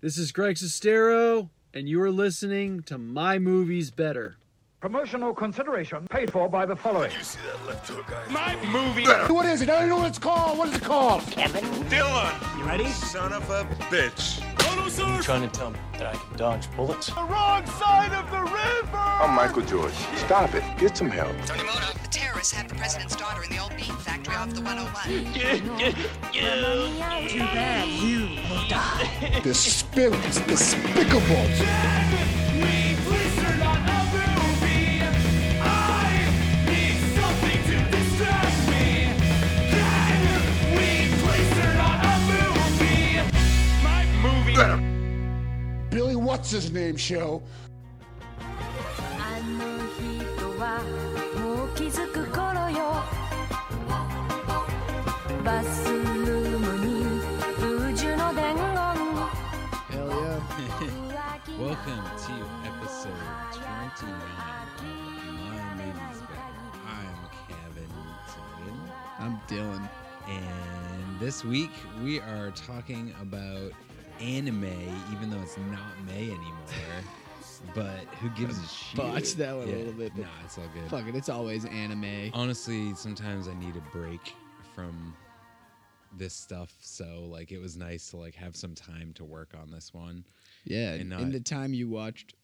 This is Greg Sestero, and you are listening to My Movies Better. Promotional consideration paid for by the following. you see that left hook My movie. What is it? I don't know what it's called. What is it called? Kevin. Dylan. You ready? Son of a bitch. You trying to tell me that I can dodge bullets? The wrong side of the river. I'm Michael George. Stop it. Get some help. Tony Moto, the terrorists have the president's daughter in the old bean factory off the 101. This spirit is despicable. My movie. Billy, what's his name show? Welcome to episode 29 of My Movies Better. I'm Kevin Tobin, I'm Dylan. and this week we are talking about anime, even though it's not May anymore. but who gives a shit? Botched that one a little bit, but Nah, it's all good. Fuck it, it's always anime. Honestly, sometimes I need a break from this stuff, so like it was nice to like have some time to work on this one. Yeah, and in the time you watched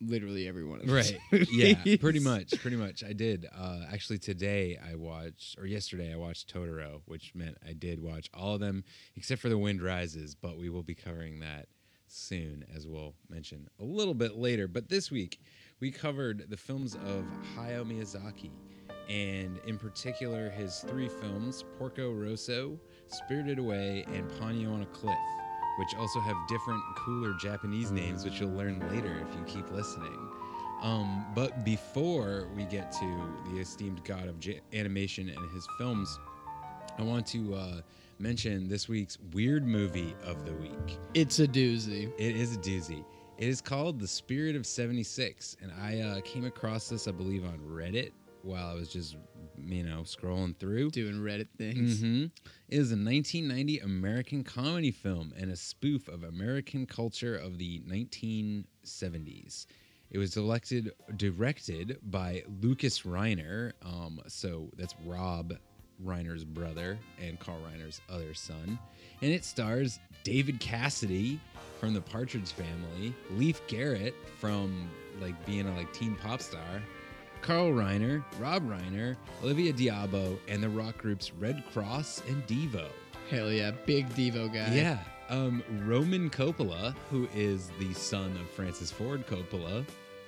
literally every one of them. right. Yeah pretty much pretty much. I did. Uh actually today i watched or yesterday i watched totoro which meant i did watch all of them except for the wind rises but we will be covering that soon as we'll mention a little bit later. But this week we covered the films of hayao miyazaki and in particular his three films porco rosso spirited away and ponyo on a cliff which also have different, cooler Japanese names, which you'll learn later if you keep listening. Um, but before we get to the esteemed god of j- animation and his films, I want to uh, mention this week's weird movie of the week. It's a doozy. It is a doozy. It is called The Spirit of 76, and I uh, came across this, I believe, on Reddit while I was just, you know, scrolling through. Doing Reddit things. hmm It is a 1990 American comedy film and a spoof of American culture of the 1970s. It was directed directed by Lucas Reiner. Um, so that's Rob Reiner's brother and Carl Reiner's other son. And it stars David Cassidy from the Partridge Family, Leif Garrett from like being a like teen pop star, Carl Reiner, Rob Reiner, Olivia d'Abo, and the rock groups Redd Kross and Devo. Hell yeah, big Devo guy. Yeah. Um, Roman Coppola, who is the son of Francis Ford Coppola,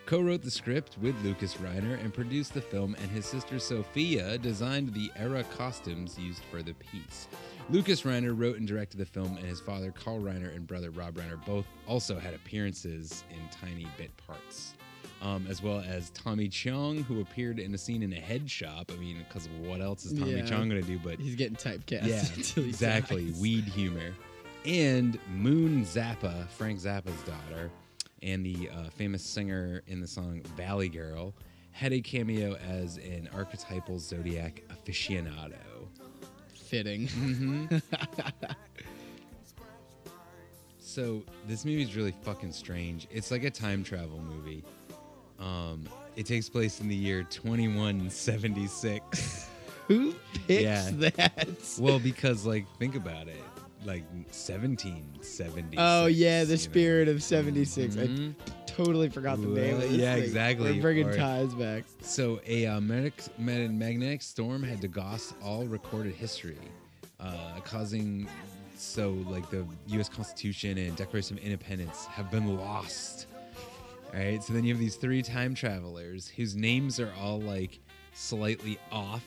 co wrote the script with Lucas Reiner and produced the film, and his sister Sofia designed the era costumes used for the piece. Lucas Reiner wrote and directed the film, and his father, Carl Reiner, and brother Rob Reiner both also had appearances in tiny bit parts. Um, as well as Tommy Chong, who appeared in a scene in a head shop. I mean, because what else is Tommy Yeah. Chong going to do but He's getting typecast. yeah, exactly. dies. Weed humor. And Moon Zappa, Frank Zappa's daughter, and the uh, famous singer in the song Valley Girl, had a cameo as an archetypal zodiac aficionado. Fitting. Mm-hmm. So this movie is really fucking strange. It's like a time travel movie. Um, it takes place in the year 2176. Who picks Yeah. that? well, because like think about it, like 1776. Oh yeah, the you know? spirit of '76. Mhm. I totally forgot the name. Of this yeah, thing. exactly. We're bringing Or- ties back. So a uh, magnetic, mag- magnetic storm had degaussed all recorded history, uh, causing so like the U.S. Constitution and Declaration of Independence have been lost. Right, so then you have these three time travelers whose names are all like slightly off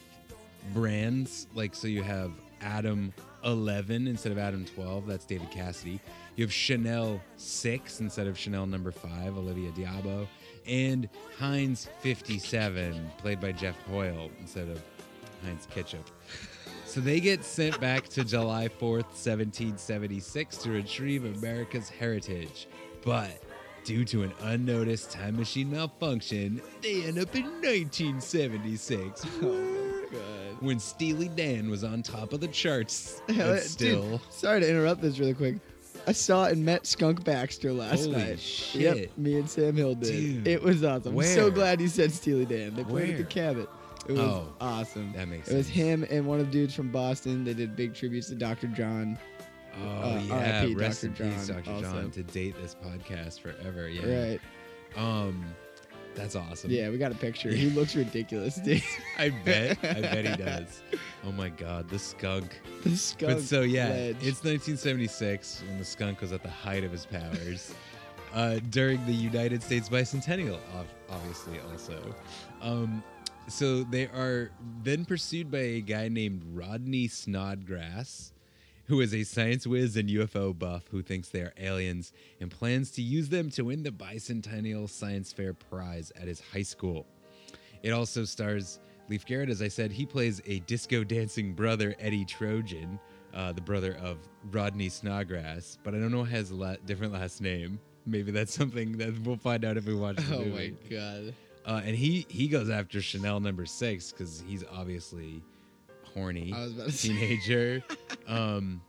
brands. Like so, you have Adam 11 instead of Adam 12. That's David Cassidy. You have Chanel 6 instead of Chanel number 5, Olivia d'Abo. And Heinz 57, played by Geoff Hoyle instead of Heinz Ketchup. So they get sent back to July 4th, 1776 to retrieve America's heritage. But due to an unnoticed time machine malfunction, they end up in 1976. When Steely Dan was on top of the charts. Hell, but dude, still. sorry to interrupt this really quick. I saw and met Skunk Baxter last Holy night. shit. Yep, me and Sam Hill did. Dude, it was awesome. I'm where? so glad you said Steely Dan. They played at the Cabot. It was Oh, awesome. that makes It was him and one of the dudes from Boston. They did big tributes to Dr. John. Oh Uh, yeah, RIP rest Dr. in peace, John Dr. also. John, to date this podcast forever. Yeah, Right. Um, that's awesome. Yeah, we got a picture. He looks ridiculous, dude. I bet. I bet he does. Oh my god, the skunk. The skunk. But so yeah, ledge. it's 1976 when the skunk was at the height of his powers. uh, during the United States bicentennial, obviously also. Um, so they are then pursued by a guy named Rodney Snodgrass, who is a science whiz and UFO buff who thinks they are aliens and plans to use them to win the bicentennial science fair prize at his high school. It also stars Leif Garrett, as I said. He plays a disco dancing brother, Eddie Trojan, uh, the brother of Rodney Snodgrass, but I don't know his la- different last name. Maybe that's something that we'll find out if we watch the Oh my god. Uh, and he he goes after Chanel number six because he's obviously horny I was about to teenager. um,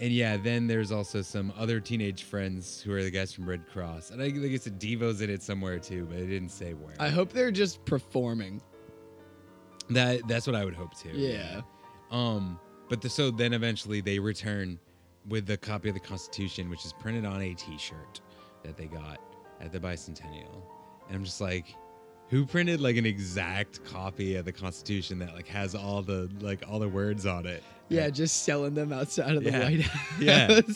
and yeah, then there's also some other teenage friends who are the guys from Redd Kross, and I think it's a Devo's in it somewhere too, but it didn't say where. I hope they're just performing. That that's what I would hope too. Yeah. Um, but the, so then eventually they return with the copy of the Constitution, which is printed on a T-shirt that they got at the bicentennial, and I'm just like, who printed like an exact copy of the Constitution that like has all the like all the words on it? Yeah, just selling them outside of the Yeah. White House. Yeah.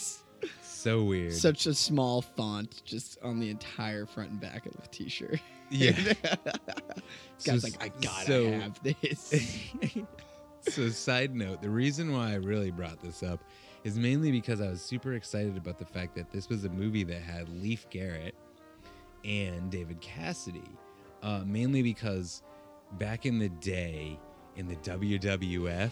So weird. Such a small font just on the entire front and back of the t-shirt. Yeah. Guy's So- like, I gotta so- have this. so side note the reason why i really brought this up is mainly because i was super excited about the fact that this was a movie that had leif garrett and david cassidy uh, mainly because back in the day in the wwf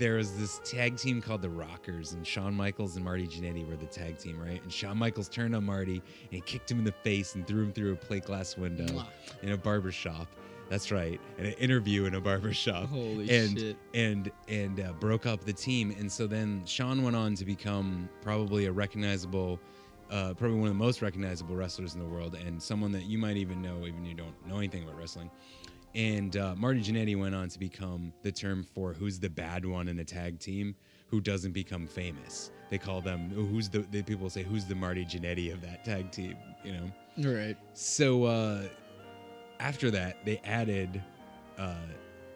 there was this tag team called the Rockers, and Shawn Michaels and Marty Jannetty were the tag team, right? And Shawn Michaels turned on Marty and he kicked him in the face and threw him through a plate glass window Mwah. in a barber shop. That's right, in an interview in a barber shop. Holy and, shit. And and uh, broke up the team, and so then Shawn went on to become probably a recognizable. Uh, probably one of the most recognizable wrestlers in the world, and someone that you might even know, even if you don't know anything about wrestling. And uh, Marty Jannetty went on to become the term for who's the bad one in a tag team who doesn't become famous. They call them who's the, the people say who's the Marty Jannetty of that tag team, you know. right. So uh, after that, they added uh,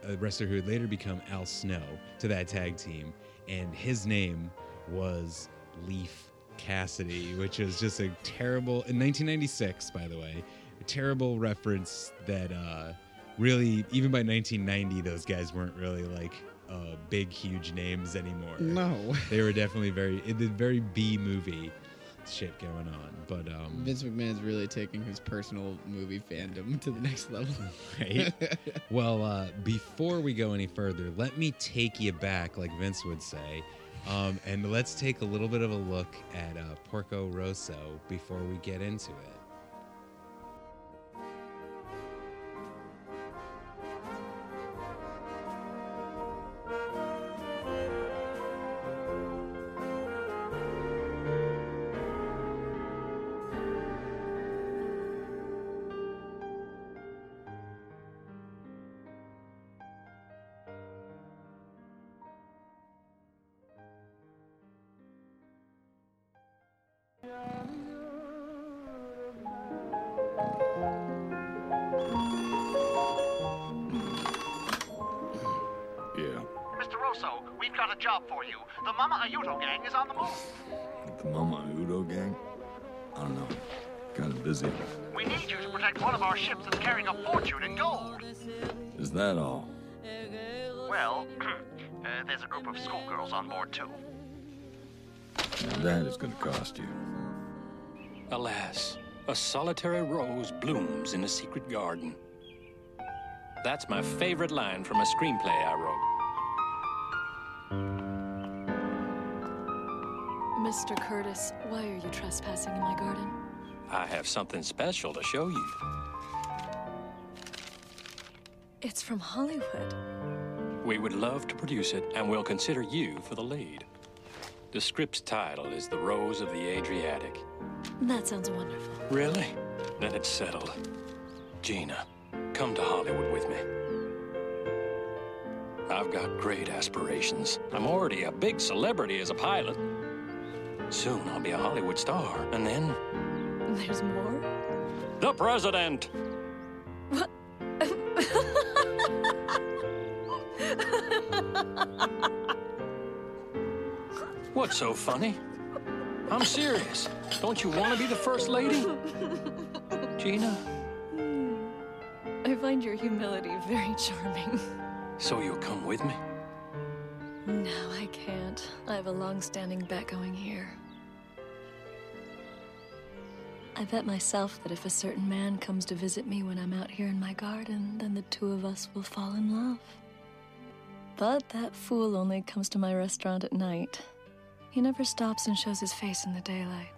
a wrestler who would later become Al Snow to that tag team, and his name was Leif Cassidy, which was just a terrible in 1996, by the way, a terrible reference that uh, really even by 1990 those guys weren't really like uh, big huge names anymore. No. they were definitely very it did very B movie shit going on, but um, Vince McMahon's really taking his personal movie fandom to the next level. right? well, uh, before we go any further, let me take you back, like Vince would say, um, and let's take a little bit of a look at uh, Porco Rosso before we get into it. Solitary rose blooms in a secret garden. That's my favorite line from a screenplay I wrote. Mr. Curtis, why are you trespassing in my garden? I have something special to show you. It's from Hollywood. We would love to produce it, and we'll consider you for the lead. The script's title is The Rose of the Adriatic. That sounds wonderful. Really? Then it's settled. Gina, come to Hollywood with me. I've got great aspirations. I'm already a big celebrity as a pilot. Soon I'll be a Hollywood star, and then There's more? the president. What? What's so funny? I'm serious. Don't you want to be the first lady? Gina, hmm. I find your humility very charming. so you'll come with me? No, I can't. I have a long-standing bet going here. I bet myself that if a certain man comes to visit me when I'm out here in my garden, then the two of us will fall in love. But that fool only comes to my restaurant at night. He never stops and shows his face in the daylight.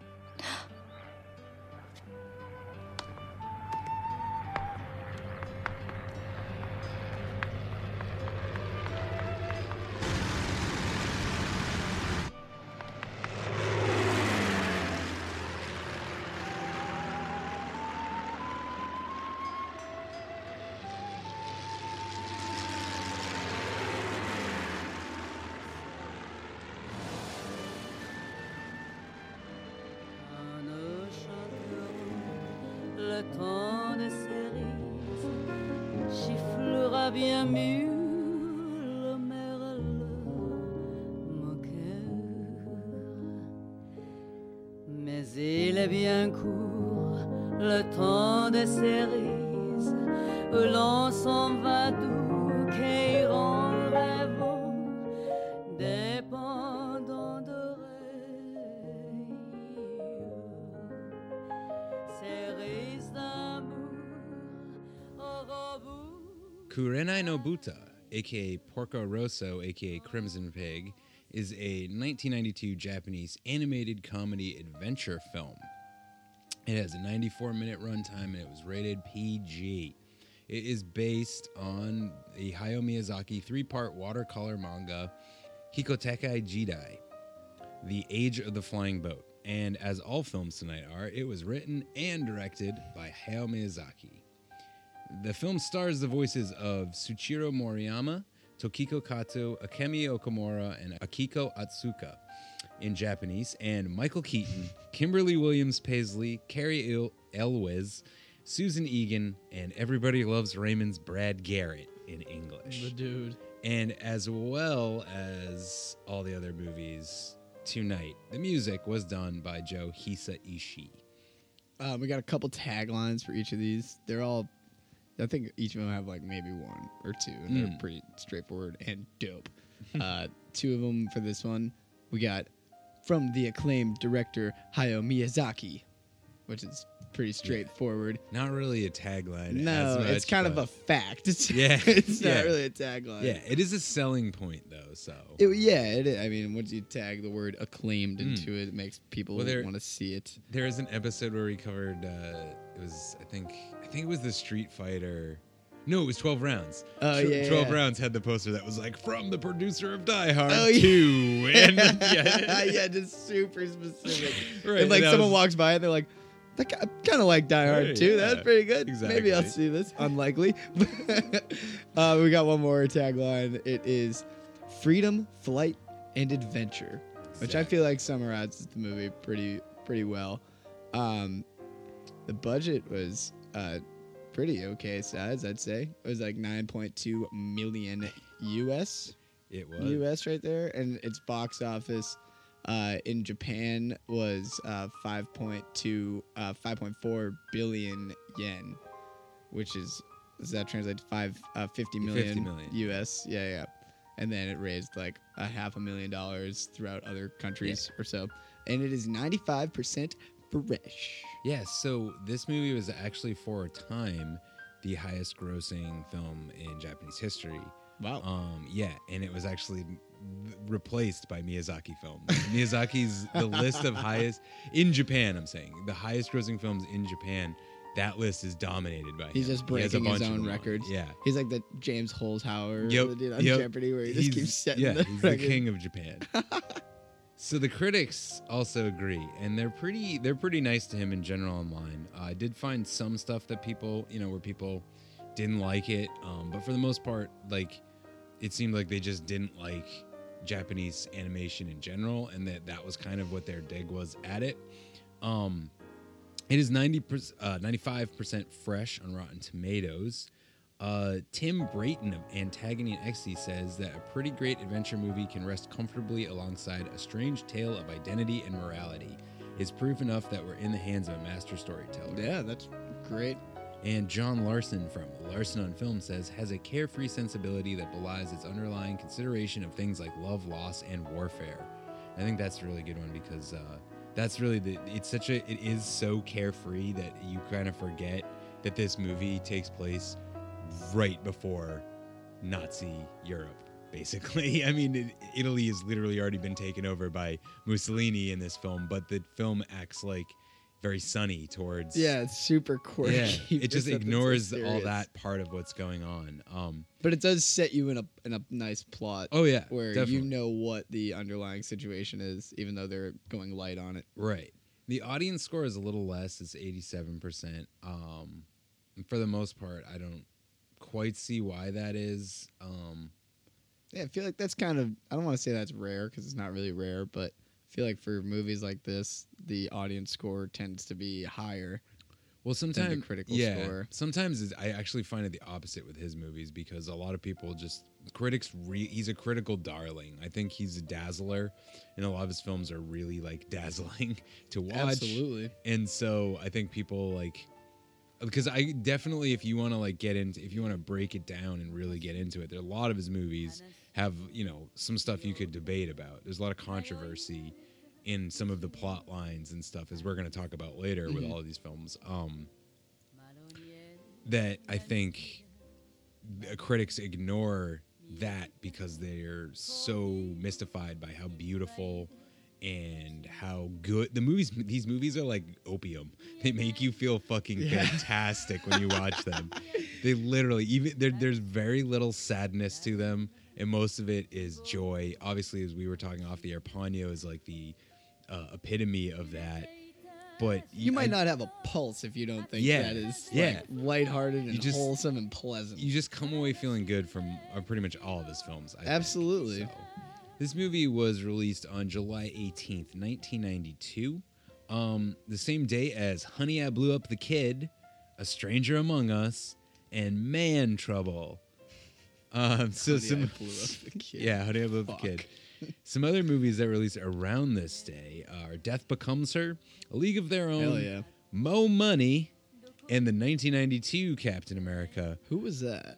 Kurenai no Buta, aka Porco Rosso, aka Crimson Pig, is a 1992 Japanese animated comedy adventure film. It has a 94 minute runtime and it was rated PG. It is based on a Hayao Miyazaki three part watercolor manga, Hikotekai Jidai, The Age of the Flying Boat. And as all films tonight are, it was written and directed by Hayao Miyazaki. The film stars the voices of Tsuchiro Moriyama, Tokiko Kato, Akemi Okamura, and Akiko Atsuka in Japanese, and Michael Keaton, Kimberly Williams Paisley, Cary El- Elwes, Susan Egan, and Everybody Loves Raymond's Brad Garrett in English. The dude. And as well as all the other movies tonight, the music was done by Joe Hisa Ishii. Um, we got a couple taglines for each of these. They're all, I think each of them have like maybe one or two, and they're Mm. pretty straightforward and dope. uh, two of them for this one, we got from the acclaimed director Hayao Miyazaki, which is pretty straightforward. Not really a tagline. No, as it's kind of a fact. It's, Yeah, it's yeah. not really a tagline. Yeah, it is a selling point though. So It- yeah. I mean, once you tag the word acclaimed Mm. into it, it makes people Well, there- want to see it. There is an episode where we covered. Uh, it was I think I think it was the Street Fighter. No, it was Twelve Rounds. Oh, Tw- yeah, Twelve yeah. Rounds had the poster that was like from the producer of Die Hard Oh, yeah. Two, and yeah, yeah, just super specific. Right, and like and someone was- walks by and they're like, that kind of like Die Hard Right, too. yeah, That's pretty good. Maybe I'll see this. Unlikely. uh, we got one more tagline. It is freedom, flight, and adventure, which I feel like summarizes the movie pretty pretty well. Um, the budget was uh, pretty okay size, I'd say. It was like 9.2 million US. It was. US right there, and its box office uh, in Japan was uh, 5.2, uh, 5.4 billion yen, which is does that translate to five uh, 50 million, 50 million. US? Yeah, yeah. And then it raised like a half a million dollars throughout other countries or so, and it is 95% fresh. Yeah, so this movie was actually for a time the highest grossing film in Japanese history. Wow. Um, yeah, and it was actually replaced by Miyazaki films. Miyazaki's the list of highest in Japan. I'm saying the highest grossing films in Japan. That list is dominated by He's him. just He breaking his own records. Yeah. He's like the James Holzhauer Yep, the dude on yep. Jeopardy where he just He's- keeps setting yeah, the he's the king of Japan. So the critics also agree, and they're pretty they're pretty nice to him in general online. Uh, I did find some stuff that people you know where people didn't like it, um, but for the most part, like it seemed like they just didn't like Japanese animation in general, and that that was kind of what their dig was at it. Um, it is 90 uh, 95% fresh on Rotten Tomatoes. Uh, Tim Brayton of Antagony and Ecstasy says that a pretty great adventure movie can rest comfortably alongside a strange tale of identity and morality. It's proof enough that we're in the hands of a master storyteller. Yeah, that's great. And John Larsen from Larsen on Film says has a carefree sensibility that belies its underlying consideration of things like love, loss, and warfare. I think that's a really good one because uh, that's really the. It's such a. It is so carefree that you kind of forget that this movie takes place right before Nazi Europe. Basically, I mean, it, Italy has literally already been taken over by Mussolini in this film, but the film acts like very sunny towards Yeah, it's super quirky. yeah, it just something so ignores all that part of what's going on. Um, But it does set you in a in a nice plot. Oh, yeah, where definitely. you know what the underlying situation is, even though they're going light on it. right. The audience score is a little less; it's eighty-seven percent. Um, for the most part, I don't quite see why that is. Um, Yeah, I feel like that's kind of I don't want to say that's rare because it's not really rare, but I feel like for movies like this, the audience score tends to be higher. well, than sometimes the critical yeah, score. sometimes it's, I actually find it the opposite with his movies because a lot of people just critics. Re, he's a critical darling. I think he's a dazzler, and a lot of his films are really like dazzling to watch. Absolutely. and so I think people like because I definitely if you want to like get into if you want to break it down and really get into it, there are a lot of his movies have you know some stuff you could debate about. There's a lot of controversy in some of the plot lines and stuff, as we're going to talk about later with Mhm. all of these films. Um, that I think critics ignore that because they're so mystified by how beautiful and how good the movies these movies are like opium they make you feel fucking Yeah. fantastic when you watch them they literally even there's very little sadness to them and most of it is joy obviously as we were talking off the air Ponyo is like the uh, epitome of that but You might I- not have a pulse if you don't think Yeah, that is yeah. like lighthearted and just- wholesome and pleasant. you just come away feeling good from uh, pretty much all of his films. I think. Absolutely. So, this movie was released on July 18th, 1992, um, the same day as Honey, I Blew Up the Kid, A Stranger Among Us, and Man Trouble. Um, so Honey, I some, Blew Up the Kid. yeah, Honey, I Blew Up the Kid. Some other movies that released around this day are Death Becomes Her, A League of Their Own, Hell yeah. Mo Money, and the 1992 Captain America. Who was that?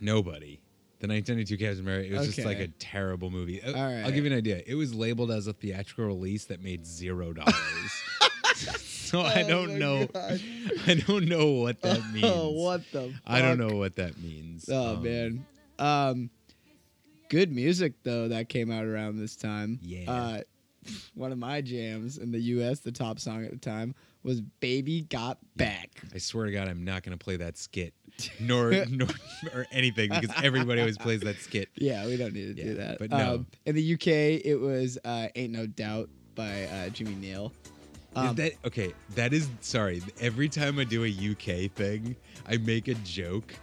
Nobody. The 1992 Captain America. It was just like a terrible movie. Uh, All I'll right. give you an idea. It was labeled as a theatrical release that made zero dollars. so I Oh don't know. God. I don't know what that means. Oh, what the? I don't fuck? know what that means. Oh Um, man. Um good music though that came out around this time. Yeah. Uh one of my jams in the US, the top song at the time was Baby Got Back. I swear to God, I'm not going to play that skit, nor nor or anything because everybody always plays that skit. Yeah, we don't need to do that. but no. Um, in the UK it was uh Ain't No Doubt by uh Jimmy Nail. Um, that okay? That is sorry. Every time I do a UK thing, I make a joke,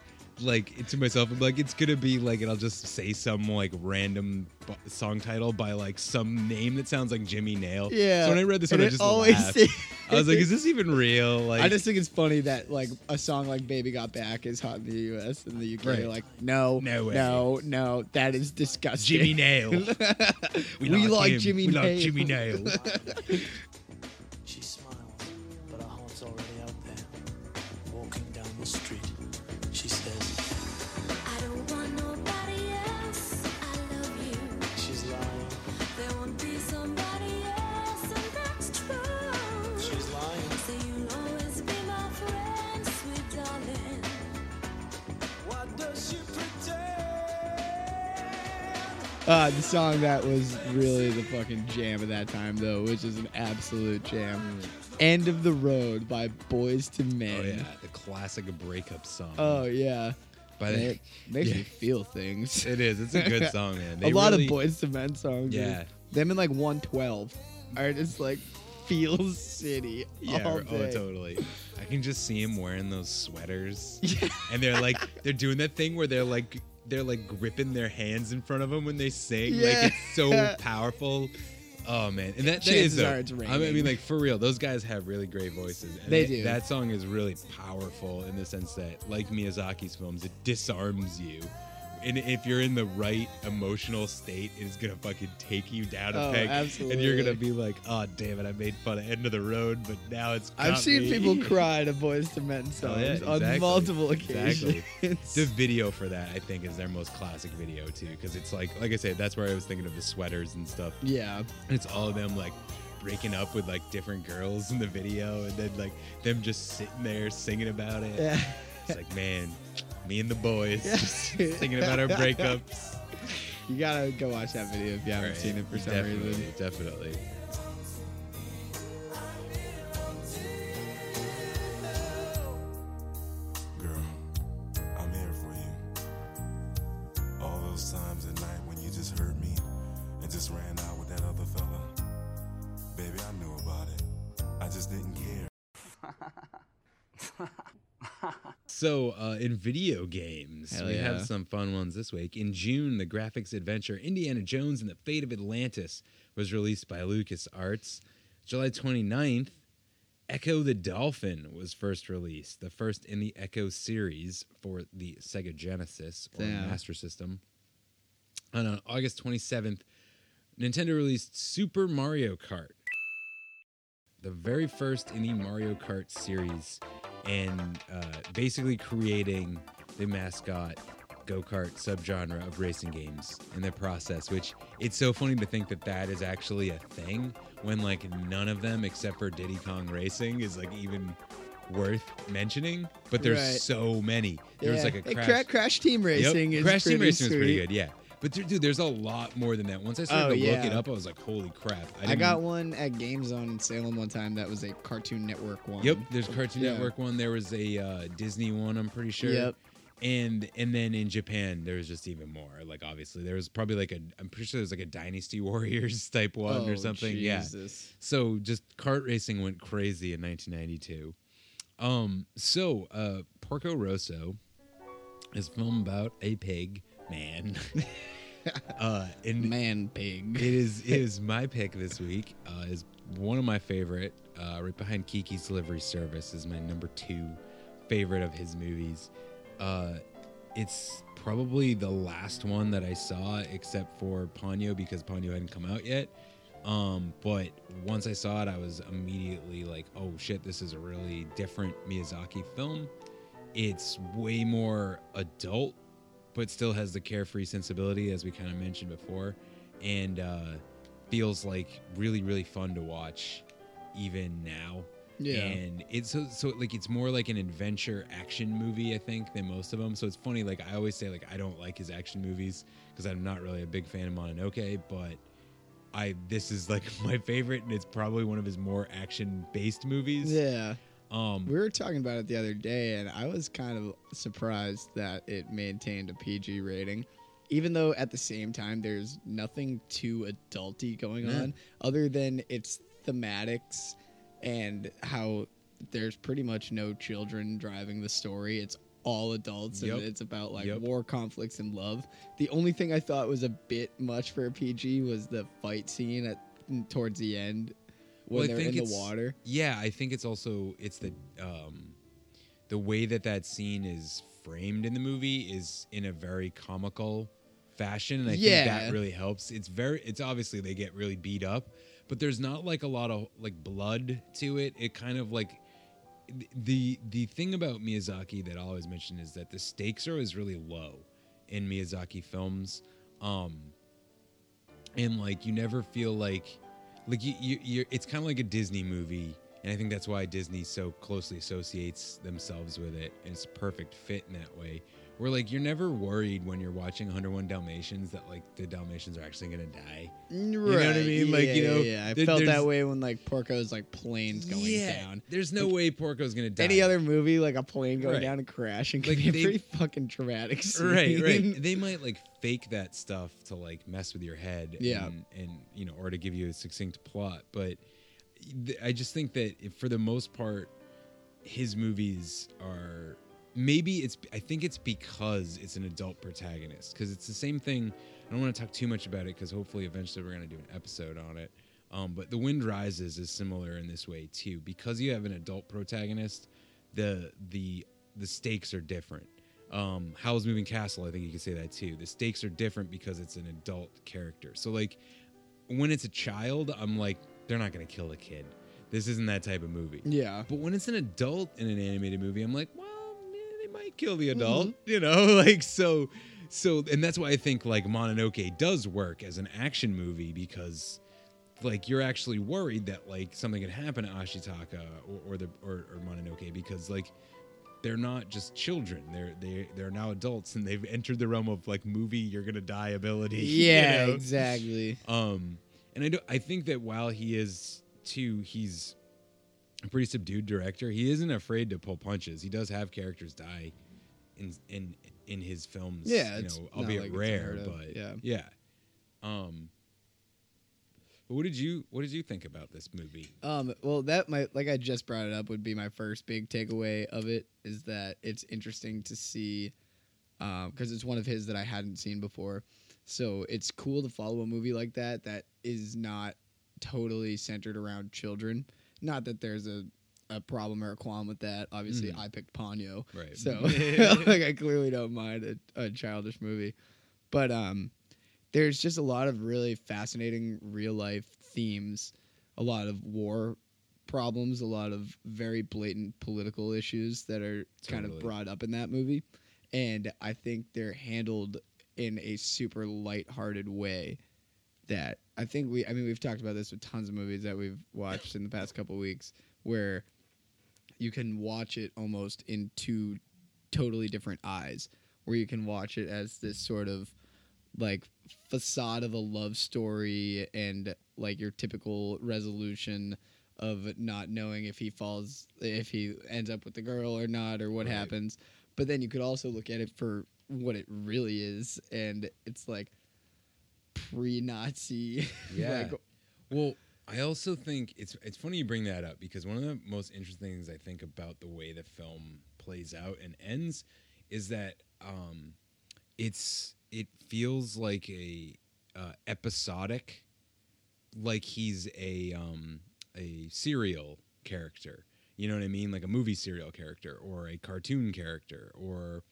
like to myself. I'm like, it's gonna be like, and I'll just say some like random b- song title by like some name that sounds like Jimmy Nail. Yeah, So when I read this and one, I just always laughed. I was like, is this even real? Like, I just think it's funny that like a song like "Baby Got Back" is hot in the U.S. and the UK. Right. Like, no, No way. no, no, that is disgusting. Jimmy Nail. we, like, him. Jimmy We Nail. like Jimmy Nail. Uh, the song that was really the fucking jam of that time, though, which is an absolute jam. "End of the Road" by Boyz II Men. oh yeah, the classic breakup song. Oh yeah. By And it makes Yeah. me feel things. It is. It's a good song, man. They a lot really- of Boyz II Men songs. dude. Yeah. Them in like 112 are just like feels city Yeah, oh, totally. I can just see him wearing those sweaters, and they're like they're doing that thing where they're like they're like gripping their hands in front of them when they sing. Yeah. Like it's so powerful. Oh man, and that, that is though, I mean, like for real, those guys have really great voices. And They that- do. That song is really powerful in the sense that, like Miyazaki's films, it disarms you. And if you're in the right emotional state, it's gonna fucking take you down a Oh, peg, and you're gonna be like, "Oh damn it, I made fun of End of the Road, but now it's." I've seen me." people cry to Boyz II Men Oh, songs yeah, on multiple occasions. Exactly. the video for that, I think, is their most classic video too, because it's like, like I said, that's where I was thinking of the sweaters and stuff. Yeah. And it's all of them like breaking up with like different girls in the video, and then like them just sitting there singing about it. Yeah. It's like, man, me and the boys Yeah. just singing about our breakups. You gotta go watch that video if you haven't Right, seen it for some definitely, reason. Definitely. Girl, I'm here for you. All those times at night when you just hurt me and just ran out with that other fella. Baby, I knew about it. I just didn't care. So, uh, in video games, Hell we yeah. have some fun ones this week. In June, the graphics adventure Indiana Jones and the Fate of Atlantis was released by LucasArts. July 29th, Ecco the Dolphin was first released, the first in the Ecco series for the Sega Genesis or Damn. Master System. And on August 27th, Nintendo released Super Mario Kart, the very first in the Mario Kart series, and uh, basically creating the mascot go kart subgenre of racing games in the process. Which it's so funny to think that that is actually a thing when like none of them except for Diddy Kong Racing is like even worth mentioning. But there's Right. so many. There's Yeah. like a crash. Cra- Crash Team Yep, Racing is Crash Team Racing was pretty good. Yeah. But dude, there's a lot more than that. Once I started Oh, to look it up, I was like, "Holy crap!" I, didn't- got one at Game Zone in Salem one time that was a Cartoon Network one. Yep, there's Cartoon Yeah. Network one. There was a uh, Disney one. I'm pretty sure. Yep. And and then in Japan there was just even more. Like obviously there was probably like a I'm pretty sure there's like a Dynasty Warriors type one or Oh, something. Jesus. Yeah. So just kart racing went crazy in 1992. Um. So uh, Porco Rosso is a film about a pig man. uh, and Man pig. it is it is my pick this week. Uh, is one of my favorite. Uh, right behind Kiki's Delivery Service is my number two favorite of his movies. Uh, it's probably the last one that I saw, except for Ponyo because Ponyo hadn't come out yet. Um, but once I saw it, I was immediately like, "Oh shit, this is a really different Miyazaki film." It's way more adult, but still has the carefree sensibility, as we kind of mentioned before, and uh, feels like really, really fun to watch, even now. Yeah. And it's so, so like it's more like an adventure action movie, I think, than most of them. So it's funny. Like I always say, like I don't like his action movies because I'm not really a big fan of Mononoke, but I this is like my favorite, and it's probably one of his more action based movies. Yeah. Um, We were talking about it the other day, and I was kind of surprised that it maintained a PG rating, even though at the same time there's nothing too adulty going on, other than its thematics and how there's pretty much no children driving the story. It's all adults, Yep. and it's about like Yep. war, conflicts, and love. The only thing I thought was a bit much for a PG was the fight scene at towards the end when Well, I they're think in the water. Yeah, I think it's also it's the um, the way that that scene is framed in the movie is in a very comical fashion, and I Yeah. think that really helps. It's very it's obviously they get really beat up, but there's not like a lot of like blood to it. It kind of like the the thing about Miyazaki that I always mention is that the stakes are always really low in Miyazaki films. Um, and like you never feel like like you, you you're it's kind of like a disney movie and i think that's why disney so closely associates themselves with it and it's a perfect fit in that way where like you're never worried when you're watching 101 Dalmatians that like the Dalmatians are actually gonna die. You know what I Right, mean? like you know, yeah. I there- felt that way when like Porco's like planes going yeah, down. There's no way Porco's gonna die. Any other movie, like a plane going Right. down and crashing, could Like, be a they- pretty fucking traumatic scene. right right they might like fake that stuff to like mess with your head Yeah. and, and you know or to give you a succinct plot but th- i just think that if- for the most part his movies are maybe it's i think it's because it's an adult protagonist because it's the same thing. I don't want to talk too much about it because hopefully eventually we're going to do an episode on it. Um, but the wind rises is similar in this way too. Because you have an adult protagonist the the the stakes are different. Um howl's moving castle i think you could say that too. The stakes are different because it's an adult character. So like when it's a child i'm like they're not gonna kill a kid. This isn't that type of movie. Yeah. but when it's an adult in an animated movie i'm like well yeah, they might kill the adult you know like so so and that's why i think like mononoke does work as an action movie because like you're actually worried that like something could happen to ashitaka or, or the or, or mononoke because like they're not just children they're they they're now adults and they've entered the realm of like movie you're gonna die ability you Yeah, know? exactly. um and i do i think that while he is too he's a pretty subdued director. He isn't afraid to pull punches. He does have characters die in in in his films. Yeah, you it's know not albeit like rare but yeah. yeah. Um what did you what did you think about this movie? Um, well, that might like I just brought it up would be my first big takeaway of it is that it's interesting to see, um, because it's one of his that I hadn't seen before, so it's cool to follow a movie like that that is not totally centered around children. Not that there's a a problem or a qualm with that. Obviously, Mhm. I picked Ponyo, Right. So like I clearly don't mind a, a childish movie, but um, there's just a lot of really fascinating real life themes, a lot of war problems, a lot of very blatant political issues that are kind of brought up in that movie. And I think they're handled in a super light-hearted way that I think we I mean we've talked about this with tons of movies that we've watched in the past couple weeks where you can watch it almost in two totally different eyes where you can watch it as this sort of like facade of a love story and like your typical resolution of not knowing if he falls if he ends up with the girl or not or what Right. happens but then you could also look at it for what it really is and it's like pre-nazi Yeah. like, well, I also think it's it's funny you bring that up because one of the most interesting things I think about the way the film plays out and ends is that um, it's it feels like a uh, episodic, like he's a um, a serial character. You know what I mean? Like a movie serial character or a cartoon character or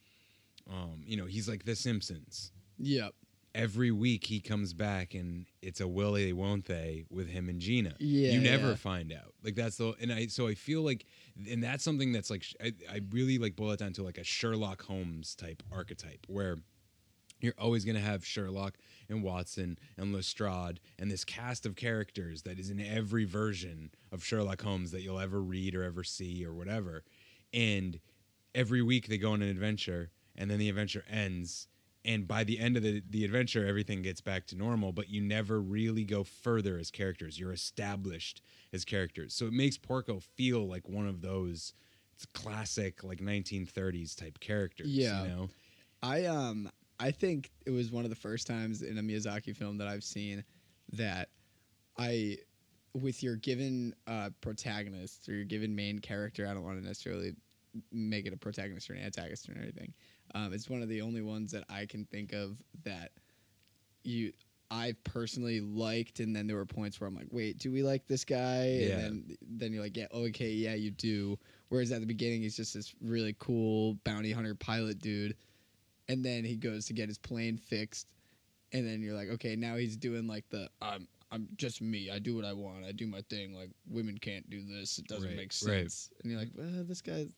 um, you know, he's like The Simpsons yep every week he comes back and it's a will they won't they with him and Gina. Yeah, you never yeah. find out. Like that's the and I so I feel like and that's something that's like I, I really like boil it down to like a Sherlock Holmes type archetype where you're always going to have Sherlock and Watson and Lestrade and this cast of characters that is in every version of Sherlock Holmes that you'll ever read or ever see or whatever. And every week they go on an adventure and then the adventure ends and by the end of the, the adventure everything gets back to normal but you never really go further as characters you're established as characters so it makes porco feel like one of those classic like 1930s type characters Yeah. you know I um I think it was one of the first times in a Miyazaki film that I've seen that I with your given uh, protagonist or your given main character, I don't want to necessarily make it a protagonist or an antagonist or anything. Um, it's one of the only ones that I can think of that you I personally liked, and then there were points where I'm like, wait, do we like this guy? Yeah. And then then you're like, yeah, okay, yeah, you do. Whereas at the beginning, he's just this really cool bounty hunter pilot dude, and then he goes to get his plane fixed, and then you're like, okay, now he's doing like the I'm I'm just me. I do what I want. I do my thing. Like women can't do this. It doesn't Right, make right. sense. And you're like, well, this guy's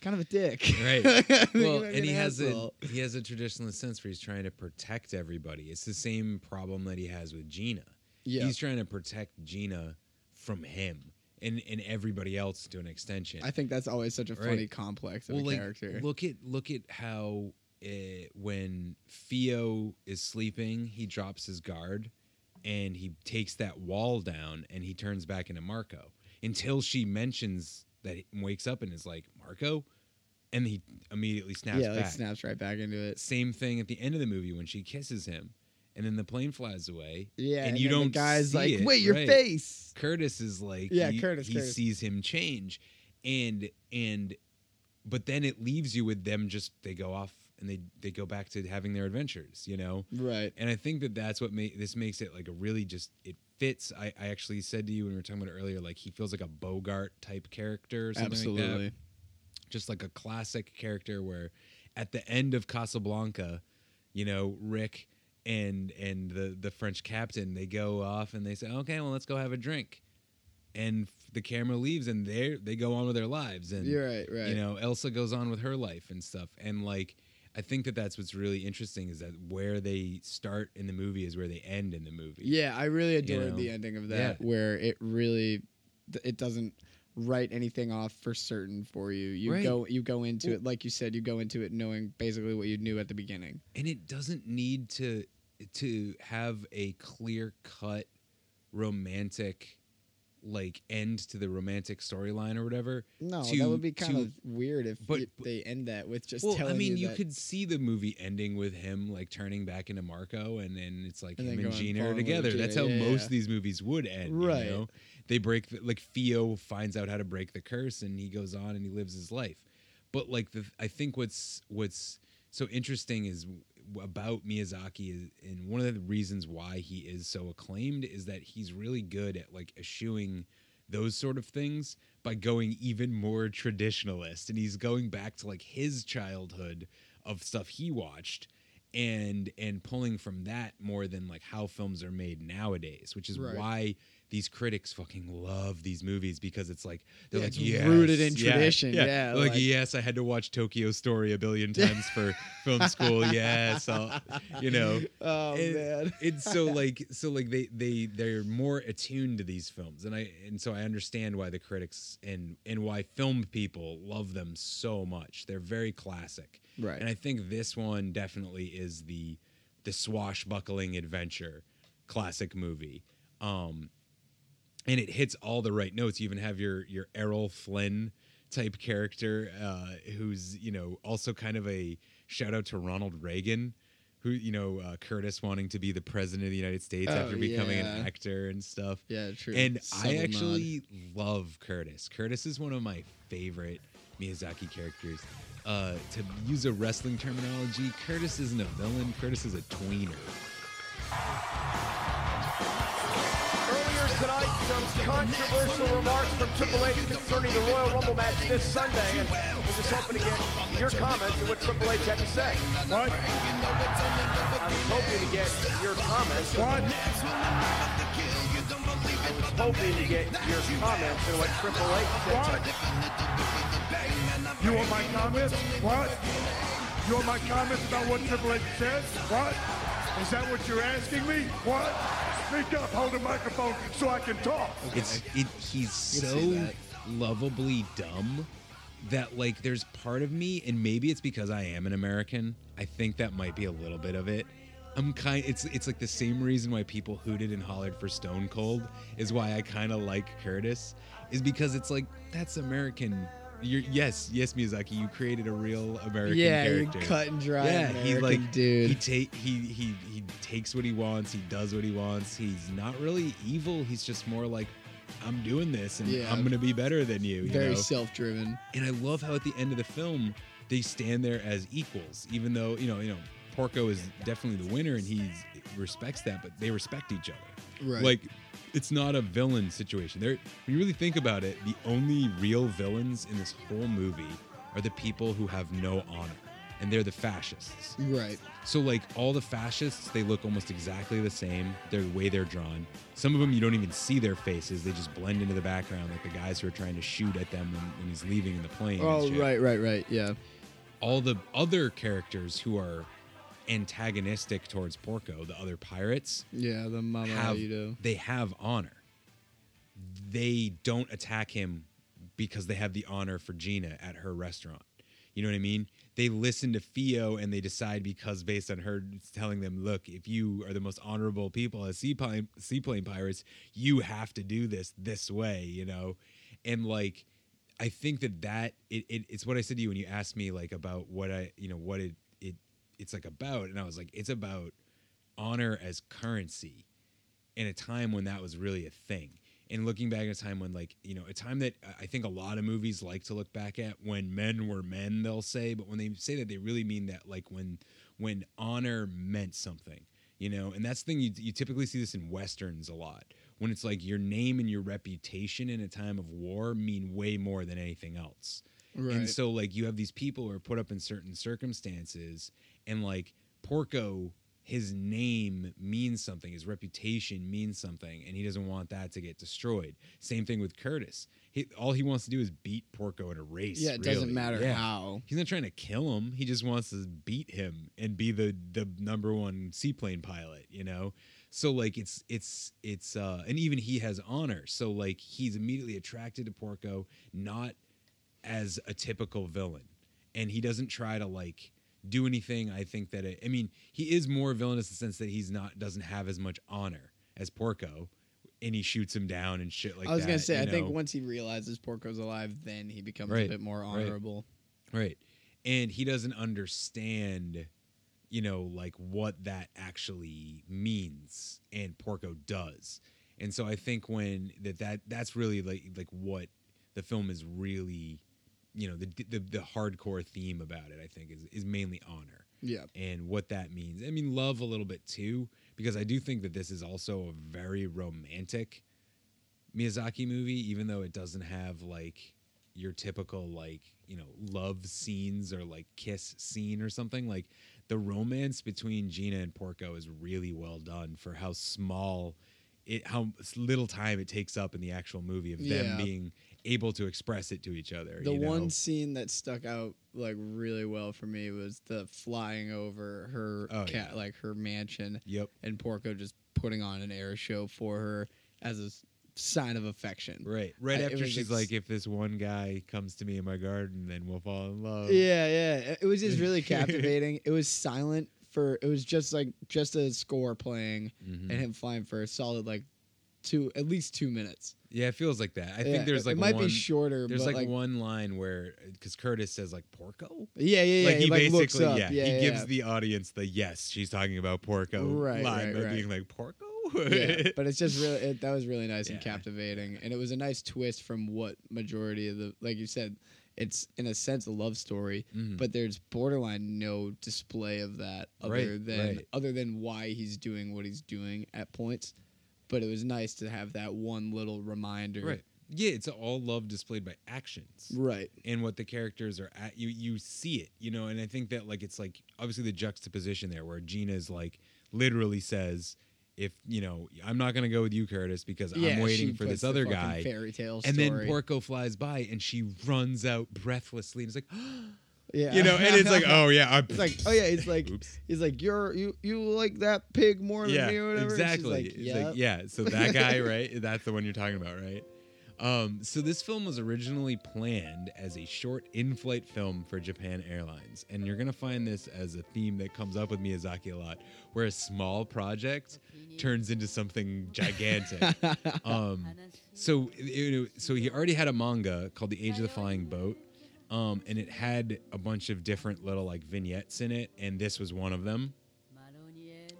kind of a dick. right well and he an has a asshole. he has a traditionalist sense where he's trying to protect everybody it's the same problem that he has with gina Yeah. he's trying to protect gina from him and and everybody else to an extension I think that's always such a Right. funny complex of well a like character. look at look at how eh, when Fio is sleeping, he drops his guard and he takes that wall down and he turns back into Marco until she mentions that he wakes up and is like Marco, and he immediately snaps yeah, like back. snaps right back into it. Same thing at the end of the movie when she kisses him, and then the plane flies away. Yeah, and and you don't. guy's see like, it, "Wait, your right. face." Curtis is like, Yeah, he, Curtis, He Curtis. sees him change, and and, but then it leaves you with them just they go off and they they go back to having their adventures, you know. Right. And I think that that's what this makes it like a really just it fits. I, I actually said to you when we were talking about it earlier, like he feels like a Bogart type character or something like Absolutely. that. Just like a classic character where at the end of Casablanca, you know, Rick and and the the French captain they go off and they say, okay, well let's go have a drink. And f- the camera leaves, and they they go on with their lives, and You're right, right. You know, Elsa goes on with her life and stuff, and like I think that that's what's really interesting is that where they start in the movie is where they end in the movie. Yeah, I really You know? the ending of Yeah. that, where it really, it doesn't write anything off for certain for you. You Right. go, you go into Well- it like you said. You go into it knowing basically what you knew at the beginning. and it doesn't need to to have a clear cut romantic like end to the romantic storyline or whatever. No, to- that would be kind to- of weird if but- they end that with just well, telling I mean, you, you, could see the movie ending with him like turning back into Marco, and then it's like And him and Gina are together. Gina, That's how yeah, most yeah. of these movies would end. Right. You know? They break the, like Fio finds out how to break the curse, and he goes on and he lives his life. But like the, I think what's what's so interesting is about Miyazaki is, and one of the reasons why he is so acclaimed is that he's really good at like eschewing those sort of things by going even more traditionalist and he's going back to like his childhood of stuff he watched and and pulling from that more than like how films are made nowadays which is Right. why these critics fucking love these movies because it's like they're Yeah, like yes, rooted in yeah, tradition, yeah, like, like- yes i had to watch tokyo story a billion times for film school. Yes I'll, you know? Oh, And man. it's so like so like they they they're more attuned to these films. And i and so i understand why the critics and and why film people love them so much. They're very classic. Right. and i think this one definitely is the the swashbuckling adventure classic movie. Um and it hits all the right notes you even have your your errol flynn type character uh who's you know also kind of a shout out to ronald reagan who you know uh, curtis wanting to be the president of the united states Oh, after becoming yeah. an actor and stuff Yeah, true. and Subtle i nod. actually love curtis curtis is one of my favorite miyazaki characters uh, to use a wrestling terminology curtis isn't a villain curtis is a tweener tonight, some controversial remarks from Triple H concerning the Royal Rumble match this Sunday, and we're just hoping to get your comments on what Triple H had to say. What? I was hoping to get your comments. What? I was hoping to get your comments on what Triple H said. What? You want my comments? What? You want my comments about what Triple H said? What? Is that what you're asking me? What? Speak up, hold the microphone so I can talk. It's it, he's so lovably dumb that like there's part of me, and maybe it's because I am an American. I think that might be a little bit of it. I'm kind. It's it's like the same reason why people hooted and hollered for Stone Cold is why I kind of like Curtis, is because it's like that's American. You're, yes, yes, Miyazaki, you created a real American Yeah, character. cut and dry Yeah, American like dude. He take he he he takes what he wants. He does what he wants. He's not really evil. He's just more like, I'm doing this, and Yeah. I'm gonna be better than you. you Very know? self-driven. And I love how at the end of the film they stand there as equals, even though you know you know Porco is definitely the winner and he respects that, but they respect each other. Right. Like it's not a villain situation. There, when you really think about it, the only real villains in this whole movie are the people who have no honor, and they're the fascists. Right. So like all the fascists, they look almost exactly the same. They're the way they're drawn. Some of them you don't even see their faces; they just blend into the background, like the guys who are trying to shoot at them when, when he's leaving in the plane. Oh, right, right, right. Yeah. All the other characters who are antagonistic towards Porco, the other pirates, Yeah, the Mamma Aiuto. they have honor. They don't attack him because they have the honor for Gina at her restaurant. You know what I mean? They listen to Fio and they decide because based on her telling them, look, if you are the most honorable people as seaplane seaplane pirates, you have to do this this way, you know? And like I think that that it, it it's what I said to you when you asked me like about what I you know what it it's like about and I was like it's about honor as currency in a time when that was really a thing. And looking back at a time when like you know a time that i think a lot of movies like to look back at when men were men they'll say but when they say that they really mean that like when when honor meant something you know? And that's the thing you, you typically see this in westerns a lot when it's like your name and your reputation in a time of war mean way more than anything else. Right. and so like you have these people who are put up in certain circumstances and like porco his name means something his reputation means something and he doesn't want that to get destroyed. Same thing with curtis. He, all he wants to do is beat porco in a race Yeah, it doesn't matter Yeah. how. he's not trying to kill him. He just wants to beat him and be the the number one seaplane pilot you know? So like it's it's it's uh and even he has honor. So like he's immediately attracted to porco not as a typical villain. And he doesn't try to like do anything i think that it, i mean he is more villainous in the sense that he's not doesn't have as much honor as porco and he shoots him down and shit like that I was gonna say, I think once he realizes Porco's alive, then he becomes a bit more right. honorable. Right. And he doesn't understand, you know, like what that actually means and Porco does. And so I think when that that that's really like like what the film is really, you know, the the, the hardcore theme about it I think is is mainly honor. Yeah. And what that means. I mean love a little bit too because I do think that this is also a very romantic Miyazaki movie, even though it doesn't have like your typical like you know love scenes or like kiss scene or something. Like the romance between Gina and Porco is really well done for how small it, how little time it takes up in the actual movie of them Yeah. being able to express it to each other. The you know? one scene that stuck out like really well for me was the flying over her Oh, cat, yeah. like her mansion. Yep. And Porco just putting on an air show for her as a sign of affection. Right, right I- after she's ex- like, "If this one guy comes to me in my garden, then we'll fall in love." Yeah, yeah. It was just really captivating. It was silent for it was just like just a score playing Mhm. and him flying for a solid like two at least two minutes. Yeah, it feels like that. I Yeah, think there's it- like it might be shorter, There's but, like, like- one line where because Curtis says like Porco. Yeah, yeah, yeah. Like he, like, looks basically, up. yeah, yeah, he yeah, gives yeah. the audience the yes, she's talking about Porco Right, line, right, by right. being like Porco. yeah, but it's just really it, that was really nice and Yeah. captivating, and it was a nice twist from what majority of the like you said, it's in a sense a love story, Mhm. but there's borderline no display of that other Right, than right. other than why he's doing what he's doing at points. But it was nice to have that one little reminder. Right. Yeah, it's all love displayed by actions. Right. And what the characters are at you you see it, you know, and I think that like it's like obviously the juxtaposition there where Gina's like literally says if you know I'm not gonna go with you, Curtis, because Yeah, I'm waiting for this other guy. fairy tale Story. and then. Porco flies by and she runs out breathlessly and is like, oh, Yeah. you know, and it's like, oh yeah, I'm It's like, oh yeah, it's like, he's like, you're you you like that pig more than yeah, me or whatever. And she's exactly. like, It's "Yep." like, yeah, so that guy, right? That's the one you're talking about, right? Um, so this film was originally planned as a short in-flight film for Japan Airlines, and you're gonna find this as a theme that comes up with Miyazaki a lot, where a small project turns into something gigantic. um, so, you know, so he already had a manga called The Age of the Flying Boat, um, and it had a bunch of different little like vignettes in it, and this was one of them.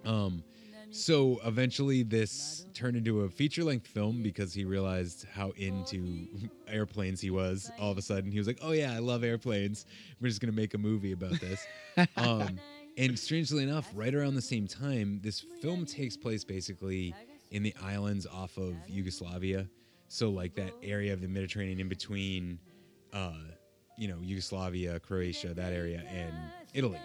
Um, so eventually, this turned into a feature-length film because he realized how into airplanes he was. All of a sudden, he was like, "Oh yeah, I love airplanes. We're just gonna make a movie about this." um, and strangely enough, right around the same time, this film takes place basically in the islands off of Yugoslavia. So like that area of the Mediterranean in between, uh, you know, Yugoslavia, Croatia, that area, and Italy.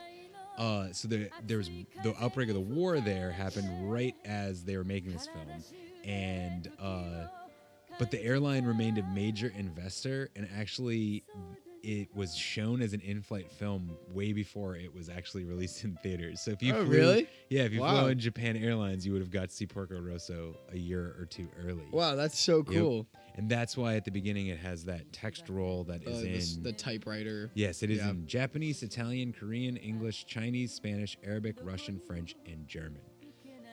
Uh, so the, there was the outbreak of the war there happened right as they were making this film, and uh, but the airline remained a major investor, and actually, it was shown as an in-flight film way before it was actually released in theaters. So if you Oh, flew, really? yeah, if you Wow. flew on Japan Airlines, you would have got to see Porco Rosso a year or two early. Wow, that's so Yep. And that's why at the beginning it has that text roll that Uh, is the in the typewriter. Yes, it is Yeah. in Japanese, Italian, Korean, English, Chinese, Spanish, Arabic, Russian, French, and German.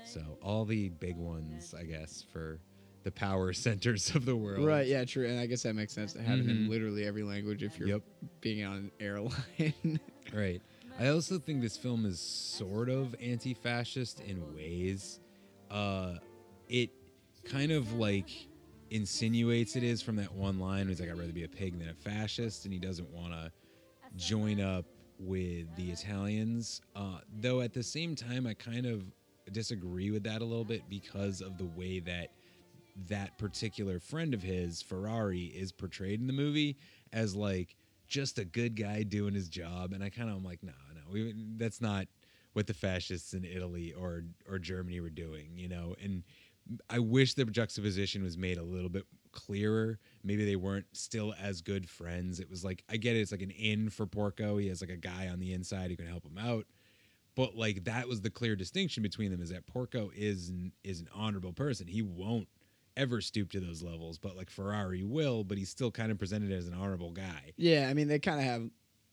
So all the big ones, I guess, for the power centers of the world. Right, yeah, true. And I guess that makes sense to have it in Mhm. literally every language if you're Yep. being on an airline. Right. I also think this film is sort of anti-fascist in ways. Uh, it kind of like insinuates it is from that one line. He's like, "I'd rather be a pig than a fascist," and he doesn't want to join up with the Italians. Uh, though at the same time, I kind of disagree with that a little bit because of the way that that particular friend of his, Ferrari, is portrayed in the movie as like just a good guy doing his job, and I kind of am like, no, no, we, that's not what the fascists in Italy or or Germany were doing, you know. And I wish the juxtaposition was made a little bit clearer. Maybe they weren't still as good friends. It was like I get it, it's like an in for Porco. He has like a guy on the inside who can help him out. But like that was the clear distinction between them is that Porco is an, is an honorable person. He won't ever stoop to those levels, but like Ferrari will, but he's still kind of presented as an honorable guy. yeah, I mean they kind of have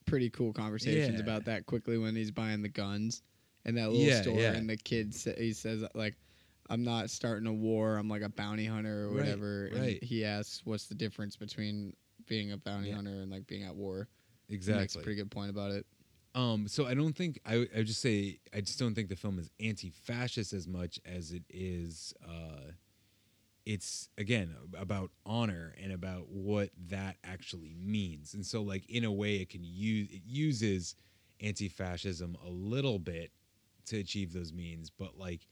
pretty cool conversations Yeah. about that quickly when he's buying the guns and that little Yeah, store yeah. and the kid sa- he says like I'm not starting a war, I'm like a bounty hunter or Right, whatever. And right. he asks what's the difference between being a bounty Yeah. hunter and like being at war. He makes a Exactly. pretty good point about it. Um, so I don't think I I would just say I just don't think the film is anti-fascist as much as it is. Uh, it's again about honor and about what that actually means, and so like in a way it can use it uses anti-fascism a little bit to achieve those means, but like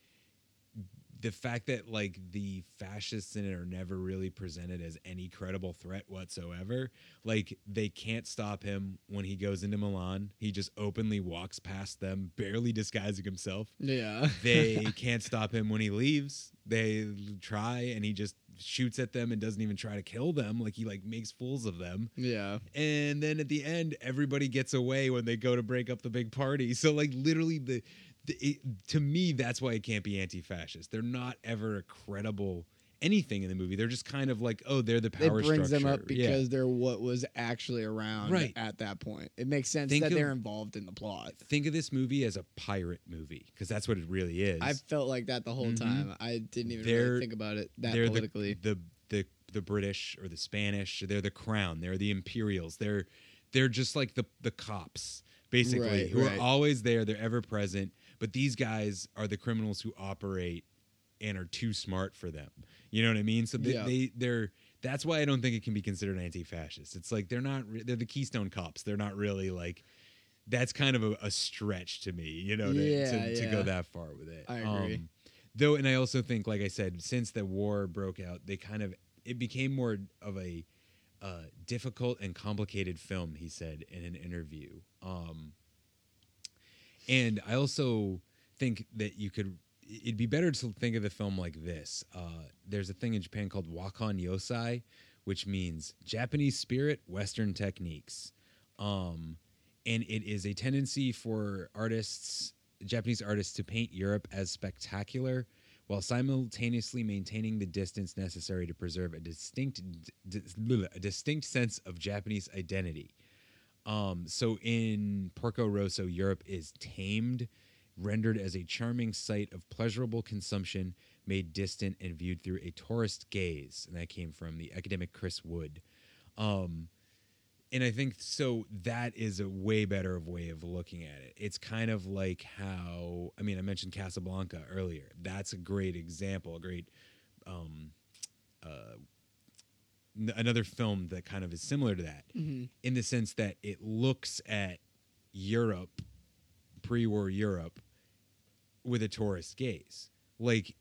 the fact that like the fascists in it are never really presented as any credible threat whatsoever like they can't stop him when he goes into milan. He just openly walks past them barely disguising himself. Yeah. they can't stop him when he leaves. They try and he just shoots at them and doesn't even try to kill them. Like he like makes fools of them. Yeah. and then at the end everybody gets away when they go to break up the big party. So like literally the, the it, to me that's why it can't be anti-fascist they're not ever a credible anything in the movie they're just kind of like oh they're the power it brings them structure. up Yeah. because they're what was actually around Right. at that point. It makes sense Think that of- they're involved in the plot. think of this movie as a pirate movie because that's what it really is I felt like that the whole Mhm. time. I didn't even really think about it that politically. The, the the the British or the Spanish. They're the crown. They're the Imperials. They're they're just like the the cops basically Right, who right. are always there. They're ever present. But these guys are the criminals who operate and are too smart for them. You know what I mean? So they, Yeah. they they're that's why I don't think it can be considered anti-fascist. It's like they're not re- they're the Keystone cops. They're not really like that's kind of a, a stretch to me, you know, to, Yeah, to, to go that far with it. I agree. Um, though, and I also think, like I said, since the war broke out, they kind of it became more of a uh, difficult and complicated film. He said in an interview. Um, and I also think that you could. It'd be better to think of the film like this. Uh, there's a thing in Japan called Wakon Yosai, which means Japanese spirit, Western techniques. Um, and it is a tendency for artists, Japanese artists, to paint Europe as spectacular while simultaneously maintaining the distance necessary to preserve a distinct, a distinct sense of Japanese identity. Um, so in Porco Rosso, Europe is tamed, rendered as a charming site of pleasurable consumption, made distant and viewed through a tourist gaze. And that came from the academic Chris Wood. Um, and I think so that is a way better of way of looking at it. It's kind of like how I mean I mentioned Casablanca earlier. That's a great example, a great um, uh, n- another film that kind of is similar to that Mhm. in the sense that it looks at Europe, pre-war Europe, with a tourist gaze. Like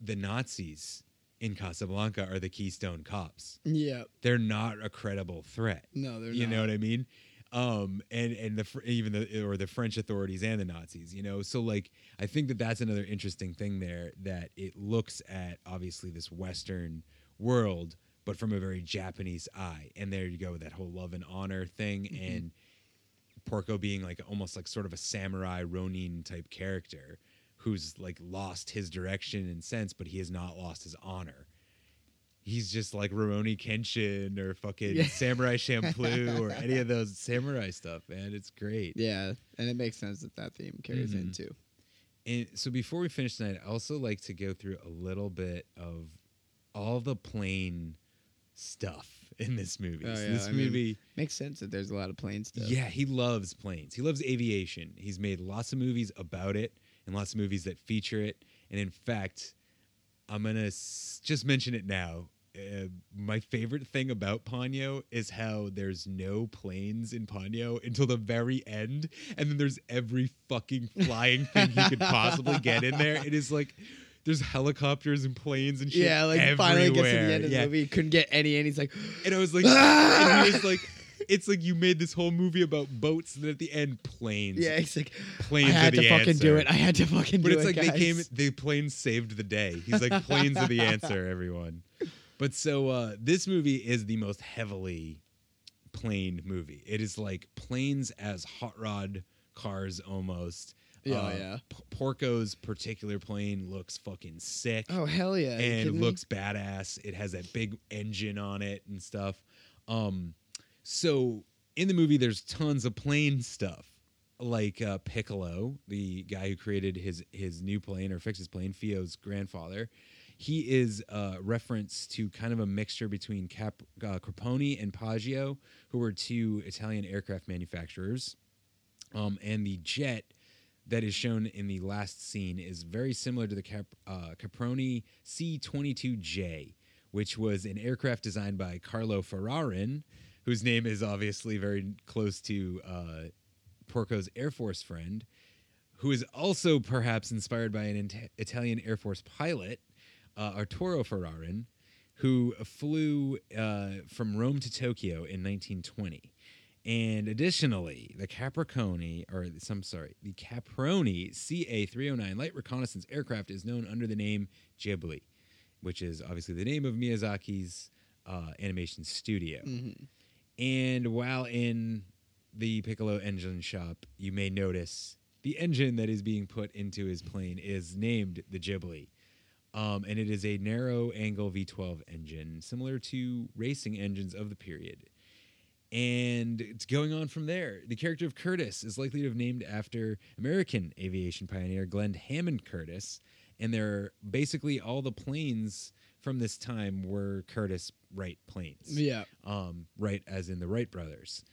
the Nazis in Casablanca are the Keystone Cops. Yeah. They're not a credible threat. No, they're not you know what I mean? Um, and and the even the or the French authorities and the Nazis, you know. So like, I think that that's another interesting thing there that it looks at obviously this Western world, but from a very Japanese eye. And there you go with that whole love and honor thing, Mhm. and Porco being like almost like sort of a samurai Ronin type character who's like lost his direction and sense, but he has not lost his honor. He's just like Rurouni Kenshin or fucking Yeah. Samurai Champloo or any of those samurai stuff, man. It's great. Yeah, and it makes sense that that theme carries Mhm. into. And so before we finish tonight, I also like to go through a little bit of all the plane stuff in this movie. Oh, So yeah, this I mean, movie makes sense that there's a lot of plane stuff. Yeah, he loves planes. He loves aviation. He's made lots of movies about it and lots of movies that feature it. And in fact, I'm going to s- just mention it now. Uh, my favorite thing about Ponyo is how there's no planes in Ponyo until the very end. And then there's every fucking flying thing he could possibly get in there. It is like there's helicopters and planes and shit. Yeah, like finally gets to the end of the Yeah. movie, he couldn't get any, and he's like, And I was like, Ah! and he was like, it's like you made this whole movie about boats, and then at the end, planes. Yeah, he's like, planes I had to fucking do it. I had to fucking do it. But do it's it, like they came, guys. the planes saved the day. He's like, planes are the answer, everyone. But so uh, this movie is the most heavily plane movie. It is like planes as hot rod cars almost. Yeah, Uh, yeah. P- Porco's particular plane looks fucking sick. Oh, hell yeah. And kidding me? looks badass. It has that big engine on it and stuff. Um, so in the movie, there's tons of plane stuff, like uh, Piccolo, the guy who created his his new plane or fixed his plane, Fio's grandfather. He is a reference to kind of a mixture between Cap, uh, Caproni and Piaggio, who were two Italian aircraft manufacturers. Um, and the jet that is shown in the last scene is very similar to the Cap, uh, Caproni C-22J, which was an aircraft designed by Carlo Ferrarin, whose name is obviously very close to uh, Porco's Air Force friend, who is also perhaps inspired by an Ita- Italian Air Force pilot, uh, Arturo Ferrarin, who flew uh, from Rome to Tokyo in 1920. And additionally, the Capricorni, or some sorry, the Caproni CA-309 light reconnaissance aircraft is known under the name Ghibli, which is obviously the name of Miyazaki's uh, animation studio. Mhm. And while in the Piccolo engine shop, you may notice the engine that is being put into his plane is named the Ghibli. Um, and it is a narrow angle V12 engine, similar to racing engines of the period. And it's going on from there. The character of Curtis is likely to have named after American aviation pioneer Glenn Hammond Curtiss. And they're basically all the planes from this time were Curtiss Wright planes. Yeah. Um, Wright as in the Wright brothers.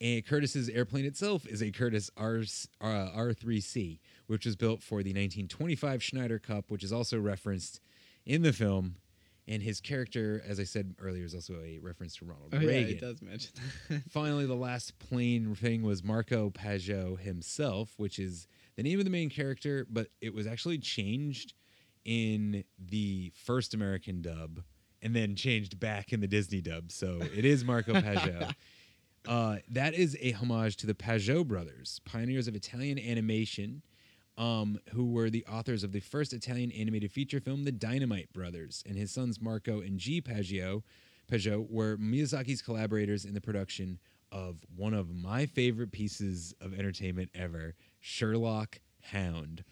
And Curtis's airplane itself is a Curtiss R, uh, R3C, which was built for the 1925 Schneider Cup, which is also referenced in the film. And his character, as I said earlier, is also a reference to Ronald Oh, yeah, it does mention that. Finally, the last plane thing was Marco Pagot himself, which is the name of the main character, but it was actually changed in the first American dub and then changed back in the Disney dub. So it is Marco Pagot. Uh, that is a homage to the Pagot brothers, pioneers of Italian animation, um, who were the authors of the first Italian animated feature film, The Dynamite Brothers, and his sons Marco and G. Pagot, Pagot were Miyazaki's collaborators in the production of one of my favorite pieces of entertainment ever, Sherlock Hound.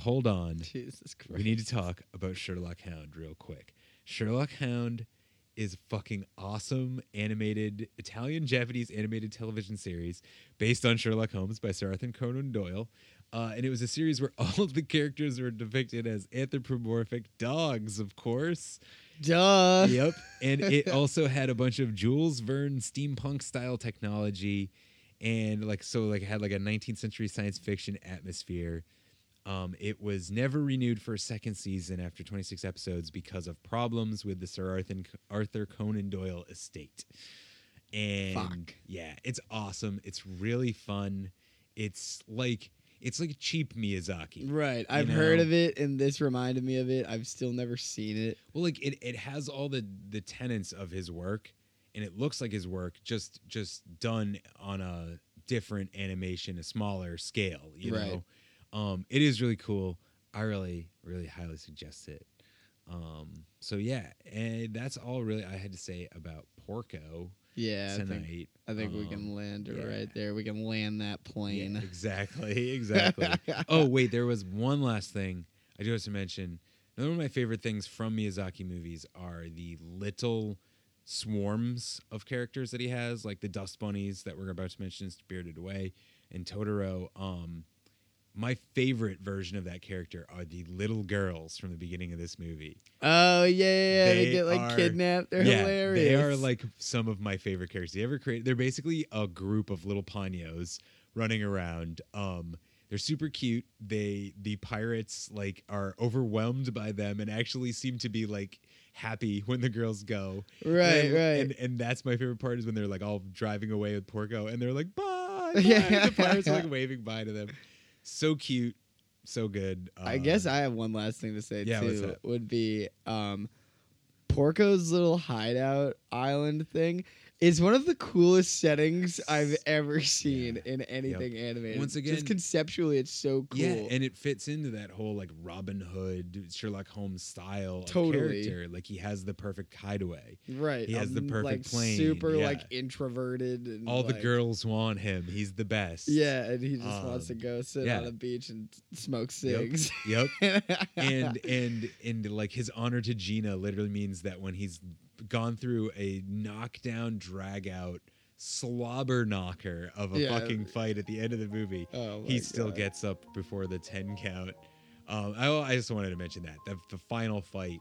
Hold on. Jesus Christ. We need to talk about Sherlock Hound real quick. Sherlock Hound is fucking awesome animated Italian Japanese animated television series based on Sherlock Holmes by Sir Arthur Conan Doyle. Uh, and it was a series where all of the characters were depicted as anthropomorphic dogs, of course. Duh. Yep. And it also had a bunch of Jules Verne steampunk style technology and like so like it had like a 19th century science fiction atmosphere. Um, it was never renewed for a second season after 26 episodes because of problems with the Sir Arthur, Arthur Conan Doyle estate. And Fuck. yeah, it's awesome. It's really fun. It's like it's like cheap Miyazaki. Right. I've heard of it, and this reminded me of it. I've still never seen it. Well, like it, it has all the the tenets of his work, and it looks like his work, just just done on a different animation, a smaller scale. You Right. know, um, it is really cool. I really, really highly suggest it. Um, so yeah, and that's all really I had to say about Porco. Yeah, I think. I think we Um, can land it yeah. right there. We can land that plane. Yeah, exactly, exactly. oh wait, there was one last thing I do have to mention. Another one of my favorite things from Miyazaki movies are the little swarms of characters that he has, like the dust bunnies that we're about to mention in Spirited Away and Totoro. Um, my favorite version of that character are the little girls from the beginning of this movie. Oh yeah, yeah, yeah. They, They get like are- kidnapped. They're yeah, hilarious. They are like some of my favorite characters. They ever create. They're basically a group of little panos running around. Um, they're super cute. They the pirates like are overwhelmed by them and actually seem to be like happy when the girls go. Right, and, right. And and that's my favorite part is when they're like all driving away with Porco and they're like bye. bye. Yeah. the pirates are like waving bye to them. So cute, so good. I guess Um, I have one last thing to say yeah, too. Would be um, Porco's little hideout island thing is one of the coolest settings I've ever seen in anything animated. Once again- just conceptually, it's so cool. Yeah, and it fits into that whole like Robin Hood, Sherlock Holmes style of Totally. character. Like he has the perfect hideaway. right, He has the um, perfect like, plane. Super yeah. like introverted and all the girls want him. He's the best. Yeah, and he just wants to Um, go sit yeah. on the beach and smoke cigs. Yep. Yep. and and and like his honor to Gina literally means that when he's gone through a knockdown, drag out, slobber knocker of a Yeah. fucking fight at the end of the movie, Oh he still God. gets up before the ten count. Um, I, I just wanted to mention that the, the final fight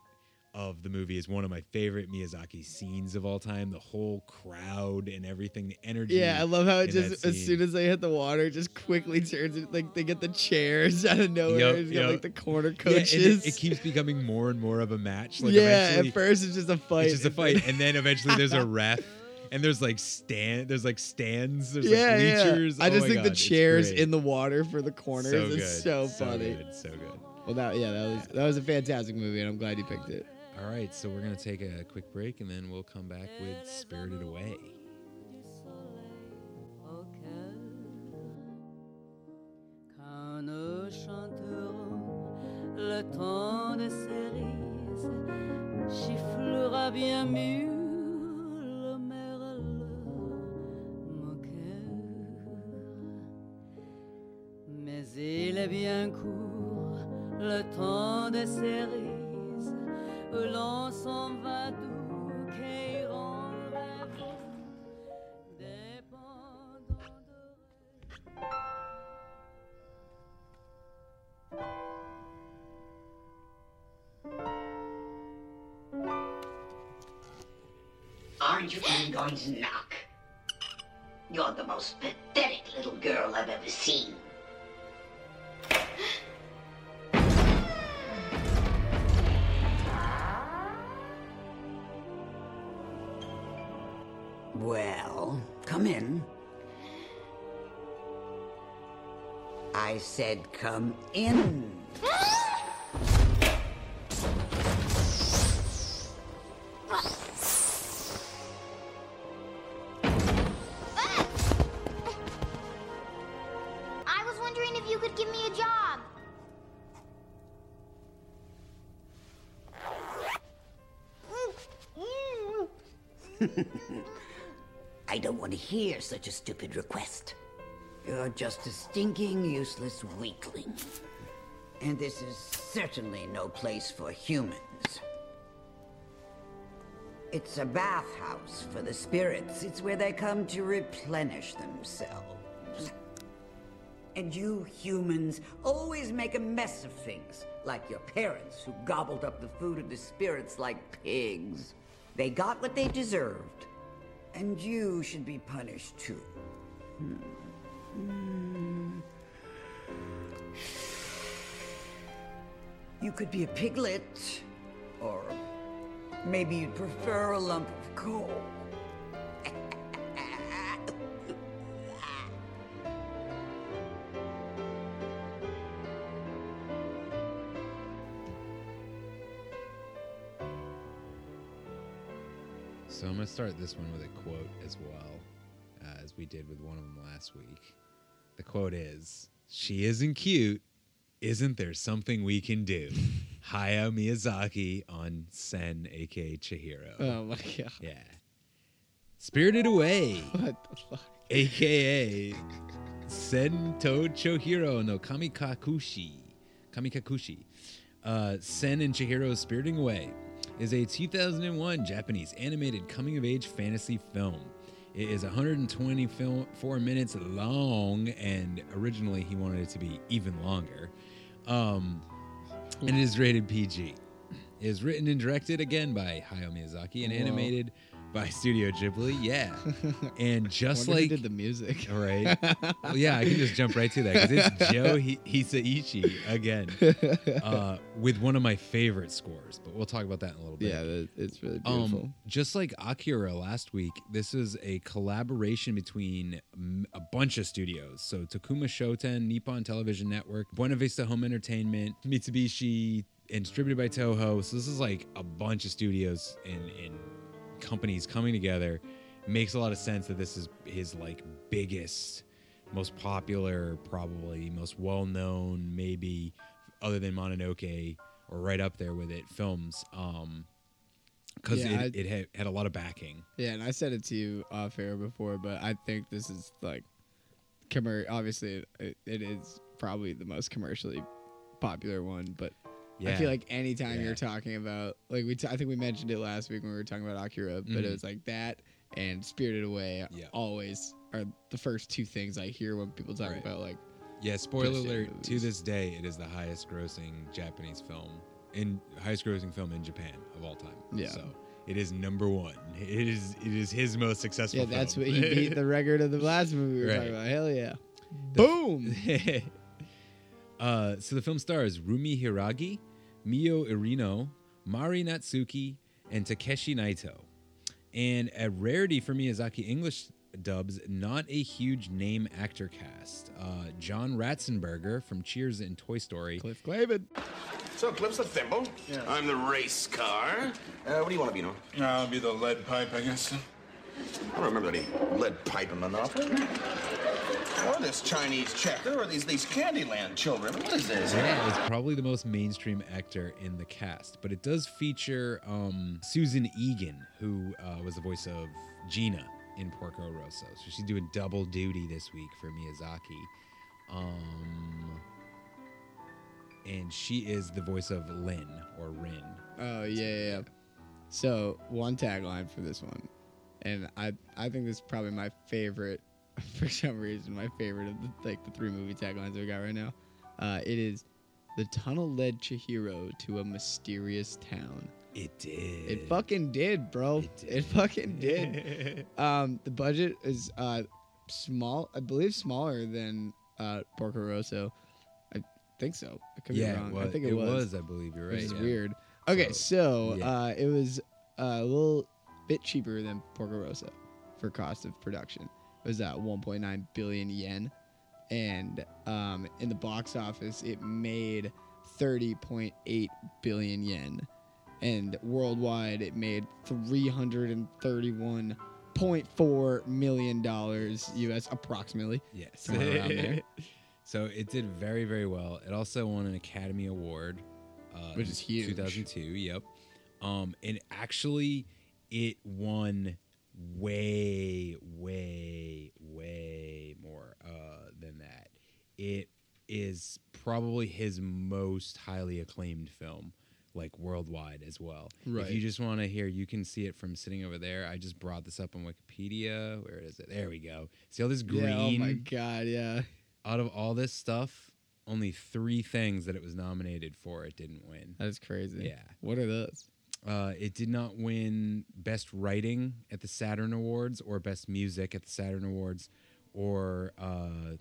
of the movie is one of my favorite Miyazaki scenes of all time. The whole crowd and everything, the energy. Yeah, I love how it just as soon as they hit the water, it just quickly turns it like they get the chairs out of nowhere. And you got like the corner Yeah, coaches. it, it keeps becoming more and more of a match. Like yeah, at first it's just a fight. it's just a fight, and then eventually there's a ref, and there's like stand, there's like stands, there's yeah, like bleachers. yeah. I Oh just think the God, it's chairs in the water for the corners So is so so funny. good, so good. Well, that yeah, that was that was a fantastic movie, and I'm glad you picked it. All right, so we're gonna take a quick break, and then we'll come back with Spirited Away. Oh, Quand nous chanterons le temps de cerises, chifflera bien mieux le merle moqueur. Mais il est bien court le temps de cerises, l'ensemble come in. I was wondering if you could give me a job. I don't want to hear such a stupid request. You're just a stinking, useless weakling. And this is certainly no place for humans. It's a bathhouse for the spirits. It's where they come to replenish themselves. And you humans always make a mess of things, like your parents who gobbled up the food of the spirits like pigs. They got what they deserved, and you should be punished too. Hmm. Hmm. You could be a piglet, or maybe you'd prefer a lump of coal. So I'm gonna start this one with a quote as well, uh, as we did with one of them last week. The quote is, "She isn't cute, Isn't there something we can do? Hayao Miyazaki on Sen, aka Chihiro. Oh my god. Yeah. Spirited Away, What the fuck? aka Sento Chihiro no Kamikakushi. Kamikakushi. Uh, Sen and Chihiro's Spiriting Away is a 2001 Japanese animated coming of age fantasy film. It is 124 minutes long, and originally he wanted it to be even longer. Um, and it is rated PG. It is written and directed again by Hayao Miyazaki and Whoa. animated by Studio Ghibli. Yeah, and just like did the music. all right. Well, yeah, I can just jump right to that because it's Joe Hi- Hisaishi again uh, with one of my favorite scores. But we'll talk about that in a little bit. Yeah, it's really beautiful. Um, just like Akira last week, this is a collaboration between a bunch of studios. So Tokuma Shoten, Nippon Television Network, Buena Vista Home Entertainment, Mitsubishi, and distributed by Toho. So this is like a bunch of studios and, and companies coming together. Makes a lot of sense that this is his like biggest, most popular, probably most well known, maybe other than Mononoke or right up there with it films. Um, because Yeah, it, I- it had, had a lot of backing. Yeah, and I said it to you off air before, but I think this is like, commer- obviously it, it is probably the most commercially popular one, but I feel like anytime Yeah. you're talking about like we t- I think we mentioned it last week when we were talking about Akira, but it Mhm. was like that and Spirited Away yeah. always are the first two things I hear when people talk Right. about like Yeah, spoiler alert. movies. To this day, it is the highest grossing Japanese film, in highest grossing film in Japan of all time. Yeah. So it is number one. It is it is his most successful. Yeah, that's what he beat the record of the last movie we were Right. talking about. Hell yeah. The- Boom. uh, so the film stars Rumi Hiiragi, Miyu Irino, Mari Natsuki, and Takeshi Naito. And a rarity for Miyazaki English dubs, not a huge name actor cast. Uh, John Ratzenberger from Cheers and Toy Story. Cliff Clavin. So, Cliff's the thimble. Yeah. I'm the race car. Uh, what do you want to be, no? I'll be the lead pipe, I guess. I don't remember any lead pipe in the novel. Or this Chinese checker, or these these Candyland children. What is this? Yeah, it's probably the most mainstream actor in the cast, but it does feature um, Susan Egan, who uh, was the voice of Gina in Porco Rosso. So she's doing double duty this week for Miyazaki. Um, and she is the voice of Lin or Rin. Oh yeah, yeah, yeah. So one tagline for this one, and I I think this is probably my favorite for some reason. My favorite of the, like the three movie taglines we got right now. Uh, it is the tunnel led Chihiro to a mysterious town. It did. It fucking did, bro. It, fucking did. um, the budget is uh small. I believe smaller than uh Porco Rosso. I think so. I could Yeah, be it wrong. I think it, it was. was, I believe you're right, is yeah. weird. Okay, so, So, yeah. uh, it was a little bit cheaper than Porco Rosso for cost of production. Was at 1.9 billion yen, and um, in the box office, it made 30.8 billion yen, and worldwide, it made 331.4 million dollars US, approximately. Yes. somewhere around there. so it did very, very well. It also won an Academy Award, uh, Which is huge. 2002. Yep. Um, and actually, it won way, way, way more uh, than that. It is probably his most highly acclaimed film, like worldwide as well. Right. If you just want to hear, you can see it from sitting over there. I just brought this up on Wikipedia. Where is it? There we go. See all this green? Yeah, oh my god, yeah. out of all this stuff, only three things that it was nominated for it didn't win. That is crazy. Yeah. What are those? Uh, it did not win Best Writing at the Saturn Awards or Best Music at the Saturn Awards or uh,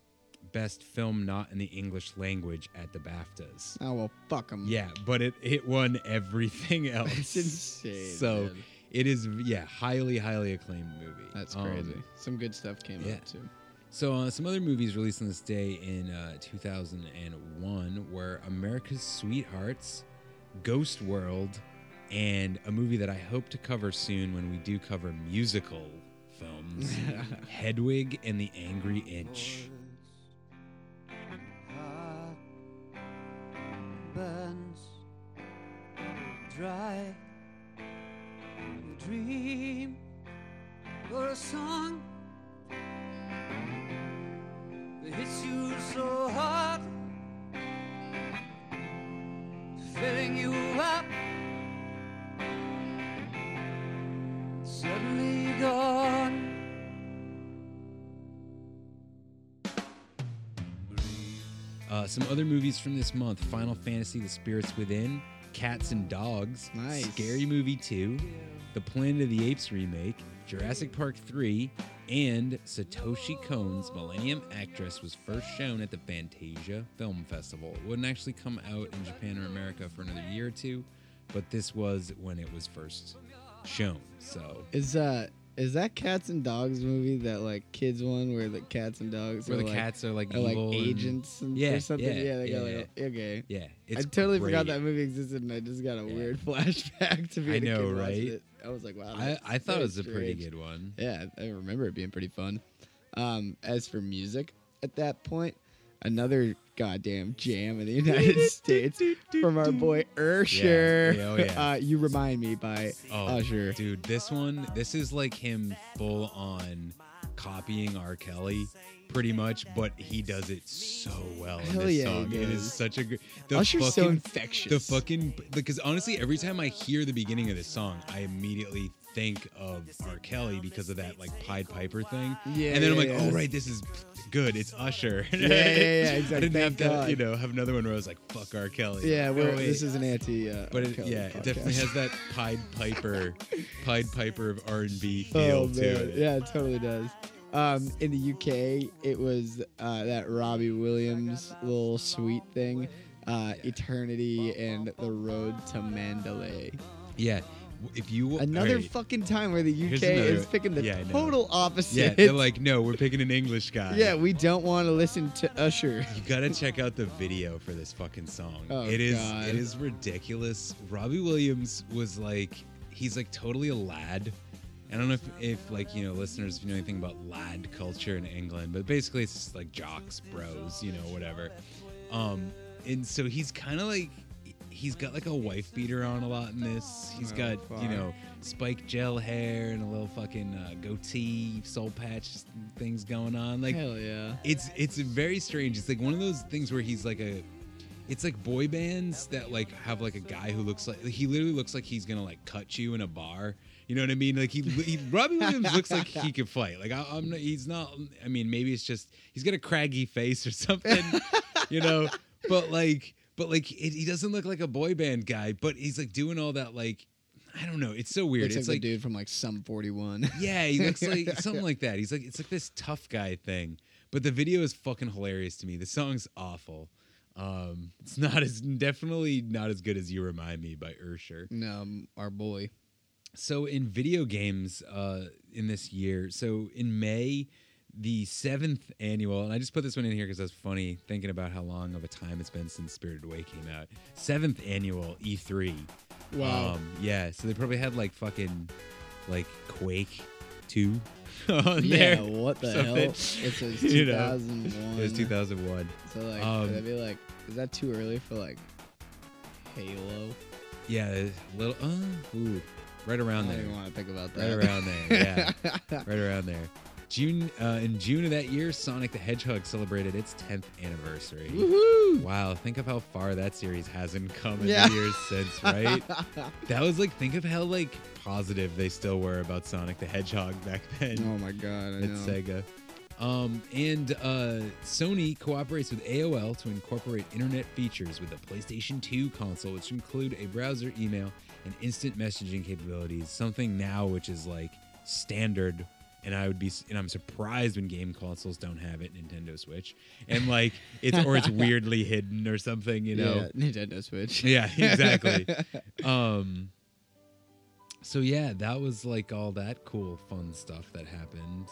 Best Film Not in the English Language at the BAFTAs. Oh well, fuck them. Yeah, but it, it won everything else. It's insane, So man. it is, yeah, highly, highly acclaimed movie. That's Um, crazy. Some good stuff came yeah. out too. So, uh, some other movies released on this day in uh, 2001 were America's Sweethearts, Ghost World, and a movie that I hope to cover soon when we do cover musical films Hedwig and the Angry Inch. Burns dry a dream or a song that hits you so hard filling you up Uh, some other movies from this month Final Fantasy The Spirits Within, Cats and Dogs, Nice. Scary Movie 2, The Planet of the Apes remake, Jurassic Park 3, and Satoshi Kon's Millennium Actress was first shown at the Fantasia Film Festival. It wouldn't actually come out in Japan or America for another year or two, but this was when it was first shown. So Is uh is that cats and dogs movie that like kids one where the cats and dogs Where are the like, cats are, like, are, evil agents and Yeah, or something? yeah, Yeah, they got yeah, like okay. Yeah, I totally forgot that movie existed and I just got a weird flashback to being I know, right? it. I was like, wow. I- I thought it was a pretty good one. Yeah, I remember it being pretty fun. Um, as for music, at that point, another goddamn jam in the United States from our boy Usher. Yeah, oh, yeah. Uh, you remind me by Oh, Usher. dude, this one, this is like him full on copying R. Kelly, pretty much, but he does it so well in Hell this yeah, song. he It is such a good. Usher's so infectious. The fucking because honestly, every time I hear the beginning of this song, I immediately think of R. Kelly because of that like Pied Piper thing. Yeah, and then I'm like, yeah. oh right, this is good. It's Usher. Yeah, yeah, yeah, I didn't have to, God. you know, have another one where I was like, fuck R. Kelly. Yeah, Oh, we're, this is an anti. Uh, But it, yeah, it definitely has that Pied Piper, Pied Piper of R and B feel oh, to it. Yeah, it totally does. Um, in the UK, it was uh, that Robbie Williams little sweet thing, uh, Eternity and the Road to Mandalay. Yeah, if you Another alright, fucking time where the UK is picking the yeah, total opposite. Yeah, they're like, no, we're picking an English guy. Yeah, we don't want to listen to Usher. You gotta check out the video for this fucking song. Oh, it is God. it is ridiculous. Robbie Williams was like he's like totally a lad. I don't know if, if like you know listeners if you know anything about lad culture in England, but basically it's just like jocks, bros, you know, whatever. Um, and so he's kind of like he's got like a wife beater on a lot in this. He's Oh, got you know spiked gel hair and a little fucking uh, goatee, soul patch things going on. Like Hell yeah. it's it's very strange. It's like one of those things where he's like a it's like boy bands that like have like a guy who looks like he literally looks like he's gonna like cut you in a bar. You know what I mean? Like he, he Robbie Williams looks like he could fight. Like I, I'm not, he's not. I mean, maybe it's just he's got a craggy face or something. you know, but like, but like it, he doesn't look like a boy band guy. But he's like doing all that like. I don't know. It's so weird. Looks it's like, like dude from like Sum 41. yeah, he looks like something like that. He's like it's like this tough guy thing. But the video is fucking hilarious to me. The song's awful. Um, it's not as definitely not as good as "You Remind Me" by Usher. No, our boy. So in video games, uh, in this year, so in May, the seventh annual, and I just put this one in here because that's funny thinking about how long of a time it's been since Spirited Away came out. Seventh annual E3. Wow. Um, yeah, so they probably had like fucking like Quake two on Yeah, there. what the hell? It says You know, 2001. It was two thousand one. So like, Um, would that be like, is that too early for like Halo? Yeah, a little. Uh, ooh, right around I don't there. even want to think about that. Right around there. Yeah, right around there. June uh, in June of that year, Sonic the Hedgehog celebrated its 10th anniversary. Woohoo! Wow, think of how far that series hasn't come in Yeah. the years since, right? that was like, think of how like positive they still were about Sonic the Hedgehog back then. Oh my god, I at know. Sega. Um, and uh, Sony cooperates with AOL to incorporate internet features with the PlayStation 2 console, which include a browser, email, and instant messaging capabilities. Something now which is like standard. And I would be, and I'm surprised when game consoles don't have it. Nintendo Switch, and like it's or it's weirdly hidden or something, you know. Yeah, Nintendo Switch. Yeah, exactly. um so yeah, that was like all that cool fun stuff that happened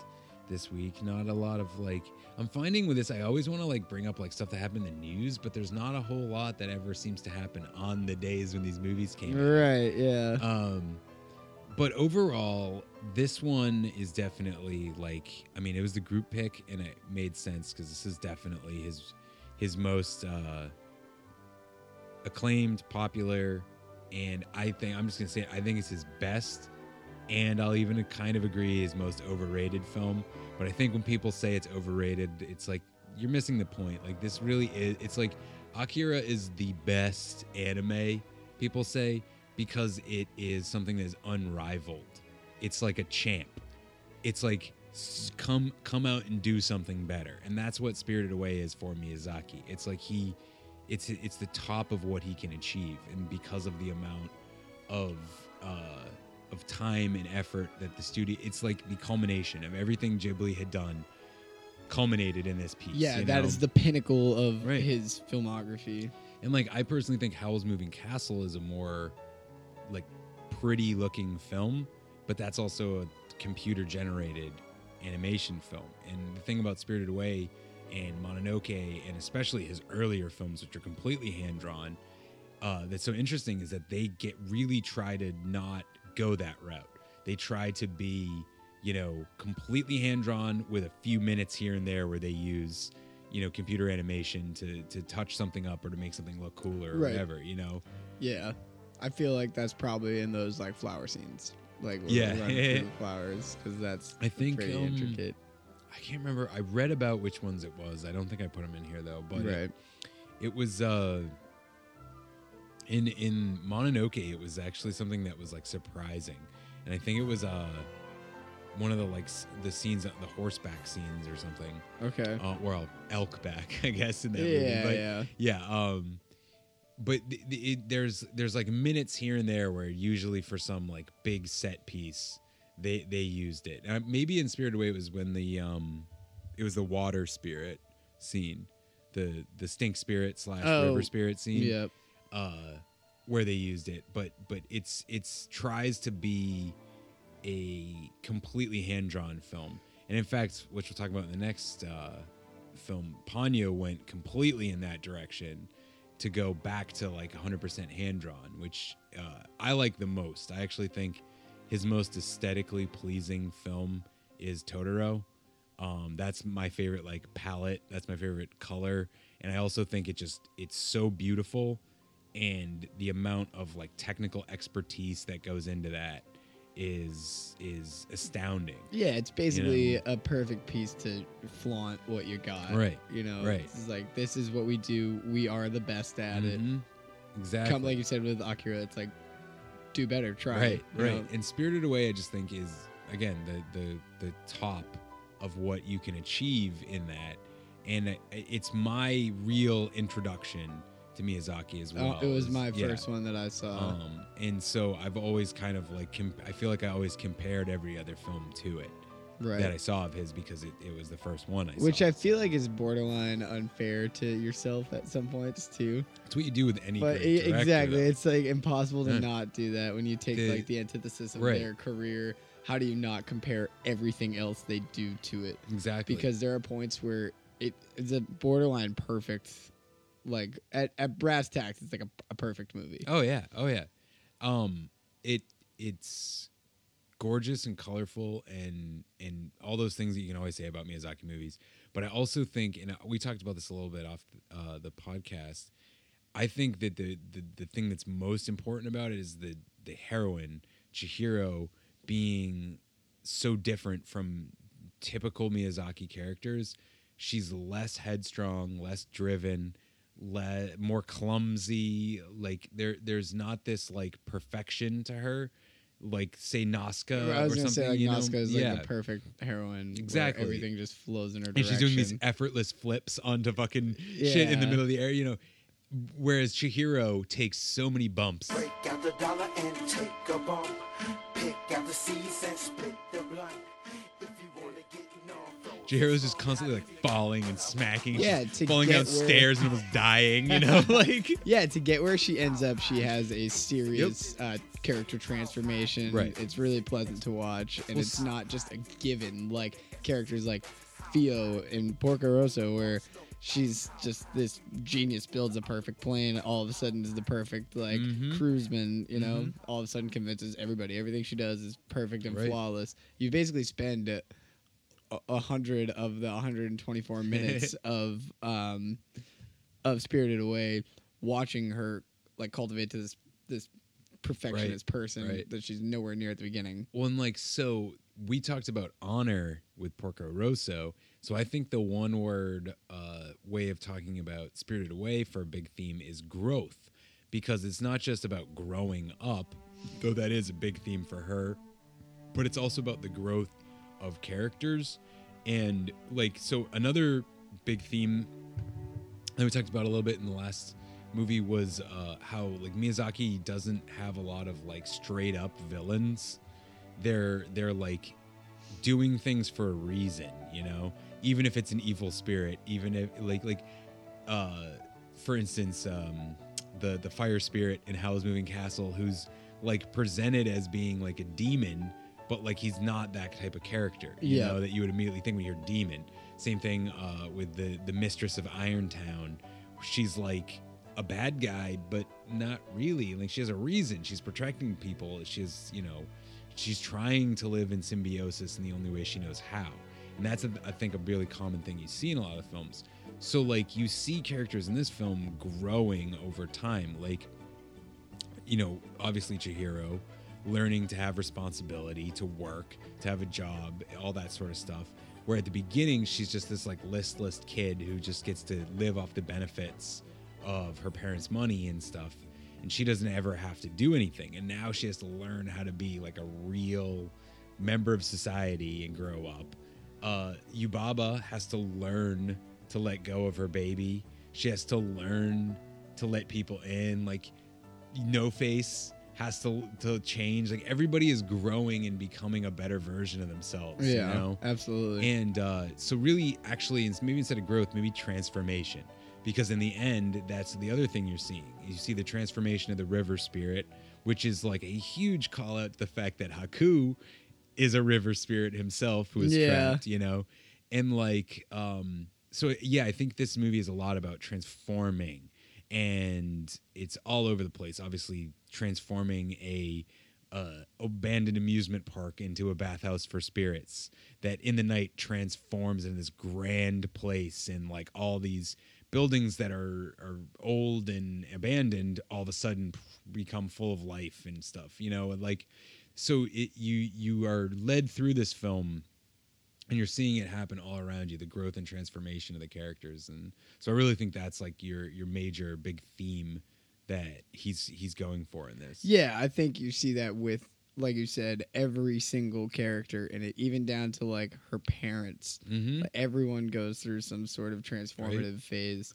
this week. Not a lot of like I'm finding with this I always want to like bring up like stuff that happened in the news, but there's not a whole lot that ever seems to happen on the days when these movies came out. Right, yeah. Um but overall, this one is definitely like I mean, it was the group pick and it made sense because this is definitely his his most uh acclaimed, popular and I think I'm just gonna say I think it's his best, and I'll even kind of agree his most overrated film. But I think when people say it's overrated, it's like you're missing the point. Like this really is. It's like Akira is the best anime. People say because it is something that is unrivaled. It's like a champ. It's like come come out and do something better, and that's what Spirited Away is for Miyazaki. It's like he, it's it's the top of what he can achieve, and because of the amount of uh, of time and effort that the studio, it's like the culmination of everything Ghibli had done, culminated in this piece. Yeah, that know? is the pinnacle of Right. his filmography. And like I personally think Howl's Moving Castle is a more pretty looking film, but that's also a computer generated animation film. And the thing about Spirited Away and Mononoke and especially his earlier films which are completely hand drawn uh, that's so interesting is that they get really try to not go that route. They try to be, you know, completely hand drawn with a few minutes here and there where they use, you know, computer animation to to touch something up or to make something look cooler or Right. whatever, you know. Yeah, I feel like that's probably in those like flower scenes, like Yeah. they're running through the flowers, because that's I think pretty um, intricate. I can't remember. I read about which ones it was. I don't think I put them in here though. But it- Right. it, was uh in in Mononoke. It was actually something that was like surprising, and I think it was uh one of the like the scenes, the horseback scenes or something. Okay. Uh, well, elk back, I guess in that Yeah, movie. But yeah. yeah. Um, but it, there's there's like minutes here and there where usually for some like big set piece they they used it. Uh, maybe in Spirited Away it was when the um it was the water spirit scene, the the stink spirit slash Oh, river spirit scene. yep. Uh, where they used it, but but it's it's tries to be a completely hand drawn film, and in fact, which we'll talk about in the next uh, film, Ponyo went completely in that direction to go back to like 100% hand drawn, which uh, I like the most. I actually think his most aesthetically pleasing film is Totoro. Um, that's my favorite like palette. That's my favorite color, and I also think it just it's so beautiful, and the amount of like technical expertise that goes into that is is astounding. Yeah, it's basically know? a perfect piece to flaunt what you got. Right, You know, right. It's like this is what we do. We are the best at it. Mhm. Exactly. Come like you said with Akira, it's like do better, try. right it, right know? and spirited away i just think is again the the the top of what you can achieve in that and it's my real introduction to miyazaki as Oh, well it was my yeah. first one that I saw. um and so i've always kind of like com- i feel like i always compared every other film to it Right. that i saw of his because it, it was the first one i Which saw I feel like is borderline unfair to yourself at some points too. it's what you do with any But exactly, though. it's like impossible to not do that when you take The- like the antithesis of right. their career. How do you not compare everything else they do to it? Exactly. Because there are points where it, it's a borderline perfect, like at, at brass tacks, it's like a, a perfect movie. Oh yeah, oh yeah. Um, it it's gorgeous and colorful and and all those things that you can always say about Miyazaki movies. But I also think, and we talked about this a little bit off uh, the podcast. I think that the, the the thing that's most important about it is the the heroine Chihiro being so different from typical Miyazaki characters. She's less headstrong, less driven, le- more clumsy. Like there, there's not this like perfection to her, like say Nausicaä I was or gonna something. say like you know? Nausicaä is like yeah. the perfect heroine. where Exactly. everything just flows in her Direction. and she's doing these effortless flips onto fucking shit in the middle of the air, you know. Whereas Chihiro takes so many bumps. Break out the dollar and take a bump. Pick out the seeds and split the blunt. If you wanna get knocked Chihiro's just constantly like falling and smacking. Yeah, to falling get down where- stairs and almost dying. You know, like yeah, to get where she ends up, she has a serious uh, character transformation. Right. It's really pleasant to watch, and Well, it's not just a given like characters like Fio in Porco Rosso, where she's just this genius builds a perfect plane. All of a sudden, is the perfect like Mhm. cruiseman. You know, Mhm. all of a sudden convinces everybody everything she does is perfect and Right. flawless. You basically spend. A- hundred of the 124 minutes of um of Spirited Away, watching her like cultivate to this this perfectionist person right. that she's nowhere near at the beginning. Well, and like so, we talked about honor with Porco Rosso. So I think the one word uh, way of talking about Spirited Away for a big theme is growth, because it's not just about growing up, though that is a big theme for her, but it's also about the growth of characters and like so another big theme that we talked about a little bit in the last movie was uh, how like Miyazaki doesn't have a lot of like straight up villains. They're they're like doing things for a reason, you know. Even if it's an evil spirit, even if like like uh, for instance, um, the the fire spirit in Howl's Moving Castle, who's like presented as being like a demon, but like he's not that type of character. You Yeah. know that you would immediately think when you hear demon. Same thing uh, with the the mistress of Irontown. She's like a bad guy, but not really. Like she has a reason. She's protecting people. She's you know, she's trying to live in symbiosis in the only way she knows how. And that's a, I think a really common thing you see in a lot of films. So like you see characters in this film growing over time. Like you know, obviously Chihiro learning to have responsibility, to work, to have a job, all that sort of stuff. Where at the beginning she's just this like listless kid who just gets to live off the benefits of her parents' money and stuff. And she doesn't ever have to do anything. And now she has to learn how to be like a real member of society and grow up. Uh, Yubaba has to learn to let go of her baby. She has to learn to let people in. Like No Face has to to change. Like everybody is growing and becoming a better version of themselves. Yeah, you know? absolutely. And uh, so, really, actually, it's maybe instead of growth, maybe transformation. Because in the end, that's the other thing you're seeing. You see the transformation of the river spirit, which is like a huge call out to the fact that Haku is a river spirit himself who is Yeah. trapped, you know? And like, um, so yeah, I think this movie is a lot about transforming and it's all over the place. Obviously, transforming a uh, abandoned amusement park into a bathhouse for spirits that in the night transforms in this grand place and like all these buildings that are are old and abandoned all of a sudden become full of life and stuff you know like so it you you are led through this film and you're seeing it happen all around you the growth and transformation of the characters and so i really think that's like your your major big theme that he's he's going for in this Yeah, I think you see that with, like you said, every single character in it, even down to like her parents. Mhm. Like, everyone goes through some sort of transformative phase.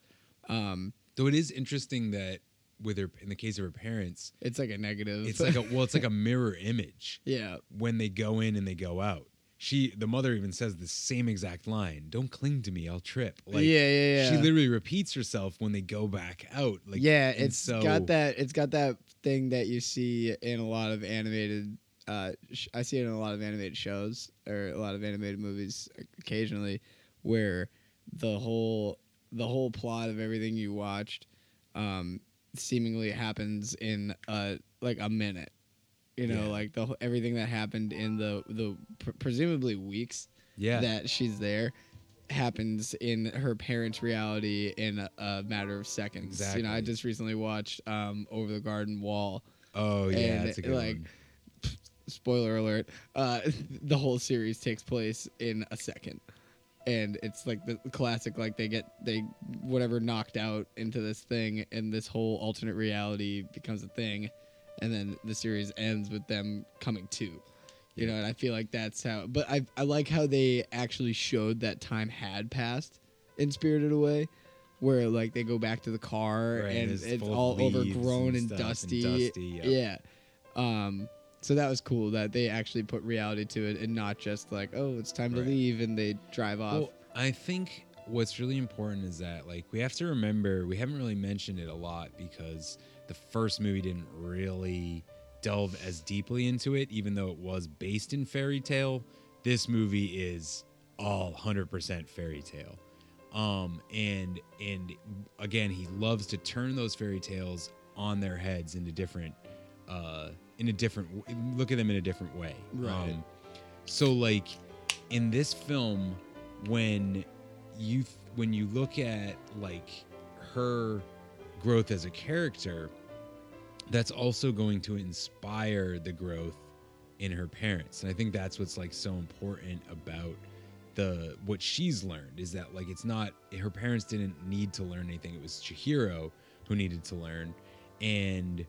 Um, though it is interesting that with her in the case of her parents it's like a negative. it's like a well it's like a mirror image Yeah. when they go in and they go out she the mother even says the same exact line don't cling to me i'll trip like Yeah, yeah, yeah. she literally repeats herself when they go back out like yeah, it's so got that. It's got that thing that you see in a lot of animated. Uh, sh- I see it in a lot of animated shows or a lot of animated movies occasionally, where the whole the whole plot of everything you watched, um, seemingly happens in uh like a minute. You know, Yeah. like the everything that happened in the the pr- presumably weeks Yeah. that she's there happens in her parents' reality in a, a matter of seconds. You know, I just recently watched um, Over the Garden Wall. Oh, yeah, that's a good like, one. Spoiler alert: uh, the whole series takes place in a second, and it's like the classic. Like they get they whatever knocked out into this thing, and this whole alternate reality becomes a thing, and then the series ends with them coming to. You know, and I feel like that's how. But I I like how they actually showed that time had passed in Spirited Away, where like they go back to the car Right, and it's it's all overgrown and and, stuff and dusty. dusty, yep. Yeah. Um. So that was cool that they actually put reality to it and not just like, oh, it's time Right. to leave and they drive off. Well, I think what's really important is that like we have to remember we haven't really mentioned it a lot because the first movie didn't really delve as deeply into it, even though it was based in fairy tale. This movie is all 100% fairy tale. Um, and and again, he loves to turn those fairy tales on their heads into different, uh, in a different look at them in a different way. Right. Um, so like in this film, when you when you look at like her growth as a character, that's also going to inspire the growth in her parents. And i think that's what's like so important about the what she's learned is that like it's not her parents didn't need to learn anything. It was chihiro who needed to learn. And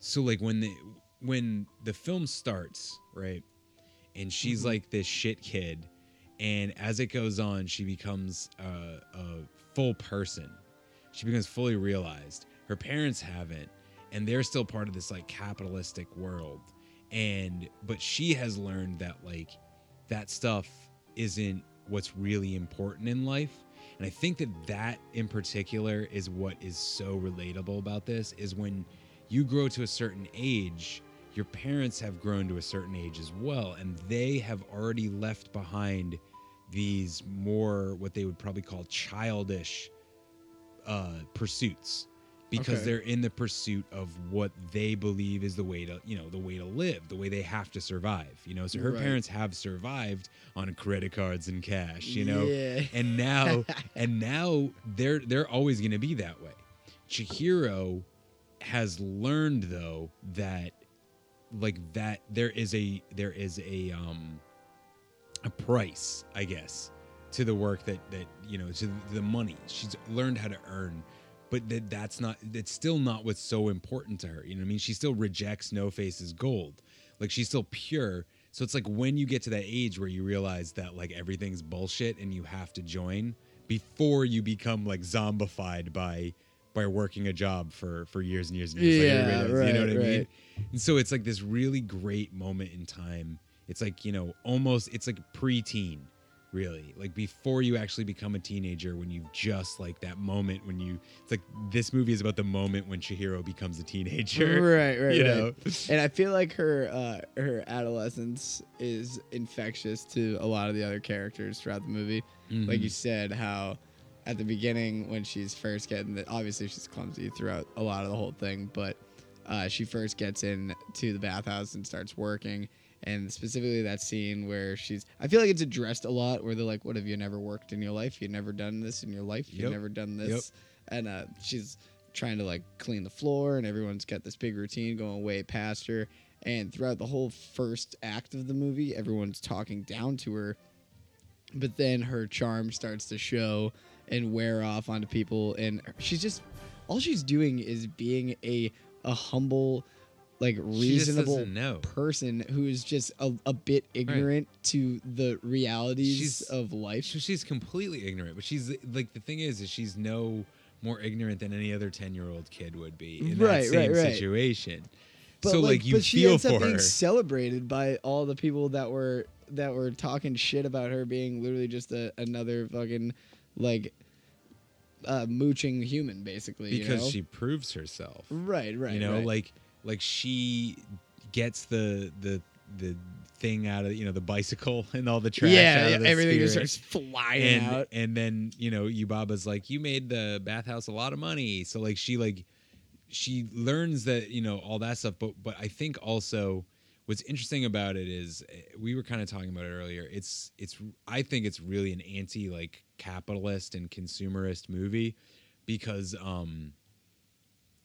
so like when the when the film starts right and she's Mhm. like this shit kid and as it goes on she becomes a, a full person. She becomes fully realized. Her parents haven't and they're still part of this like capitalistic world. And but she has learned that like that stuff isn't what's really important in life. And i think that that in particular is what is so relatable about this is when you grow to a certain age your parents have grown to a certain age as well and they have already left behind these more what they would probably call childish uh, pursuits because Okay. they're in the pursuit of what they believe is the way to you know the way to live the way they have to survive you know so her Right. parents have survived on credit cards and cash you know Yeah. and now and now they're they're always going to be that way chihiro has learned though that like that there is a there is a um a price i guess to the work that that you know to the money she's learned how to earn but that that's not that's still not what's so important to her you know what i mean? She still rejects no face's gold. Like she's still pure. So it's like when you get to that age where you realize that like everything's bullshit and you have to join before you become like zombified by by working a job for for years and years and years Yeah, everybody does, you know what i right, mean and so it's like this really great moment in time. It's like you know almost it's like preteen really like before you actually become a teenager when you've just like that moment when you it's like this movie is about the moment when Chihiro becomes a teenager right right you right. know and i feel like her uh her adolescence is infectious to a lot of the other characters throughout the movie like Mhm. you said how at the beginning when she's first getting the obviously she's clumsy throughout a lot of the whole thing but uh, she first gets in to the bathhouse and starts working and specifically that scene where she's i feel like it's addressed a lot where they're like what have you never worked in your life? You've never done this in your life. You've Yep. never done Yep. this. And uh, she's trying to like clean the floor and everyone's got this big routine going way past her. And throughout the whole first act of the movie everyone's talking down to her. But then her charm starts to show and wear off onto people. And she's just all she's doing is being a a humble like reasonable person who is just a, a bit ignorant to the realities She's- of life So she's completely ignorant but she's like the thing is is she's no more ignorant than any other 10 year old kid would be in Right, that same right, right. situation But so like, you but she feel ends up being her celebrated by all the people that were that were talking shit about her being literally just a, another fucking like uh, mooching human, basically. you because know? she proves herself Right, right, you know right. like like she gets the the the thing out of you know the bicycle and all the trash Yeah, out yeah, of the everything just starts flying and, out. and then you know yubaba's like you made the bathhouse a lot of money. So like she like she learns that you know all that stuff. But but i think also what's interesting about it is eh, we were kind of talking about it earlier. It's it's i think it's really an anti like capitalist and consumerist movie because um